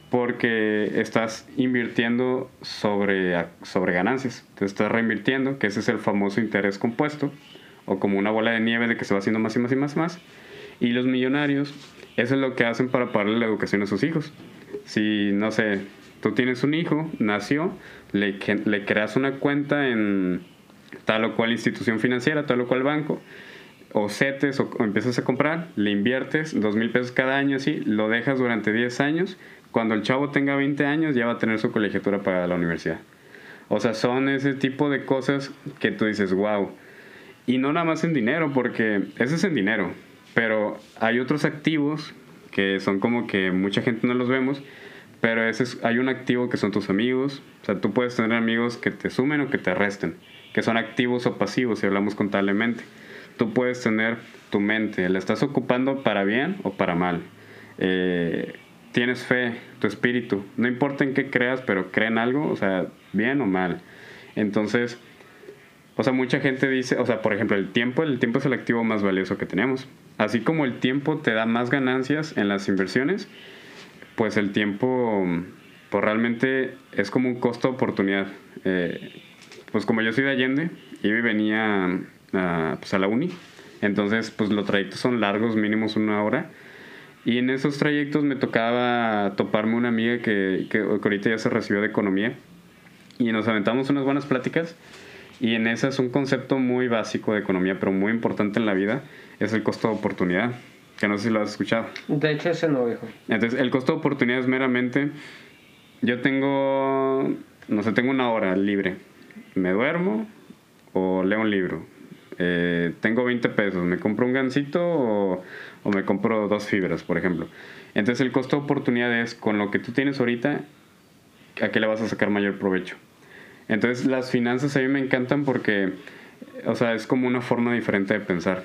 Porque estás invirtiendo sobre, sobre ganancias. Te estás reinvirtiendo, que ese es el famoso interés compuesto, o como una bola de nieve de que se va haciendo más y más y más y más. Y los millonarios, eso es lo que hacen para pagarle la educación a sus hijos. Si, no sé, tú tienes un hijo, nació, le, le creas una cuenta en tal o cual institución financiera, tal o cual banco, o setes o, empiezas a comprar, le inviertes dos mil pesos cada año así, lo dejas durante 10 años, cuando el chavo tenga 20 años ya va a tener su colegiatura para la universidad. O sea, son ese tipo de cosas que tú dices, wow. Y no nada más en dinero, porque ese es en dinero, pero hay otros activos que son como que mucha gente no los vemos, pero ese hay un activo que son tus amigos. O sea, tú puedes tener amigos que te sumen o que te resten que son activos o pasivos si hablamos contablemente. Tú puedes tener tu mente, la estás ocupando para bien o para mal. Eh, tienes fe, tu espíritu, no importa en qué creas, pero creen algo, o sea, bien o mal. Entonces, o sea, mucha gente dice, o sea, por ejemplo, el tiempo, el tiempo es el activo más valioso que tenemos. Así como el tiempo te da más ganancias en las inversiones, pues el tiempo, pues realmente es como un costo oportunidad. Eh, pues como yo soy de Allende, y venía a, pues a la uni, entonces pues los trayectos son largos, mínimos una hora. Y en esos trayectos me tocaba toparme una amiga que, que, ahorita ya se recibió de economía. Y nos aventamos unas buenas pláticas. Y en esa es un concepto muy básico de economía, pero muy importante en la vida, es el costo de oportunidad. Que no sé si lo has escuchado. De hecho, ese no, viejo. Entonces, el costo de oportunidad es meramente, yo tengo, no sé, tengo una hora libre me duermo o leo un libro. Eh, tengo 20 pesos, ¿me compro un gansito o, me compro dos fibras, por ejemplo? Entonces el costo de oportunidad es con lo que tú tienes ahorita, ¿a qué le vas a sacar mayor provecho? Entonces las finanzas a mí me encantan porque, o sea, es como una forma diferente de pensar.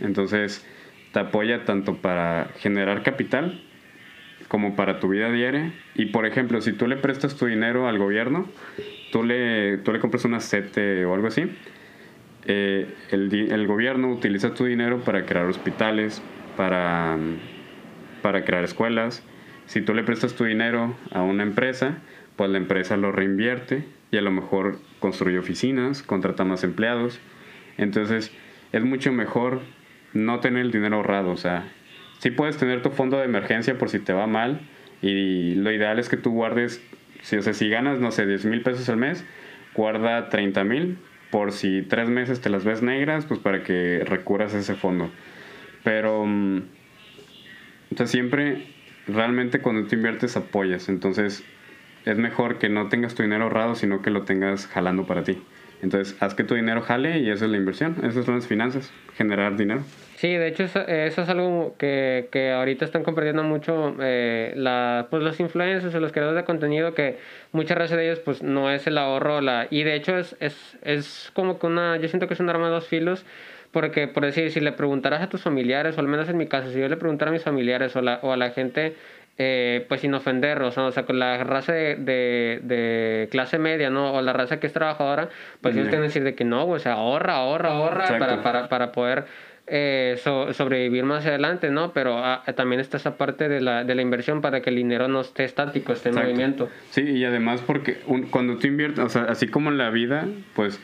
Entonces te apoya tanto para generar capital como para tu vida diaria. Y por ejemplo, si tú le prestas tu dinero al gobierno, tú le, tú le compras una CETE o algo así, eh, el, el, gobierno utiliza tu dinero para crear hospitales, para, para crear escuelas. Si tú le prestas tu dinero a una empresa, pues la empresa lo reinvierte y a lo mejor construye oficinas, contrata más empleados. Entonces es mucho mejor no tener el dinero ahorrado. O sea, sí puedes tener tu fondo de emergencia por si te va mal y lo ideal es que tú guardes si, o sea, si ganas, no sé, 10 mil pesos al mes, guarda 30 mil por si tres meses te las ves negras, pues para que recurras a ese fondo. Pero, mm, o siempre, realmente cuando tú inviertes apoyas. Entonces, es mejor que no tengas tu dinero ahorrado, sino que lo tengas jalando para ti. Entonces, haz que tu dinero jale y esa es la inversión. Esas son las finanzas, generar dinero. Sí, de hecho eso, es algo que, que, ahorita están compartiendo mucho eh, la, pues los influencers o los creadores de contenido que muchas veces de ellos pues no es el ahorro la, y de hecho es, es, es como que una, yo siento que es un arma de dos filos porque por decir, si le preguntaras a tus familiares, o al menos en mi caso, si yo le preguntara a mis familiares o, la, o a la gente eh, pues sin ofender, o sea, o sea, con la raza de, de, de, clase media, ¿no? O la raza que es trabajadora, pues ellos tienen que decir de que no, o sea, ahorra, ahorra, ahorra para, para, para poder eh, sobrevivir más adelante, ¿no? Pero ah, también está esa parte de la, de la inversión para que el dinero no esté estático, esté en movimiento. Sí, y además porque cuando tú inviertes, o sea, así como en la vida, pues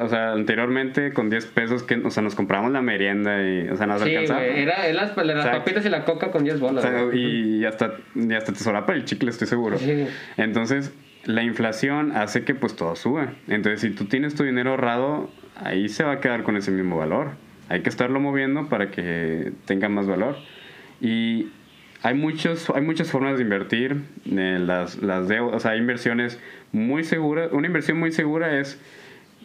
o sea, anteriormente con 10 pesos que, o sea, nos compramos la merienda y, o sea, nos sí, alcanzaba. era, era las, las papitas y la coca con 10 bolas. y, hasta, y hasta te para el chicle, estoy seguro. Sí. Entonces, la inflación hace que pues todo suba. Entonces, si tú tienes tu dinero ahorrado, ahí se va a quedar con ese mismo valor. Hay que estarlo moviendo para que tenga más valor. Y hay, muchos, hay muchas formas de invertir. Eh, las, las deudas, o sea, hay inversiones muy seguras. Una inversión muy segura es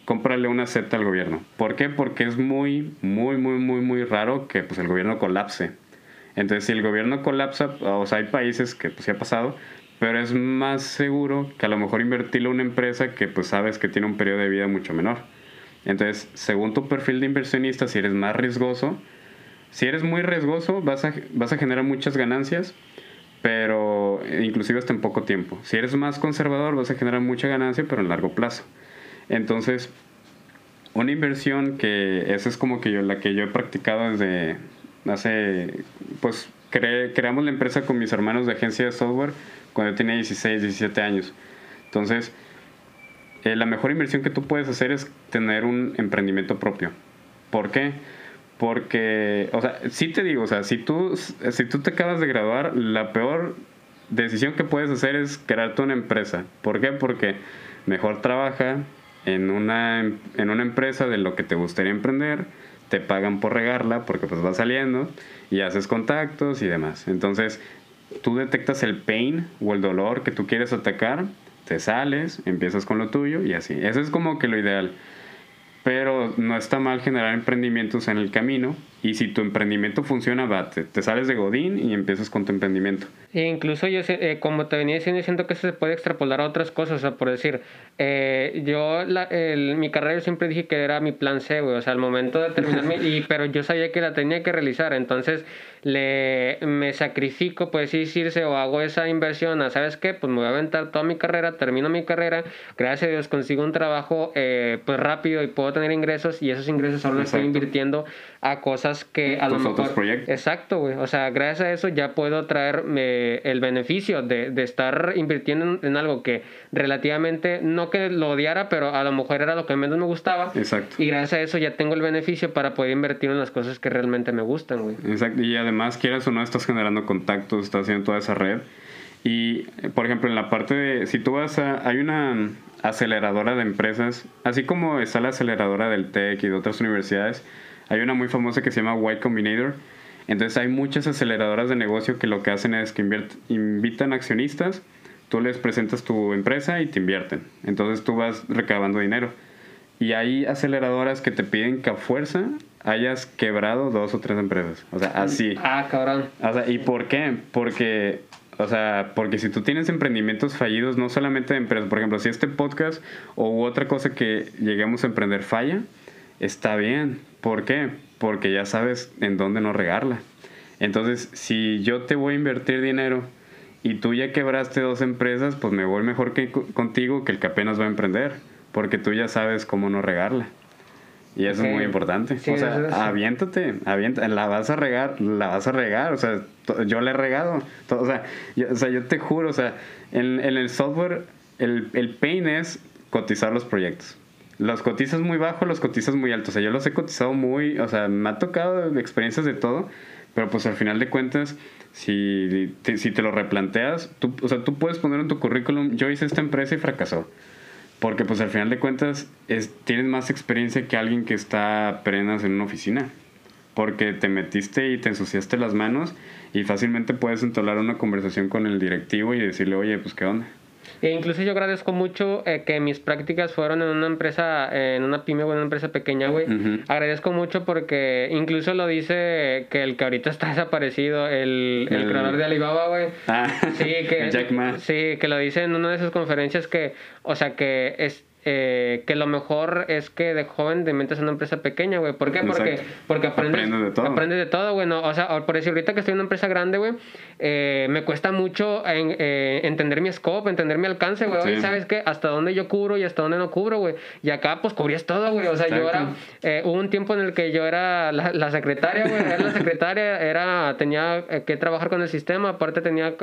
cómprale una seta al gobierno. ¿Por qué? Porque es muy, muy, muy, muy, muy raro que pues, el gobierno colapse. Entonces, si el gobierno colapsa, o sea, hay países que pues sí ha pasado, pero es más seguro que a lo mejor invertirlo en una empresa que pues sabes que tiene un periodo de vida mucho menor. Entonces, según tu perfil de inversionista, si eres más riesgoso, si eres muy riesgoso, vas a, vas a generar muchas ganancias, pero inclusive hasta en poco tiempo. Si eres más conservador, vas a generar mucha ganancia, pero en largo plazo. Entonces, una inversión que esa es como que la que yo he practicado desde hace, pues creamos la empresa con mis hermanos de agencia de software cuando yo tenía 16, 17 años. Entonces, eh, la mejor inversión que tú puedes hacer es tener un emprendimiento propio. ¿Por qué? Porque, o sea, sí te digo, o sea, si tú, si tú te acabas de graduar, la peor decisión que puedes hacer es crearte una empresa. ¿Por qué? Porque mejor trabaja, en una, en una empresa de lo que te gustaría emprender, te pagan por regarla porque pues va saliendo y haces contactos y demás. Entonces, tú detectas el pain o el dolor que tú quieres atacar, te sales, empiezas con lo tuyo y así. Eso es como que lo ideal. Pero no está mal generar emprendimientos en el camino y si tu emprendimiento funciona, va, te, sales de Godín y empiezas con tu emprendimiento. E incluso yo, eh, como te venía diciendo, siento que eso se puede extrapolar a otras cosas. O sea, por decir, eh, yo, la, el, mi carrera yo siempre dije que era mi plan C, güey. O sea, al momento de terminarme, y, pero yo sabía que la tenía que realizar. Entonces, le, me sacrifico, pues decirse, o hago esa inversión a, ¿sabes qué? Pues me voy a aventar toda mi carrera, termino mi carrera. Gracias a Dios consigo un trabajo, eh, pues rápido y puedo tener ingresos. Y esos ingresos solo los estoy invirtiendo a cosas que a lo mejor... proyectos. Exacto, güey. O sea, gracias a eso ya puedo traerme el beneficio de, de estar invirtiendo en, algo que relativamente, no que lo odiara, pero a lo mejor era lo que menos me gustaba. Exacto. Y gracias a eso ya tengo el beneficio para poder invertir en las cosas que realmente me gustan, güey. Exacto. Y además, quieras o no, estás generando contactos, estás haciendo toda esa red. Y, por ejemplo, en la parte de, si tú vas a, hay una aceleradora de empresas, así como está la aceleradora del TEC y de otras universidades, hay una muy famosa que se llama White Combinator. Entonces hay muchas aceleradoras de negocio que lo que hacen es que invitan accionistas, tú les presentas tu empresa y te invierten. Entonces tú vas recabando dinero. Y hay aceleradoras que te piden que a fuerza hayas quebrado dos o tres empresas. O sea, así. Ah, cabrón. O sea, ¿y por qué? Porque, o sea, porque si tú tienes emprendimientos fallidos, no solamente de empresas, por ejemplo, si este podcast o otra cosa que lleguemos a emprender falla, está bien. ¿Por qué? Porque ya sabes en dónde no regarla. Entonces, si yo te voy a invertir dinero y tú ya quebraste dos empresas, pues me voy mejor que contigo que el que apenas va a emprender, porque tú ya sabes cómo no regarla. Y eso es muy importante. o sea, aviéntate, aviéntate, la vas a regar, la vas a regar, o sea, yo le he regado. o, sea, yo, o sea, yo te juro, o sea, en, en el software el, el pain es cotizar los proyectos los cotizas muy bajo, los cotizas muy alto. O sea, yo los he cotizado muy, o sea, me ha tocado experiencias de todo, pero pues al final de cuentas, si te, si te lo replanteas, tú, o sea, tú puedes poner en tu currículum, yo hice esta empresa y fracasó. Porque pues al final de cuentas es, tienes más experiencia que alguien que está apenas en una oficina. Porque te metiste y te ensuciaste las manos y fácilmente puedes entablar una conversación con el directivo y decirle, oye, pues qué onda. E incluso yo agradezco mucho eh, que mis prácticas fueron en una empresa, en una pyme, o en una empresa pequeña, güey. Agradezco mucho porque incluso lo dice que el que ahorita está desaparecido, el, el, creador de Alibaba, güey. Ah, sí, que, Sí, que lo dice en una de sus conferencias que, o sea, que es eh, que lo mejor es que de joven te metas en una empresa pequeña, güey. ¿Por qué? Porque, porque aprendes, Aprendes de todo. aprendes de todo, güey. No, o sea, por decir, ahorita que estoy en una empresa grande, güey, eh, me cuesta mucho en- eh, entender mi scope, entender mi alcance, güey. Sí. ¿sabes qué? Hasta dónde yo cubro y hasta dónde no cubro, güey. Y acá, pues, cubrías todo, güey. O sea, yo era... Eh, hubo un tiempo en el que yo era la, la secretaria, güey. Era la secretaria, era... Tenía que trabajar con el sistema. Aparte tenía...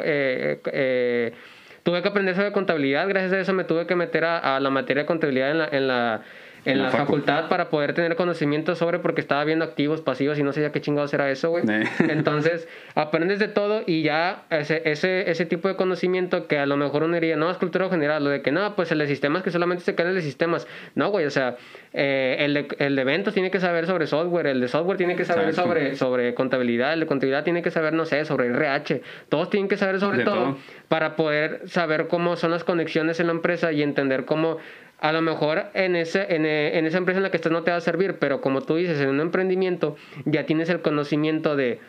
tuve que aprender sobre contabilidad. Gracias a eso me tuve que meter a, a la materia de contabilidad en la... En la en En la la facu. facultad para poder tener conocimiento sobre porque estaba viendo activos, pasivos y no sabía qué chingados era eso, güey. Eh. Entonces, aprendes de todo y ya ese, ese, ese tipo de conocimiento que a lo mejor uno diría, no, es cultura general, lo de que no, pues el de sistemas que solamente se queda en el de sistemas. No, güey, o sea, eh, el, de, el de eventos tiene que saber sobre software, el de software tiene que saber Exacto. sobre, sobre contabilidad, el de contabilidad tiene que saber, no sé, sobre RH. Todos tienen que saber sobre todo. para poder saber cómo son las conexiones en la empresa y entender cómo a lo mejor en, ese, en, eh, en esa empresa en la que estás no te va a servir, pero como tú dices, en un emprendimiento ya tienes el conocimiento de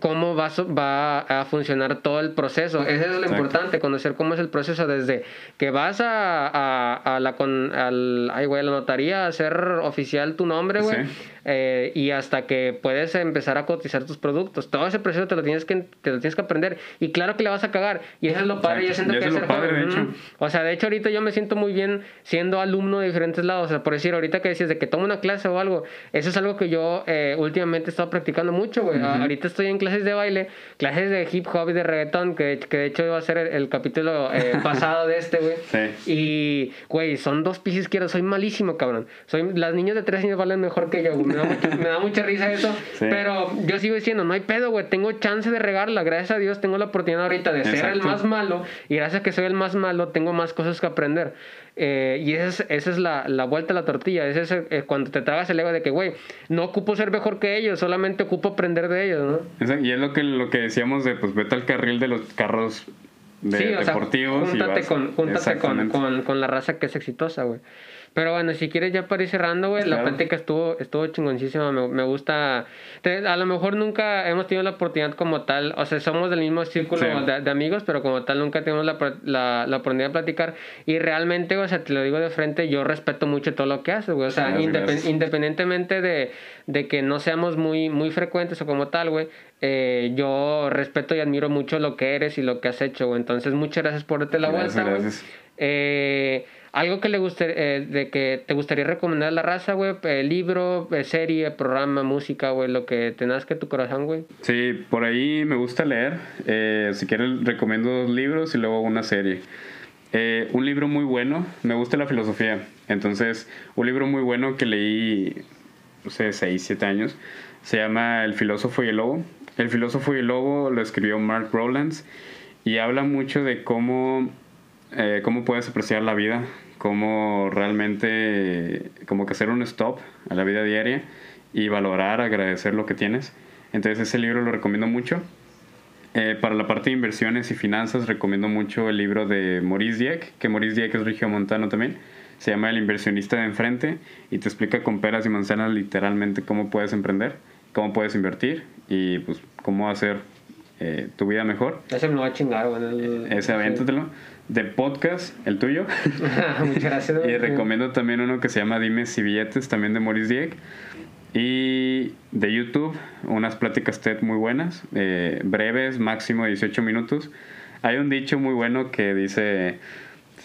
cómo va, va a funcionar todo el proceso. Eso es lo Exacto. importante, conocer cómo es el proceso desde que vas a, a, a la, con, al, ay, güey, la notaría a hacer oficial tu nombre, güey, Sí. eh, y hasta que puedes empezar a cotizar tus productos. Todo ese proceso te lo tienes que, te lo tienes que aprender. Y claro que le vas a cagar. Y eso es lo padre. Yo siento que es lo padre, joven. de hecho. O sea, de hecho ahorita yo me siento muy bien siendo alumno de diferentes lados. O sea, por decir, ahorita que decías de que tomo una clase o algo, eso es algo que yo eh, últimamente he estado practicando mucho, güey. Ah, Ahorita estoy en clases de baile, clases de hip hop y de reggaetón, que, que de hecho iba a ser el, el capítulo eh, pasado de este, güey. Sí. Y, güey, son dos pies izquierdos, soy malísimo, cabrón. Soy, las niñas de tres años valen mejor que yo. Me da, mucho- me da mucha risa eso. Sí. Pero yo sigo diciendo, no hay pedo, güey. Tengo chance de regarla. Gracias a Dios tengo la oportunidad ahorita de ser el más malo. Y gracias a que soy el más malo, tengo más cosas que aprender. Eh, y esa es, esa es la, la vuelta a la tortilla. Ese es eh, cuando te tragas el ego de que, güey, no ocupo ser mejor que ellos, solamente ocupo aprender de ellos, ¿no? Y es lo que, lo que decíamos de, pues vete al carril de los carros de, sí, o sea, deportivos. y júntate, vas- con, júntate con, Exactamente. con, con la raza que es exitosa, güey. Pero bueno, si quieres ya para ir cerrando, güey, la Claro. plática estuvo, estuvo chingoncísima, me, me gusta. a lo mejor nunca hemos tenido la oportunidad como tal, o sea, somos del mismo círculo Sí. de, de amigos, pero como tal nunca tenemos la, la, la oportunidad de platicar. Y realmente, o sea, te lo digo de frente, yo respeto mucho todo lo que haces, güey. O sea, independientemente de, de que no seamos muy, muy frecuentes o como tal, güey, eh, yo respeto y admiro mucho lo que eres y lo que has hecho, güey. Entonces, muchas gracias por darte la Gracias, vuelta, güey. gracias. Eh, algo que le guste, eh, de que te gustaría recomendar a la raza, güey, eh, libro, eh, serie, programa, música, güey, lo que tengas que tu corazón, güey. Sí, por ahí me gusta leer. Eh, si quieres, recomiendo dos libros y luego una serie. Un libro muy bueno, me gusta la filosofía. Entonces, un libro muy bueno que leí, no sé, 6, 7 años, se llama El filósofo y el lobo. El filósofo y el lobo lo escribió Mark Rowlands y habla mucho de cómo, cómo puedes apreciar la vida, cómo realmente, como que hacer un stop a la vida diaria y valorar, agradecer lo que tienes. Entonces ese libro lo recomiendo mucho. Eh, para la parte de inversiones y finanzas recomiendo mucho el libro de Maurice Dieck, que Maurice Dieck es regiomontano también. Se llama El inversionista de enfrente y te explica con peras y manzanas literalmente cómo puedes emprender, cómo puedes invertir y pues cómo hacer eh, tu vida mejor. Ese me va a chingar, güey. el- Ese avéntatelo. De podcast, el tuyo. Muchas gracias, Y recomiendo también uno que se llama Dime si billetes, también de Maurice Dieck. Y de YouTube, unas pláticas TED muy buenas, eh, breves, máximo 18 minutos. Hay un dicho muy bueno que dice,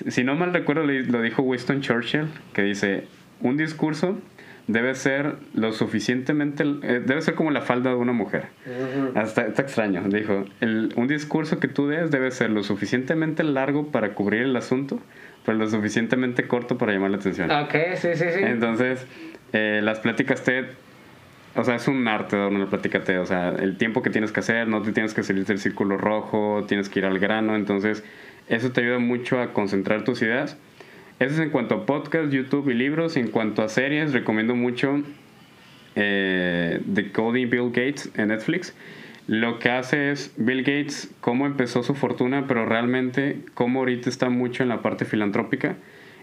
si no mal recuerdo, lo dijo Winston Churchill, que dice, un discurso debe ser lo suficientemente, eh, debe ser como la falda de una mujer. Ujú. Hasta está extraño. Dijo, el- un discurso que tú des debe ser lo suficientemente largo para cubrir el asunto, pero lo suficientemente corto para llamar la atención. Ok, sí, sí, sí. Entonces, eh, las pláticas TED, o sea, es un arte dar una plática TED. O sea, el tiempo que tienes que hacer, no te tienes que salir del círculo rojo, tienes que ir al grano. Entonces, eso te ayuda mucho a concentrar tus ideas. Eso es en cuanto a podcast, YouTube y libros. En cuanto a series, recomiendo mucho eh, The Coding Bill Gates en Netflix. Lo que hace es Bill Gates, cómo empezó su fortuna, pero realmente cómo ahorita está mucho en la parte filantrópica.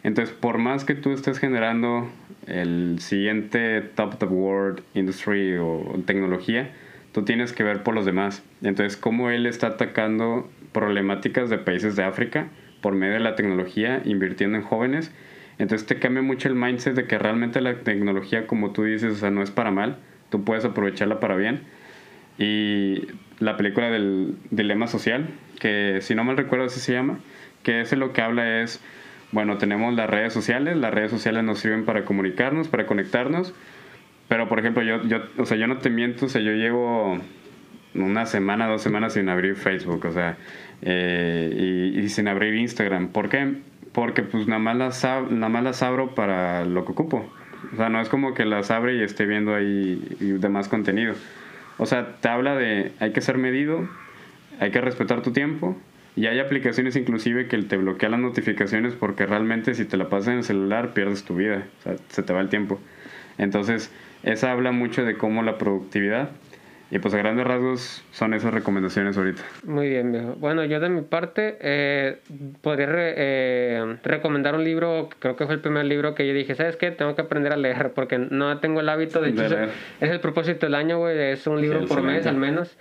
Entonces, por más que tú estés generando el siguiente top of the world industry o tecnología, tú tienes que ver por los demás. Entonces, cómo él está atacando problemáticas de países de África por medio de la tecnología, invirtiendo en jóvenes. Entonces te cambia mucho el mindset de que realmente la tecnología, como tú dices, o sea, no es para mal, tú puedes aprovecharla para bien. Y la película del dilema social, que si no mal recuerdo así se llama, que ese lo que habla es, bueno, tenemos las redes sociales, las redes sociales nos sirven para comunicarnos, para conectarnos, pero por ejemplo, yo, yo, o sea, yo no te miento, o sea, yo llevo una semana, dos semanas sin abrir Facebook, o sea, eh, y, sin abrir Instagram. ¿Por qué? Porque pues nada más, las nada más las abro para lo que ocupo. O sea, no es como que las abre y esté viendo ahí demás contenido. O sea, te habla de hay que ser medido, hay que respetar tu tiempo. Y hay aplicaciones inclusive que te bloquean las notificaciones porque realmente si te la pasas en el celular pierdes tu vida, o sea, se te va el tiempo. Entonces, esa habla mucho de cómo la productividad y pues a grandes rasgos son esas recomendaciones ahorita. Muy bien, viejo. Bueno, yo de mi parte eh, podría eh, recomendar un libro, creo que fue el primer libro que yo dije, ¿sabes qué? Tengo que aprender a leer porque no tengo el hábito de, leer. Es el propósito del año, güey, es un libro por mes al menos.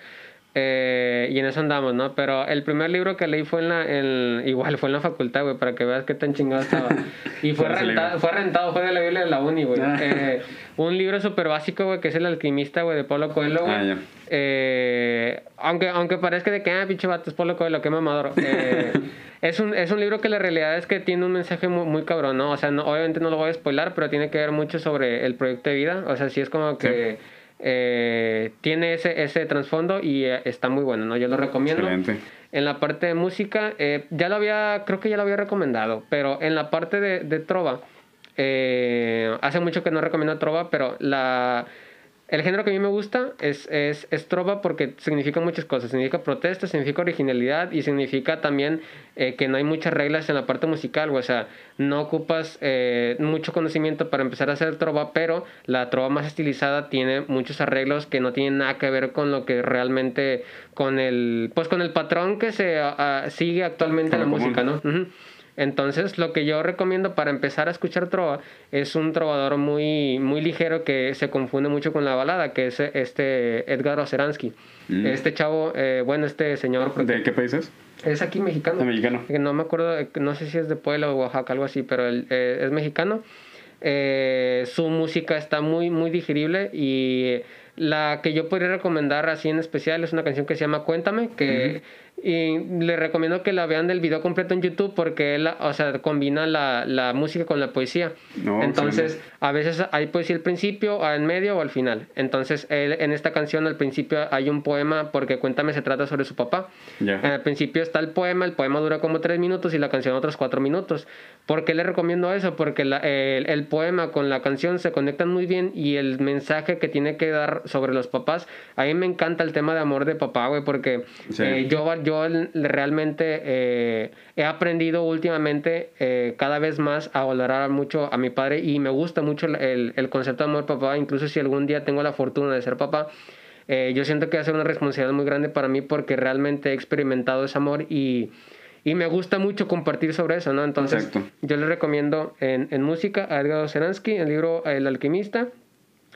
Eh, y en eso andamos, ¿no? Pero el primer libro que leí fue en la, en, igual fue en la facultad, güey, para que veas qué tan chingado estaba. Y fue rentado, fue rentado, fue de la Biblia de la uni, güey. Ah. Eh, un libro súper básico, güey, que es El alquimista, güey, de Pablo Coelho, güey. Ah, eh, aunque, aunque parezca de que, ah, pinche vato, es Pablo Coelho, qué mamador. Eh, es, un, es un libro que la realidad es que tiene un mensaje muy, muy cabrón, ¿no? O sea, no, obviamente no lo voy a spoilar, pero tiene que ver mucho sobre el proyecto de vida. O sea, sí es como que... Eh, tiene ese, ese trasfondo y eh, está muy bueno, ¿no? Yo lo recomiendo. En la parte de música, eh, ya lo había, creo que ya lo había recomendado, pero en la parte de, de Trova, hace mucho que no recomiendo Trova, pero la el género que a mí me gusta es, es, es, trova porque significa muchas cosas. Significa protesta, significa originalidad y significa también eh, que no hay muchas reglas en la parte musical. O sea, no ocupas eh, mucho conocimiento para empezar a hacer trova, pero la trova más estilizada tiene muchos arreglos que no tienen nada que ver con lo que realmente, con el, pues con el patrón que se sigue actualmente en la música, ¿no? Entonces, lo que yo recomiendo para empezar a escuchar trova es un trovador muy, muy ligero que se confunde mucho con la balada, que es este Edgar Oceransky. Mm. Este chavo, eh, bueno, este señor... ¿De qué país es? Es aquí mexicano. mexicano. No me acuerdo, no sé si es de Puebla o Oaxaca, algo así, pero él, eh, es mexicano. Eh, su música está muy, muy digerible y la que yo podría recomendar así en especial es una canción que se llama Cuéntame, que... Y le recomiendo que la vean del video completo en YouTube porque él, o sea, combina la, la música con la poesía. Entonces, a veces hay poesía al principio, en medio o al final. Entonces, él, en esta canción al principio hay un poema porque Cuéntame se trata sobre su papá. Al principio está el poema, el poema dura como tres minutos y la canción otros cuatro minutos. ¿Por qué le recomiendo eso? Porque la, el, el, poema con la canción se conectan muy bien y el mensaje que tiene que dar sobre los papás, a mí me encanta el tema de amor de papá, güey, porque eh, yo yo realmente eh, he aprendido últimamente eh, cada vez más a valorar mucho a mi padre y me gusta mucho el, el concepto de amor papá, incluso si algún día tengo la fortuna de ser papá. Eh, yo siento que va a ser una responsabilidad muy grande para mí porque realmente he experimentado ese amor y, y me gusta mucho compartir sobre eso, ¿no? Entonces, yo le recomiendo en, en música a Edgar Seransky, el libro El alquimista,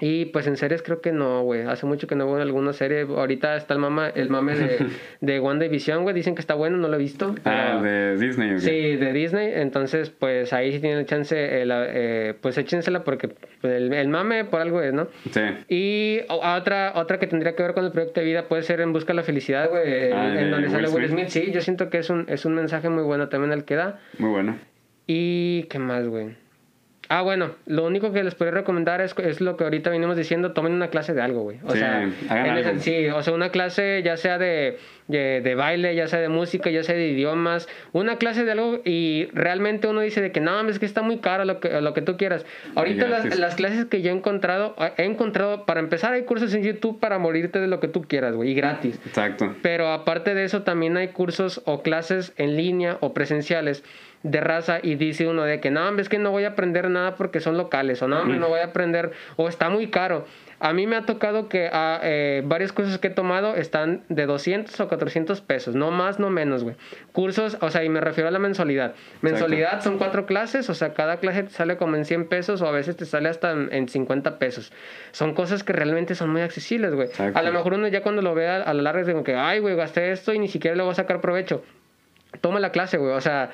y pues en series creo que no, güey. Hace mucho que no veo alguna serie. Ahorita está el mama, el mame de, de WandaVision, güey. Dicen que está bueno, no lo he visto. Ah, de Disney. Sí, de Disney. Entonces, pues ahí sí tienen chance, eh, eh, pues échensela porque pues, el, mame por algo es, ¿no? Sí. Y otra, otra que tendría que ver con el proyecto de vida puede ser En Busca de la Felicidad, güey. Ah, en donde sale Will Smith. Sí, yo siento que es un, es un mensaje muy bueno también el que da. Muy bueno. Y, ¿qué más, güey? Ah, bueno, lo único que les podría recomendar es, es lo que ahorita venimos diciendo, tomen una clase de algo, güey. O sea, sí, o sea, una clase ya sea de, de, baile, ya sea de música, ya sea de idiomas, una clase de algo y realmente uno dice de que no, es que está muy caro lo que, lo que tú quieras. Ahorita las, las, clases que yo he encontrado, he encontrado, para empezar hay cursos en YouTube para morirte de lo que tú quieras, güey, y gratis. Exacto. Pero aparte de eso también hay cursos o clases en línea o presenciales de raza y dice uno de que no, es que no voy a aprender nada porque son locales o no, no voy a aprender o está muy caro. A mí me ha tocado que ah, eh, varias cosas que he tomado están de 200 o 400 pesos, no más, no menos, güey. Cursos, o sea, y me refiero a la mensualidad. Mensualidad son cuatro clases, o sea, cada clase te sale como en 100 pesos o a veces te sale hasta en, 50 pesos. Son cosas que realmente son muy accesibles, güey. A lo mejor uno ya cuando lo vea a la larga es como que, ay, güey, gasté esto y ni siquiera le voy a sacar provecho toma la clase, güey. O sea,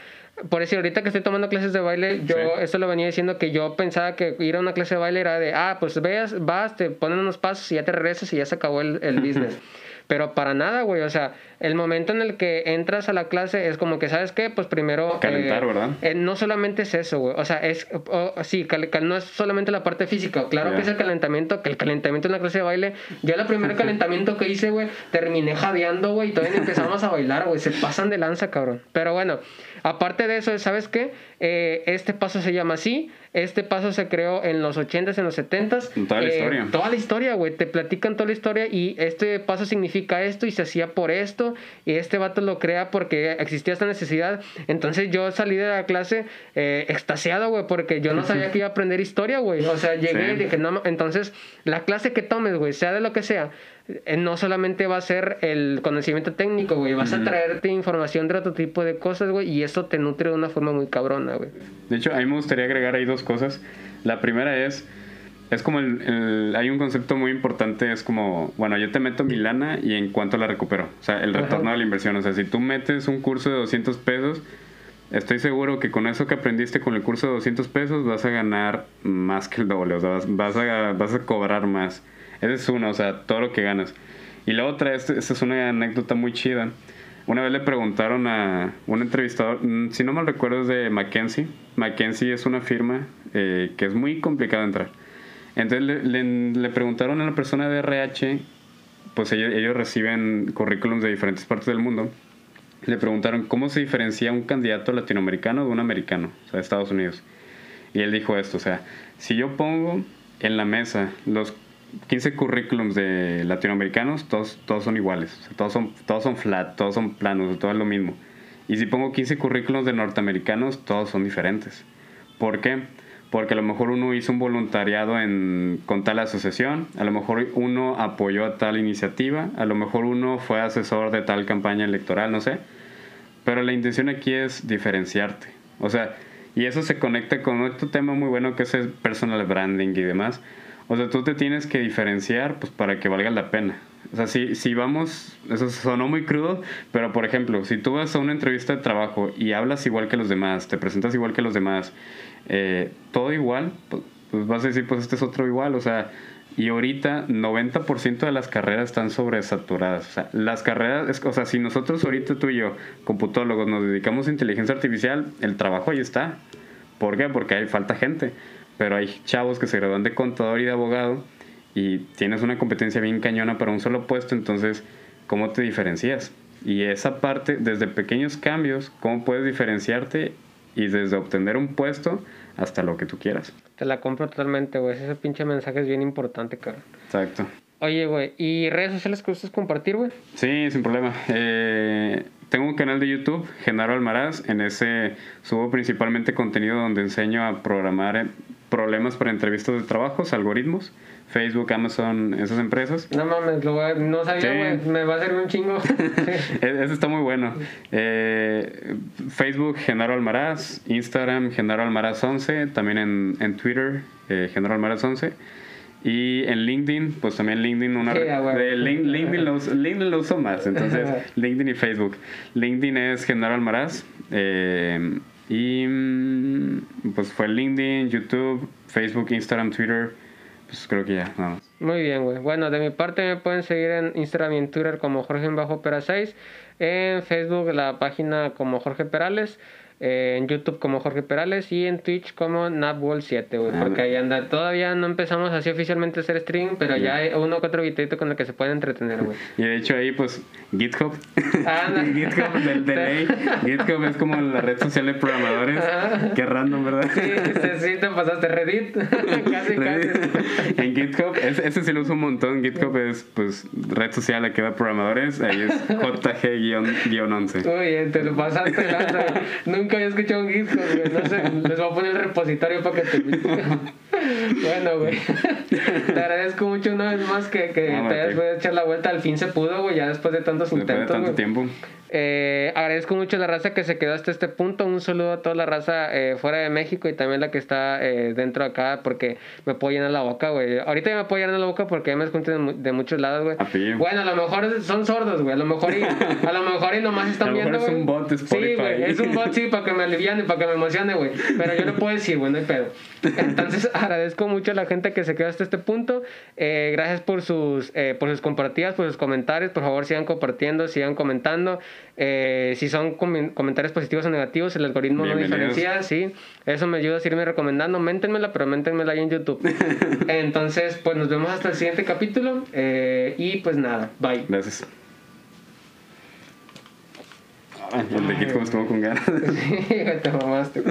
por decir, ahorita que estoy tomando clases de baile, yo Sí. esto lo venía diciendo que yo pensaba que ir a una clase de baile era de, ah, pues veas, vas, te ponen unos pasos y ya te regresas y ya se acabó el, el business. Pero para nada, güey. O sea, el momento en el que entras a la clase es como que, ¿sabes qué? Pues primero... Calentar, eh, ¿verdad? eh, no solamente es eso, güey. O sea, es... sí, cal- cal- no es solamente la parte física. Claro que es el calentamiento, que el calentamiento en la clase de baile... Yo el primer calentamiento que hice, güey, terminé jadeando, güey, y todavía empezamos a bailar, güey. Se pasan de lanza, cabrón. Pero bueno, aparte de eso, ¿sabes qué? Eh, este paso se llama así. Este paso se creó en los 80s, en los 70s. Toda la Eh, historia. Toda la historia, güey. Te platican toda la historia y este paso significa esto y se hacía por esto. Y este vato lo crea porque existía esta necesidad. Entonces yo salí de la clase eh, extasiado, güey, porque yo no sabía que iba a aprender historia, güey. O sea, llegué Sí. y dije, no, entonces la clase que tomes, güey, sea de lo que sea, no solamente va a ser el conocimiento técnico, güey, vas a traerte información de otro tipo de cosas, güey, y eso te nutre de una forma muy cabrona, güey. De hecho, a mí me gustaría agregar ahí dos cosas. La primera es, es como el, el- hay un concepto muy importante, es como, bueno, yo te meto mi lana y en cuánto la recupero. O sea, el Ajá. retorno de la inversión. O sea, si tú metes un curso de 200 pesos, estoy seguro que con eso que aprendiste con el curso de 200 pesos vas a ganar más que el doble. O sea, vas, vas a, vas a cobrar más. Esa es una, o sea, todo lo que ganas. Y la otra, este- esta es una anécdota muy chida. Una vez le preguntaron a un entrevistador, mm, si no mal recuerdo es de Mackenzie. Mackenzie es una firma eh, que es muy complicado entrar. Entonces le, le- le preguntaron a la persona de RH, pues ellos, ellos reciben currículums de diferentes partes del mundo. Le preguntaron cómo se diferencia un candidato latinoamericano de un americano, o sea, de Estados Unidos. Y él dijo esto, o sea, si yo pongo en la mesa los 15 currículums de latinoamericanos, todos, todos son iguales, o sea, todos, son, todos son flat, todos son planos, todo es lo mismo. Y si pongo 15 currículums de norteamericanos, todos son diferentes. ¿Por qué? Porque a lo mejor uno hizo un voluntariado en, con tal asociación, a lo mejor uno apoyó a tal iniciativa, a lo mejor uno fue asesor de tal campaña electoral, no sé. Pero la intención aquí es diferenciarte. O sea, y eso se conecta con otro tema muy bueno que es el personal branding y demás. O sea, tú te tienes que diferenciar pues para que valga la pena. O sea, si, si vamos, eso sonó muy crudo, pero por ejemplo, si tú vas a una entrevista de trabajo y hablas igual que los demás, te presentas igual que los demás, eh, todo igual, pues, pues vas a decir, pues este es otro igual, o sea, y ahorita 90% de las carreras están sobresaturadas. O sea, las carreras, o sea, si nosotros ahorita tú y yo, computólogos, nos dedicamos a inteligencia artificial, el trabajo ahí está. ¿Por qué? Porque hay falta gente. Pero hay chavos que se gradúan de contador y de abogado y tienes una competencia bien cañona para un solo puesto, entonces, ¿cómo te diferencias? Y esa parte, desde pequeños cambios, ¿cómo puedes diferenciarte? Y desde obtener un puesto hasta lo que tú quieras. Te la compro totalmente, güey. Ese pinche mensaje es bien importante, cabrón. Exacto. Oye, güey, ¿y redes sociales que gustas compartir, güey? Sí, sin problema. Eh, tengo un canal de YouTube, Genaro Almaraz. En ese subo principalmente contenido donde enseño a programar eh, problemas para entrevistas de trabajos, algoritmos, Facebook, Amazon, esas empresas. No mames, lo voy a- no sabía, Sí. Me va a hacer un chingo. E- Eso está muy bueno. Eh, Facebook, Genaro Almaraz. Instagram, Genaro Almaraz 11. También en, en Twitter, eh, Genaro Almaraz 11. Y en LinkedIn, pues también LinkedIn, una Sí, de Lin- LinkedIn, lo, uso- LinkedIn lo uso más. Entonces, LinkedIn y Facebook. LinkedIn es Genaro Almaraz. eh, y mm, pues fue LinkedIn, YouTube, Facebook, Instagram, Twitter. Pues creo que ya, nada más. Muy bien, güey. Bueno, de mi parte me pueden seguir en Instagram y en Twitter como Jorge Bajo Pera 6. En Facebook la página como Jorge Perales. Eh, en YouTube como Jorge Perales y en Twitch como NapWall7, güey. Ah, Porque ahí anda. Todavía no empezamos así oficialmente a hacer stream, pero ya hay uno que otro videito con el que se puede entretener, güey. Y de hecho ahí pues GitHub. Ah, no. GitHub del de ley. GitHub es como la red social de programadores. Qué random, ¿verdad? Sí, sí, sí, te pasaste Reddit. casi, Reddit. casi. en GitHub, ese, ese sí lo uso un montón. GitHub es pues red social a que va programadores. Ahí es JG-11. Uy, te lo pasaste lanza. Nunca había escuchado un sé, les voy a poner el repositorio para que te Bueno, güey. Te agradezco mucho una vez más que, que No, te hayas echar la vuelta. Al fin se pudo, güey, ya después de tantos Después de intentos. tanto güey. tiempo. Eh, agradezco mucho a la raza que se quedó hasta este punto. Un saludo a toda la raza eh, fuera de México y también la que está eh, dentro acá porque me puedo llenar la boca, güey. Ahorita ya me puedo llenar la boca porque me escuchan de, de, muchos lados, güey. Bueno, a lo mejor son sordos, güey. A lo mejor y, a lo mejor y nomás están viendo, güey. Es un bot Sí, güey. Es un bot, sí, para que me aliviane, para que me emocione, güey. Pero yo no puedo decir, güey, no hay pedo. Entonces agradezco mucho a la gente que se quedó hasta este punto. gracias por sus, por sus compartidas, por sus comentarios. Por favor, sigan compartiendo, sigan comentando. Eh, si son comentarios positivos o negativos, el algoritmo no diferencia, sí. Eso me ayuda a seguirme recomendando. Méntenmela, pero méntenmela ahí en YouTube. Entonces, pues nos vemos hasta el siguiente capítulo. Eh, y pues nada, bye. Gracias. El de como estuvo con ganas. sí, te mamaste,